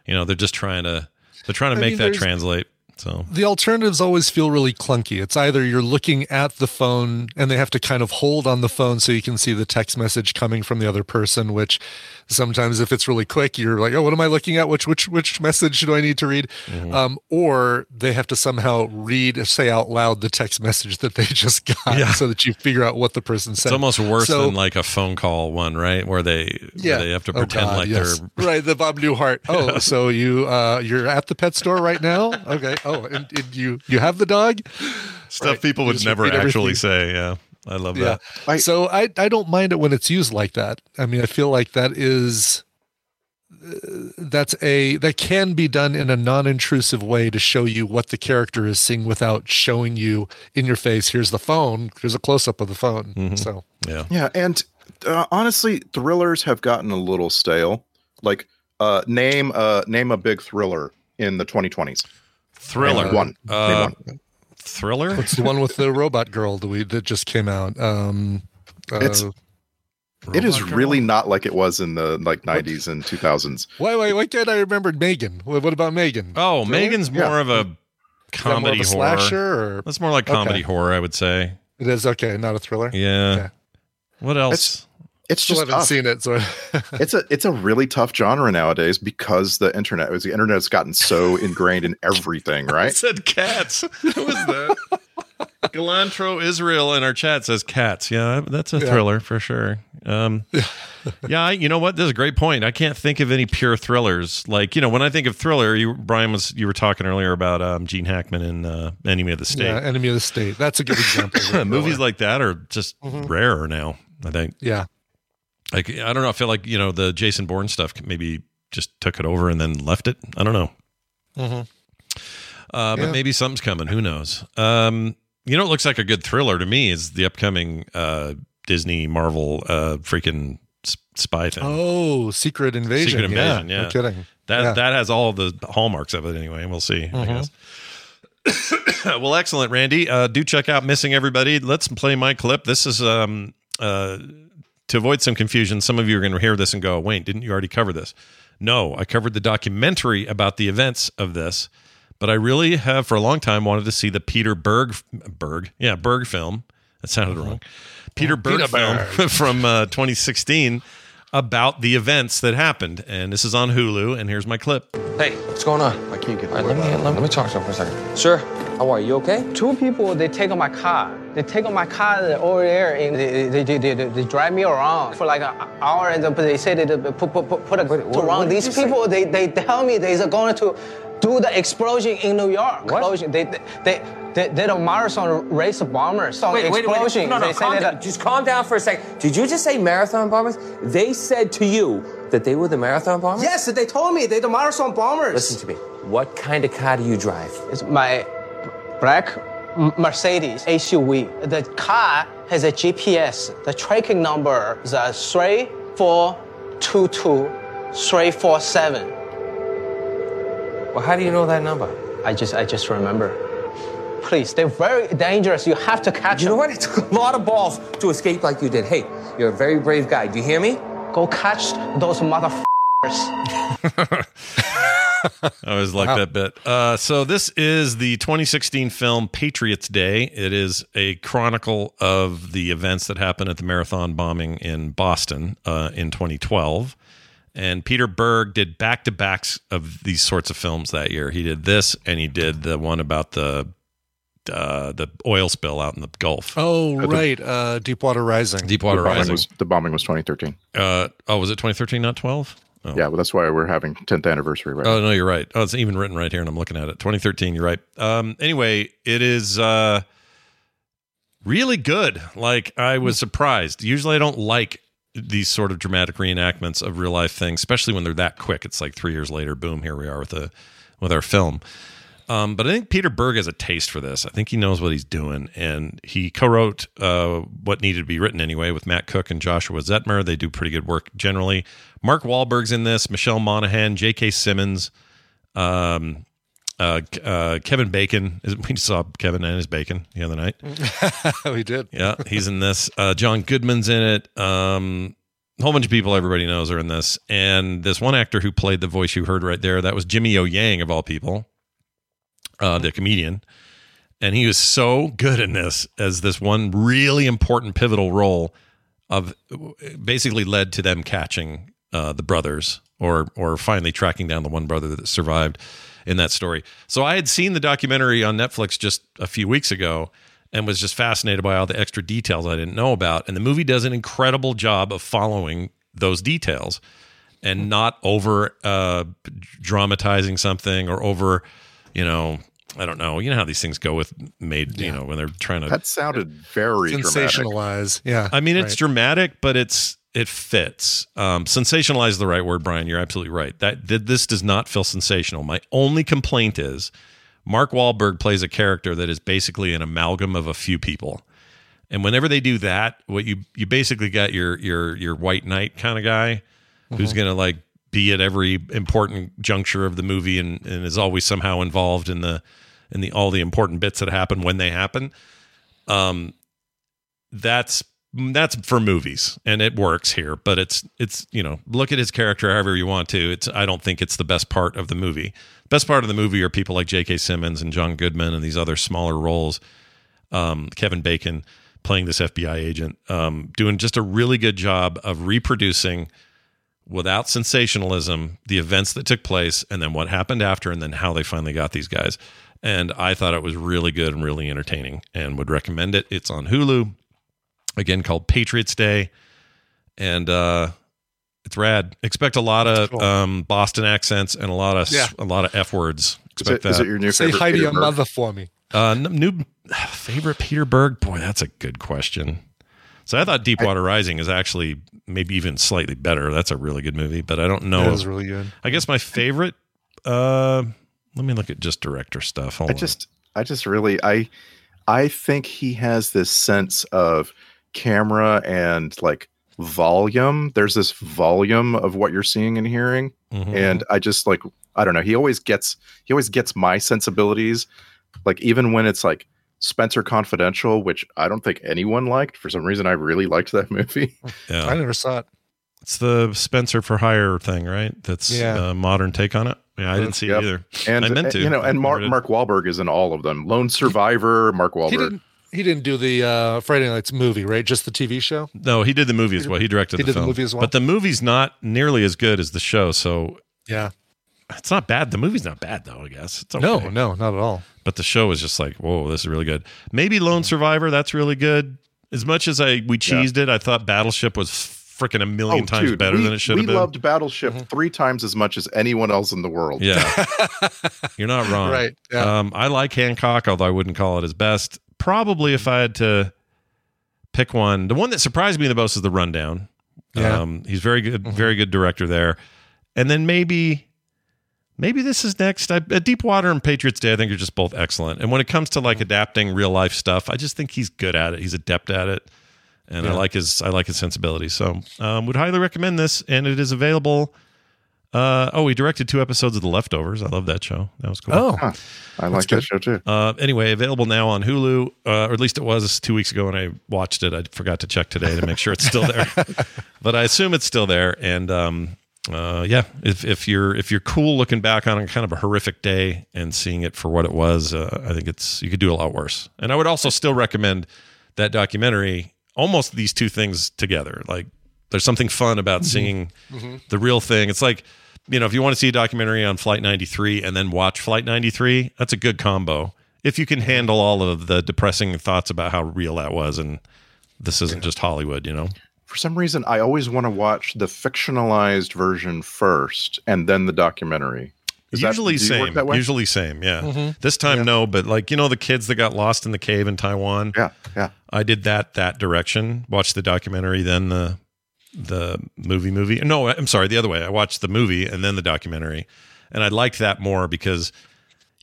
You know, they're just trying to they're trying to I make mean, that translate. So The alternatives always feel really clunky. It's either you're looking at the phone and they have to kind of hold on the phone so you can see the text message coming from the other person, which sometimes if it's really quick, you're like, oh, what am I looking at? Which which which message do I need to read? Mm-hmm. Um, or they have to somehow read, say out loud the text message that they just got, Yeah. so that you figure out what the person said. it's almost worse So- than like a phone call one, right? Where they where they have to Oh, pretend God, like yes. they're right. The Bob Newhart. Oh, so you uh, you're at the pet store right now? Okay. Oh, and, and you you have the dog? stuff Right. people would never actually everything. say. Yeah. I love Yeah. that. so I I don't mind it when it's used like that. I mean, I feel like that is uh, that's a that can be done in a non-intrusive way to show you what the character is seeing without showing you in your face. Here's the phone. Here's a close-up of the phone. So yeah, Yeah, and uh, honestly, thrillers have gotten a little stale. Like, uh, name uh name a big thriller in the 2020s. Thriller. Name one. Uh, one. Thriller? What's the one with the robot girl that we that just came out? Um, It's- uh, It is Robot Girl? really not like it was in the like 90s and 2000s. Why, why, why can't I remember Megan? What, what about Megan? Oh, Thriller? Megan's Yeah. more of a that more of a comedy horror. slasher, or- That's more like comedy Okay. horror, I would say. It is okay, not a thriller. Yeah. Okay. What else? It's it's Still just haven't tough. seen it, so it's a it's a really tough genre nowadays because the internet was the internet has gotten so ingrained in everything, I right? said cats. Who was that? Galantro Israel in our chat says cats. Yeah, that's a Yeah. thriller for sure. Um, yeah, I, you know what? This is a great point. I can't think of any pure thrillers. Like you know, when I think of thriller, you Brian was you were talking earlier about um, Gene Hackman in uh, Enemy of the State. yeah, Enemy of the State. That's a good example. Movies like that are just Mhm. rarer now. I think. yeah, Like I don't know. I feel like you know the Jason Bourne stuff maybe just took it over and then left it. I don't know. Mhm. Uh, but maybe something's coming. Who knows? Um, you know, it looks like a good thriller to me is the upcoming uh, Disney Marvel uh, freaking spy thing. Oh, Secret Invasion. Secret Invasion. Yeah, no kidding. That Yeah. that has all the hallmarks of it anyway. We'll see. I Mhm. guess. well, excellent, Randy. Uh, do check out Missing Everybody. Let's play my clip. This is um, uh, to avoid some confusion. Some of you are going to hear this and go, "Wait, didn't you already cover this?" No, I covered the documentary about the events of this, but I really have for a long time wanted to see the Peter Berg Berg, yeah, Berg film. That sounded wrong. Peter Berg Peter film Berg. from uh, 2016 about the events that happened, and this is on Hulu. And here's my clip. Hey, what's going on? I can't get. All right, let me let me talk to him for a second. Sir, how are you? Okay? Two people, they take my car. They take my car over there and they, they, they, they, they, drive me around for like an hour and then they say they put, put, put, put a what- to what around. These say? people, they, they tell me they're going to do the explosion in New York. What? Explosion. They, they, they, they, they're the marathon race bombers. So Wait, wait, wait. explosion. No, no, calm down. Just calm down for a second. Did you just say marathon bombers? They said to you that they were the marathon bombers? Yes, they told me they're the marathon bombers. Listen to me. What kind of car do you drive? It's my black Mercedes SUV. The car has a GPS. The tracking number is uh, a 3422 347. Well, how do you know that number? I just I just remember. Please, they're very dangerous. You have to catch You them. know what? It took a lot of balls to escape like you did. Hey, you're a very brave guy. Do you hear me? Go catch those motherfuckers. I always like that bit. Uh, so this is the 2016 film Patriots Day. It is a chronicle of the events that happened at the marathon bombing in Boston uh, in 2012. And Peter Berg did back to backs of these sorts of films that year. He did this, and he did the one about the uh, the oil spill out in the Gulf. Oh, right. Uh, Deepwater Rising. Deepwater the bombing Rising. was the bombing was 2013. Uh, oh, was it 2013, not 12? Oh. Yeah, well, that's why we're having 10th anniversary right Oh no, you're right. Oh, it's even written right here, and I'm looking at it. 2013. You're right. Um, anyway, it is uh, really good. Like I was surprised. Usually, I don't like these sort of dramatic reenactments of real life things, especially when they're that quick. It's like three years later, boom, here we are with a with our film. Um, but I think Peter Berg has a taste for this. I think he knows what he's doing, and he co-wrote uh, what needed to be written anyway with Matt Cook and Joshua Zetumer. They do pretty good work generally. Mark Wahlberg's in this. Michelle Monaghan, J.K. Simmons, um, uh, uh, Kevin Bacon. We saw Kevin and his bacon the other night. we did. Yeah, he's in this. Uh, John Goodman's in it. Um, a whole bunch of people everybody knows are in this. And this one actor who played the voice you heard right there, that was Jimmy O Yang of all people, uh, the comedian. And he was so good in this as this one really important pivotal role of basically led to them catching uh, the brothers or or finally tracking down the one brother that survived in that story. So I had seen the documentary on Netflix just a few weeks ago and was just fascinated by all the extra details I didn't know about. And the movie does an incredible job of following those details and not over uh, dramatizing something or over, you know, I don't know. You know how these things go with made, you know, when they're trying to That sounded very dramatic. Sensationalize. Yeah. I mean, it's right. dramatic, but it's it fits. Um, sensationalize is the right word, Brian. You're absolutely right. That th- this does not feel sensational. My only complaint is Mark Wahlberg plays a character that is basically an amalgam of a few people. And whenever they do that, what you you basically got your your your white knight kind of guy who's Mhm. going to like be at every important juncture of the movie and, and is always somehow involved in the in the all the important bits that happen when they happen. Um, that's that's for movies and it works here but it's it's you know look at his character however you want to. It's i don't think it's the best part of the movie. Best part of the movie are people like j.k simmons and john goodman and these other smaller roles. Um, kevin bacon playing this fbi agent um, doing just a really good job of reproducing without sensationalism the events that took place and then what happened after and then how they finally got these guys. And i thought it was really good and really entertaining and would recommend it. It's on hulu again called patriots day and uh it's rad expect a lot of um boston accents and a lot of Yeah. a lot of f words Is expect it, is that it your new Say favorite hi to your mother for me. uh, n- new favorite Peter Berg. Boy, that's a good question. So I thought Deepwater Rising is actually maybe even slightly better. That's a really good movie, but I don't know. It was really good. I guess my favorite. Uh, let me look at just director stuff. Hold I on. just, I just really, I, I think he has this sense of camera and like volume. There's this volume of what you're seeing and hearing, Mhm. and I just like, I don't know. He always gets, he always gets my sensibilities. Like even when it's like Spencer Confidential, which I don't think anyone liked for some reason, I really liked that movie. yeah, I never saw it. it's the Spencer for Hire thing, right? That's Yeah. a modern take on it. Yeah, I didn't see Yep. it either. And I meant to. you know, and Mark Never. Mark Wahlberg is in all of them. Lone Survivor, Mark Wahlberg. He didn't. Do the uh, Friday Night's movie, right? Just the TV show. No, he did the movie as well. He directed He the did the film. movie as well? But the movie's not nearly as good as the show. So Yeah. it's not bad. The movie's not bad though. I guess it's okay. No, no, not at all. But the show is just like, whoa, this is really good. Maybe Lone Survivor. That's really good. As much as I we cheesed it, I thought Battleship was freaking a million times Oh, dude, better we, than it should have been. We loved Battleship three times as much as anyone else in the world. Yeah, you're not wrong. Right, yeah. Um, I like Hancock, although I wouldn't call it his best. Probably if I had to pick one, the one that surprised me the most is the Rundown. Yeah. Um, he's very good, very good director there. And then maybe, maybe this is next. I, uh, Deepwater and Patriots Day, I think are just both excellent. And when it comes to like adapting real life stuff, I just think he's good at it. He's adept at it, and I like his I like his sensibility. So, um, would highly recommend this, and it is available. Uh, oh, he directed two episodes of The Leftovers. I love that show. That was cool. Oh, Huh. I like that show too. Uh, anyway, available now on Hulu, uh, or at least it was two weeks ago when I watched it. I forgot to check today to make sure it's still there, but I assume it's still there. And um, uh, yeah, if, if you're if you're cool looking back on kind of a horrific day and seeing it for what it was, uh, I think it's you could do a lot worse. And I would also still recommend that documentary. Almost these two things together. Like there's something fun about seeing the real thing. It's like, you know, if you want to see a documentary on Flight 93 and then watch Flight 93, that's a good combo. If you can handle all of the depressing thoughts about how real that was and this isn't just Hollywood, you know. For some reason, I always want to watch the fictionalized version first and then the documentary. Is usually do you work same. that? Usually same. Yeah. Mhm. This time no, but like you know the kids that got lost in the cave in Taiwan. Yeah, yeah. I did that that direction. Watched the documentary, then the the movie movie. No, I'm sorry, the other way. I watched the movie and then the documentary, and I liked that more because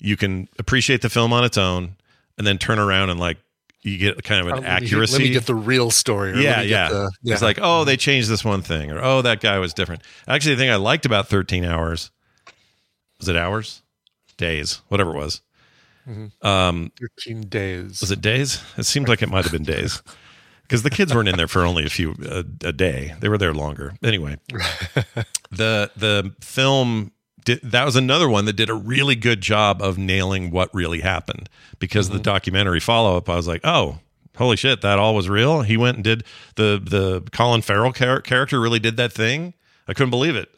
you can appreciate the film on its own, and then turn around and like you get kind of an let me- accuracy. Let me get the real story. or let yeah, me get yeah. It's like, oh, they changed this one thing, or oh, that guy was different. Actually, the thing I liked about 13 Hours was it hours, days, whatever it was. Mhm. Um, 13 days. was it days? It seemed like it might have been days because the kids weren't in there for only a few a, a day. They were there longer. Anyway, the the film did, that was another one that did a really good job of nailing what really happened because the mm-hmm. documentary follow up. I was like, oh. Holy shit! That all was real. He went and did the the Colin Farrell char- character really did that thing. I couldn't believe it.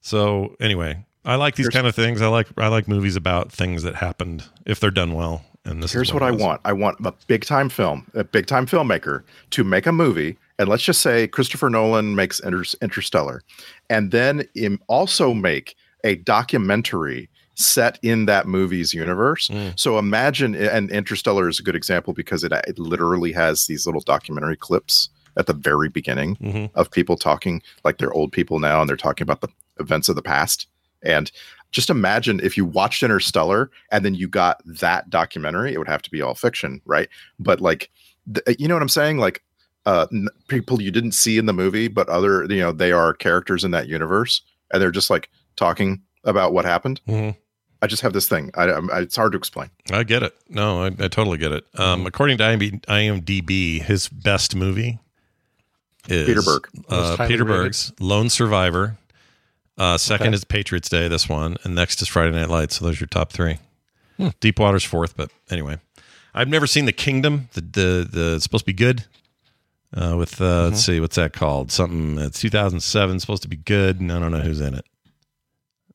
So anyway, I like these kind of things. I like I like movies about things that happened if they're done well. And this Here's is what I want. I want a big time film, a big time filmmaker to make a movie. And let's just say Christopher Nolan makes Inter- Interstellar and then also make a documentary set in that movie's universe. Mm. So imagine, and Interstellar is a good example because it, it literally has these little documentary clips at the very beginning mm-hmm. of people talking like they're old people now and they're talking about the events of the past. And just imagine if you watched Interstellar and then you got that documentary, it would have to be all fiction, right? But like, th- you know what I'm saying? Like, uh, n- people you didn't see in the movie, but other, you know, they are characters in that universe, and they're just like talking about what happened. Mhm. I just have this thing. I, I'm- it's hard to explain. I get it. No, I, I totally get it. Um, according to IMDb, IMDb, his best movie is Peter Berg. Uh, Peter rated. Berg's Lone Survivor. Uh, second Okay. is Patriots Day, this one, and next is Friday Night Lights. So those are your top three. Hmm. Deepwater's fourth, but anyway, I've never seen The Kingdom. The the, the it's supposed to be good. Uh, with uh, Mm-hmm. let's see, what's that called? Something. It's 2007. Supposed to be good, and I don't know who's in it.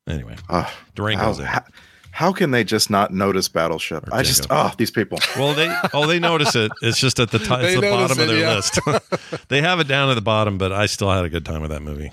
Anyway, Uh, Durango's how, in. how, how can they just not notice Battleship? I just, oh, these people. Well, they oh they notice it. It's just at the top, it's the bottom of their yeah. list. they have it down at the bottom, but I still had a good time with that movie.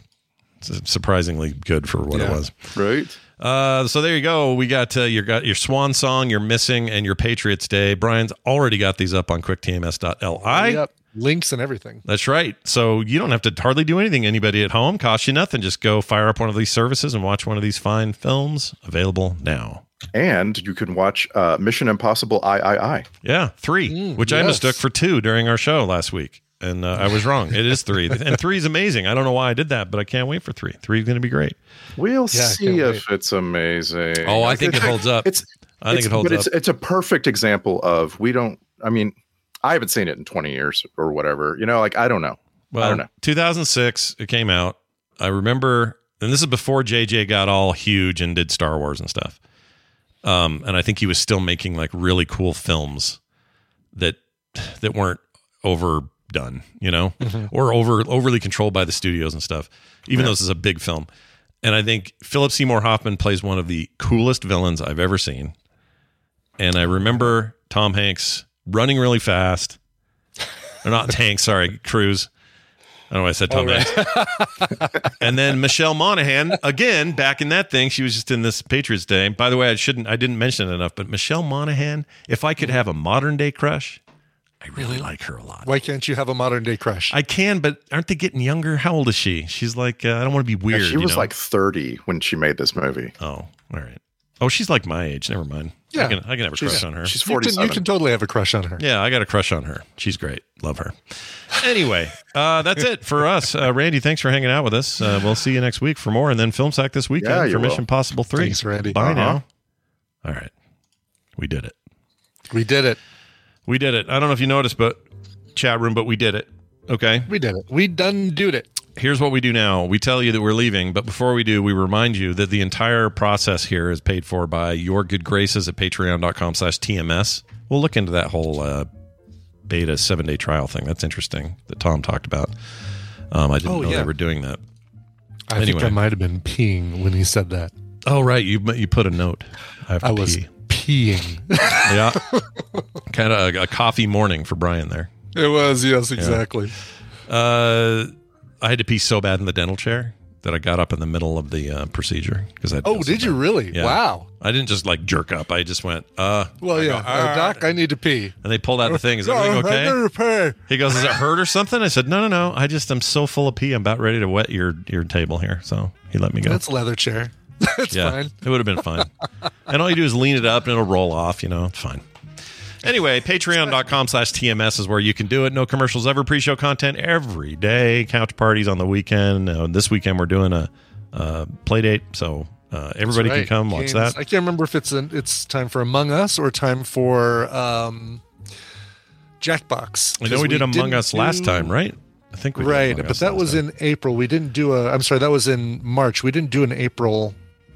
Surprisingly good for what it was. Right. Uh, so there you go. We got uh, your got your Swan Song, your Missing, and your Patriots Day. Brian's already got these up on quicktms.li. yep. Links and everything. That's right. So you don't have to hardly do anything. Anybody at home costs you nothing. Just go fire up one of these services and watch one of these fine films. Available now. And you can watch uh, Mission Impossible I I I. Yeah, three, which I mistook for two during our show last week. And uh, I was wrong. It is three. and three is amazing. I don't know why I did that, but I can't wait for three. Three is going to be great. We'll Yeah, see can't if it's amazing. Oh, I think it holds up. It's I think it's- it holds but up. it's a perfect example of we don't. I mean, I haven't seen it in 20 years or whatever. You know, like I don't know. Well, I don't know. 2006, it came out. I remember, and this is before JJ got all huge and did Star Wars and stuff. Um, and I think he was still making like really cool films that that weren't overdone, you know, Mhm. or over overly controlled by the studios and stuff. Even Yeah. though this is a big film, and I think Philip Seymour Hoffman plays one of the coolest villains I've ever seen. And I remember Tom Hanks running really fast. Or not Hanks, sorry, Cruise. I don't know why I said Tom Oh, right. Hanks. and then Michelle Monaghan, again, back in that thing, she was just in this Patriots Day. By the way, I shouldn't I didn't mention it enough, but Michelle Monaghan, if I could have a modern day crush, I really like her a lot. Why can't you have a modern day crush? I can, but aren't they getting younger? How old is she? She's like, uh, I don't want to be Yeah, weird. she you was know? like 30 when she made this movie. Oh, all right. Oh, she's like my age. Never mind. I can, I can have a She's- crush on her. she's You can, you can totally have a crush on her. Yeah, I got a crush on her. She's great. Love her. Anyway, uh, that's it for us. Uh, Randy, thanks for hanging out with us. Uh, we'll see you next week for more. And then Film Sack this weekend Yeah, for will. Mission Possible 3. Thanks, Randy. Bye Uh-huh. now. All right. We did it. We did it. We did it. I don't know if you noticed, but chat room, but we did it. Okay. We did it. We done did it. Here's what we do now. We tell you that we're leaving, but before we do, we remind you that the entire process here is paid for by your good graces at patreon.com slash TMS. We'll look into that whole uh, beta seven day trial thing. That's interesting that Tom talked about. Um, I didn't Oh, know yeah. they were doing that. I think I might have been peeing when he said that. Oh, right. You you put a note. I have to I was pee. yeah. kind of a, a coffee morning for Brian there. it was, yes, Yeah. exactly. Uh, I had to pee so bad in the dental chair that I got up in the middle of the uh, procedure because I. Oh, did you really? Yeah. Wow. I didn't just like jerk up. I just went, uh. Well, I yeah. go, Uh, doc, I need to pee. And they pulled out the thing. Is everything okay? I gotta pee. He goes, "Is it hurt or something?" I said, "No, no, no. I just I'm so full of pee. I'm about ready to wet your your table here." So he let me go. It's leather chair. Yeah, fine. it would have been fine. and all you do is lean it up and it'll roll off. You know, it's fine. Anyway, patreon.com slash TMS is where you can do it. No commercials ever. Pre show content every day. Couch parties on the weekend. Uh, this weekend, we're doing a uh, play date. So uh, everybody That's can right. come watch Games- that. I can't remember if it's an, it's time for Among Us or time for um, Jackbox. I know we did Among Us last do- time, right? I think we did right, but that was time. in April. We didn't do a. I'm sorry, that was in March. We didn't do an April.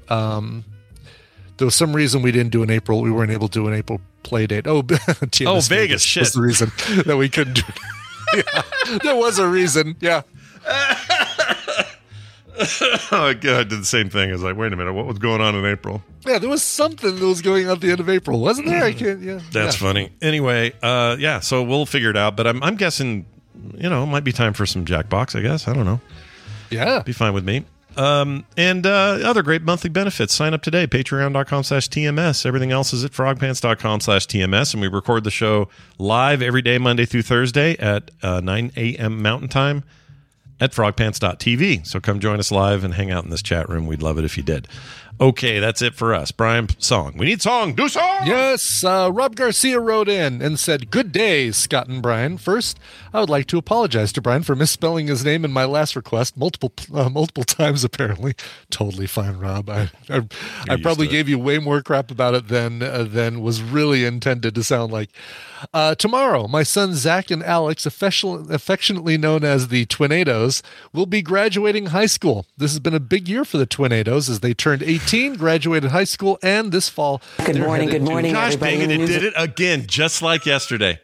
Um, there was some reason we didn't do an April. We weren't able to do an April play date. Oh, TMS Oh, Vegas, was shit. the reason that we couldn't do. yeah, there was a reason. Yeah. oh god, I did the same thing. I was like, wait a minute, what was going on in April? Yeah, there was something that was going on at the end of April, wasn't there? I can't. Yeah, That's yeah. funny. Anyway, uh, yeah, so we'll figure it out. But I'm, I'm guessing, you know, it might be time for some Jackbox. I guess I don't know. Yeah, be fine with me. Um, and uh, other great monthly benefits. Sign up today, patreon.com slash TMS. Everything else is at frogpants.com slash TMS. And we record the show live every day, Monday through Thursday at uh, 9 a.m. Mountain Time at frogpants.tv. So come join us live and hang out in this chat room. We'd love it if you did. Okay, that's it for us. Brian, song. We need song. Do song. Yes, uh, Rob Garcia wrote in and said, Good day, Scott and Brian. First, I would like to apologize to Brian for misspelling his name in my last request multiple uh, multiple times, apparently. Totally fine, Rob. I, I, I probably gave you way more crap about it than, uh, than was really intended to sound like. Uh, tomorrow, my sons Zach and Alex, affectionately known as the Twinados, will be graduating high school. This has been a big year for the Twinados as they turned 18, graduated high school, and this fall. Good they're morning, good to- morning, Gosh everybody dang it, it did it again, just like yesterday.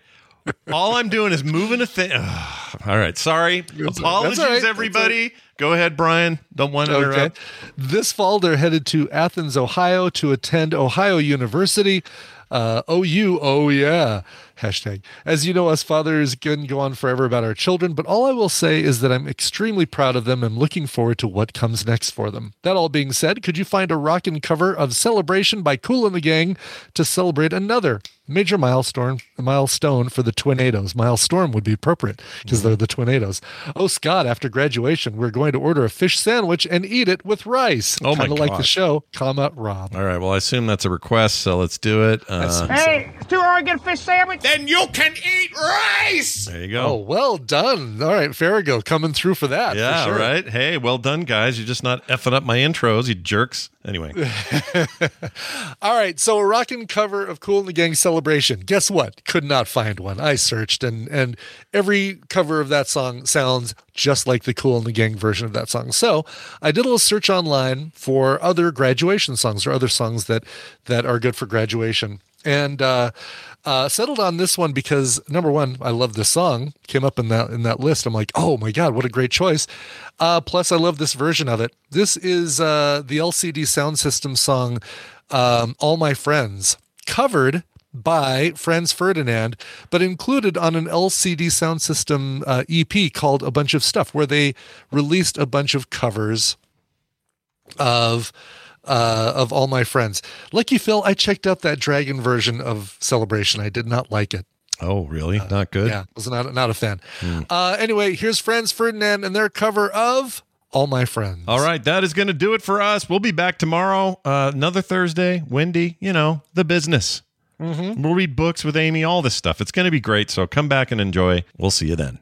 All I'm doing is moving a thing. Ugh. all right, sorry. Apologies, all right. That's everybody. Go ahead, Brian. Don't want to Okay. interrupt. This fall, they're headed to Athens, Ohio to attend Ohio University. Uh, OU, oh yeah. Hashtag. As you know, us fathers can go on forever about our children, but all I will say is that I'm extremely proud of them and looking forward to what comes next for them. That all being said, could you find a rockin' cover of Celebration by Cool and the Gang to celebrate another major milestone milestone for the tornadoes. Milestorm would be appropriate because they're the tornadoes. Oh, Scott, after graduation, we're going to order a fish sandwich and eat it with rice. Oh, my Kind of like the gosh. show, comma Rob. All right. Well, I assume that's a request, so let's do it. Uh, Hey, it's too hard to get fish sandwich. Then you can eat rice. there you Oh, go. well done. All right, Farrago coming through for that. for yeah. sure. Right. Hey, well done, guys. You're just not effing up my intros, you jerks. Anyway, All right, so a rockin' cover of Cool and the Gang Celebration. Guess what? Could not find one. I searched, and and every cover of that song sounds just like the Cool and the Gang version of that song. So I did a little search online for other graduation songs or other songs that that are good for graduation, and uh, uh, settled on this one because number one, I love this song. Came up in that in that list. I'm like, oh my god, what a great choice. Uh, plus, I love this version of it. This is uh, the LCD Soundsystem song um, "All My Friends," covered by Franz Ferdinand, but included on an LCD Soundsystem uh, EP called "A Bunch of Stuff," where they released a bunch of covers of uh, of all my friends. Lucky Phil, I checked out that Dragon version of Celebration. I did not like it. oh, really? Not good. Yeah, was not not a fan. Hmm. Uh, anyway, here's Franz Ferdinand and their cover of "All My Friends." All right, that is going to do it for us. We'll be back tomorrow. Uh, another Thursday, Wendy, You know the business. Mhm. We'll read books with Amy. All this stuff. It's going to be great. So come back and enjoy. We'll see you then.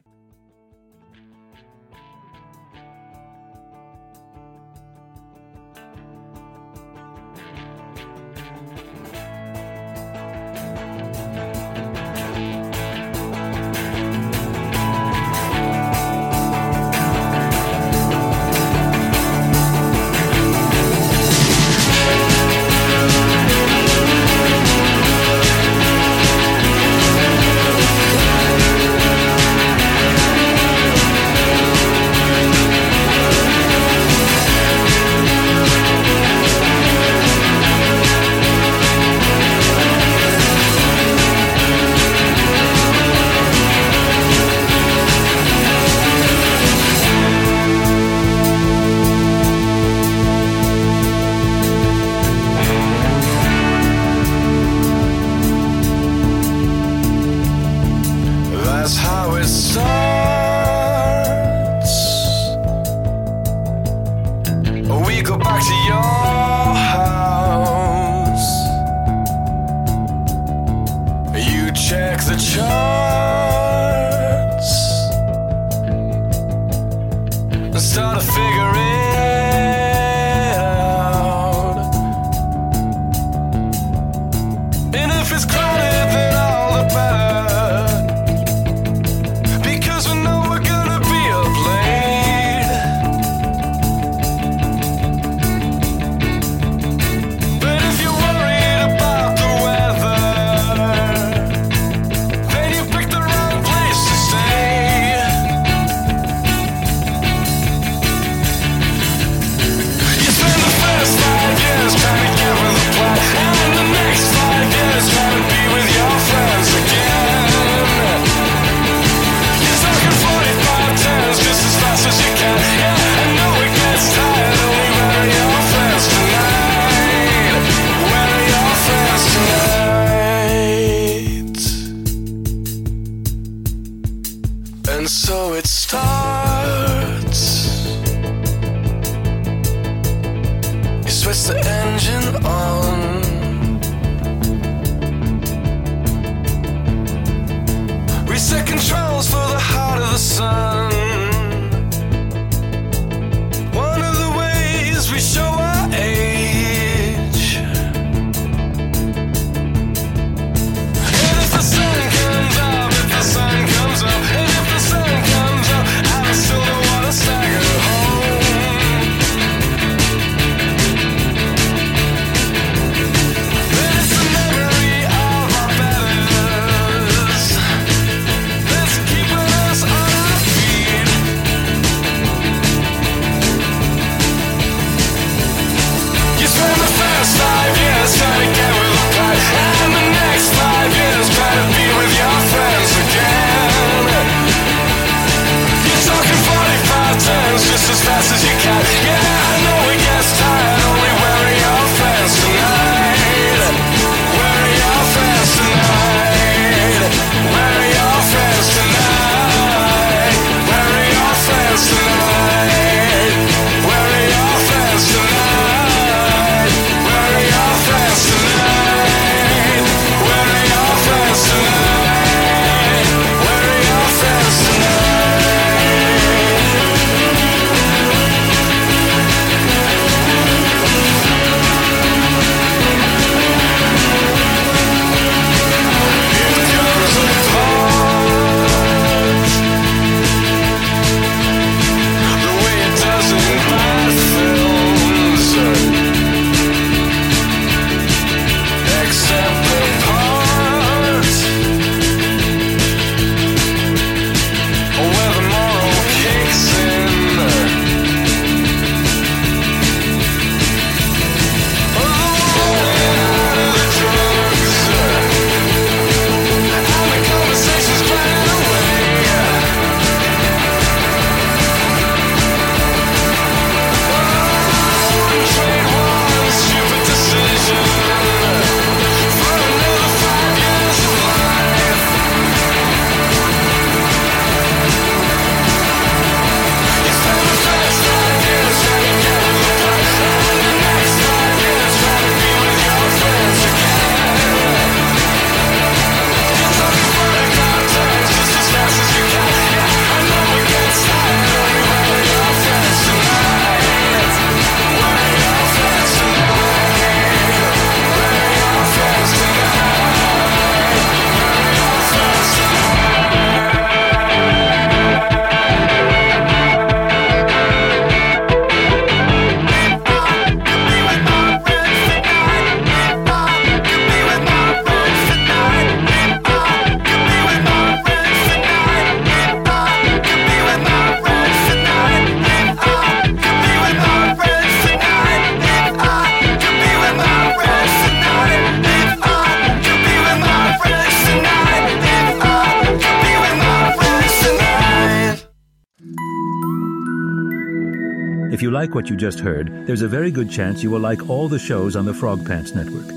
you just heard, there's a very good chance you will like all the shows on the Frog Pants Network.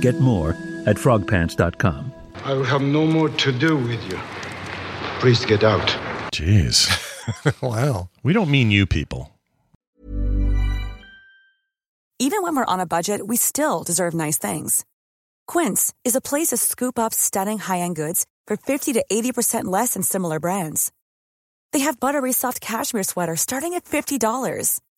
Get more at frogpants.com. I will have no more to do with you. Please get out. Jeez. wow. We don't mean you people. Even when we're on a budget, we still deserve nice things. Quince is a place to scoop up stunning high end goods for 50 to 80% less than similar brands. They have buttery soft cashmere sweaters starting at $50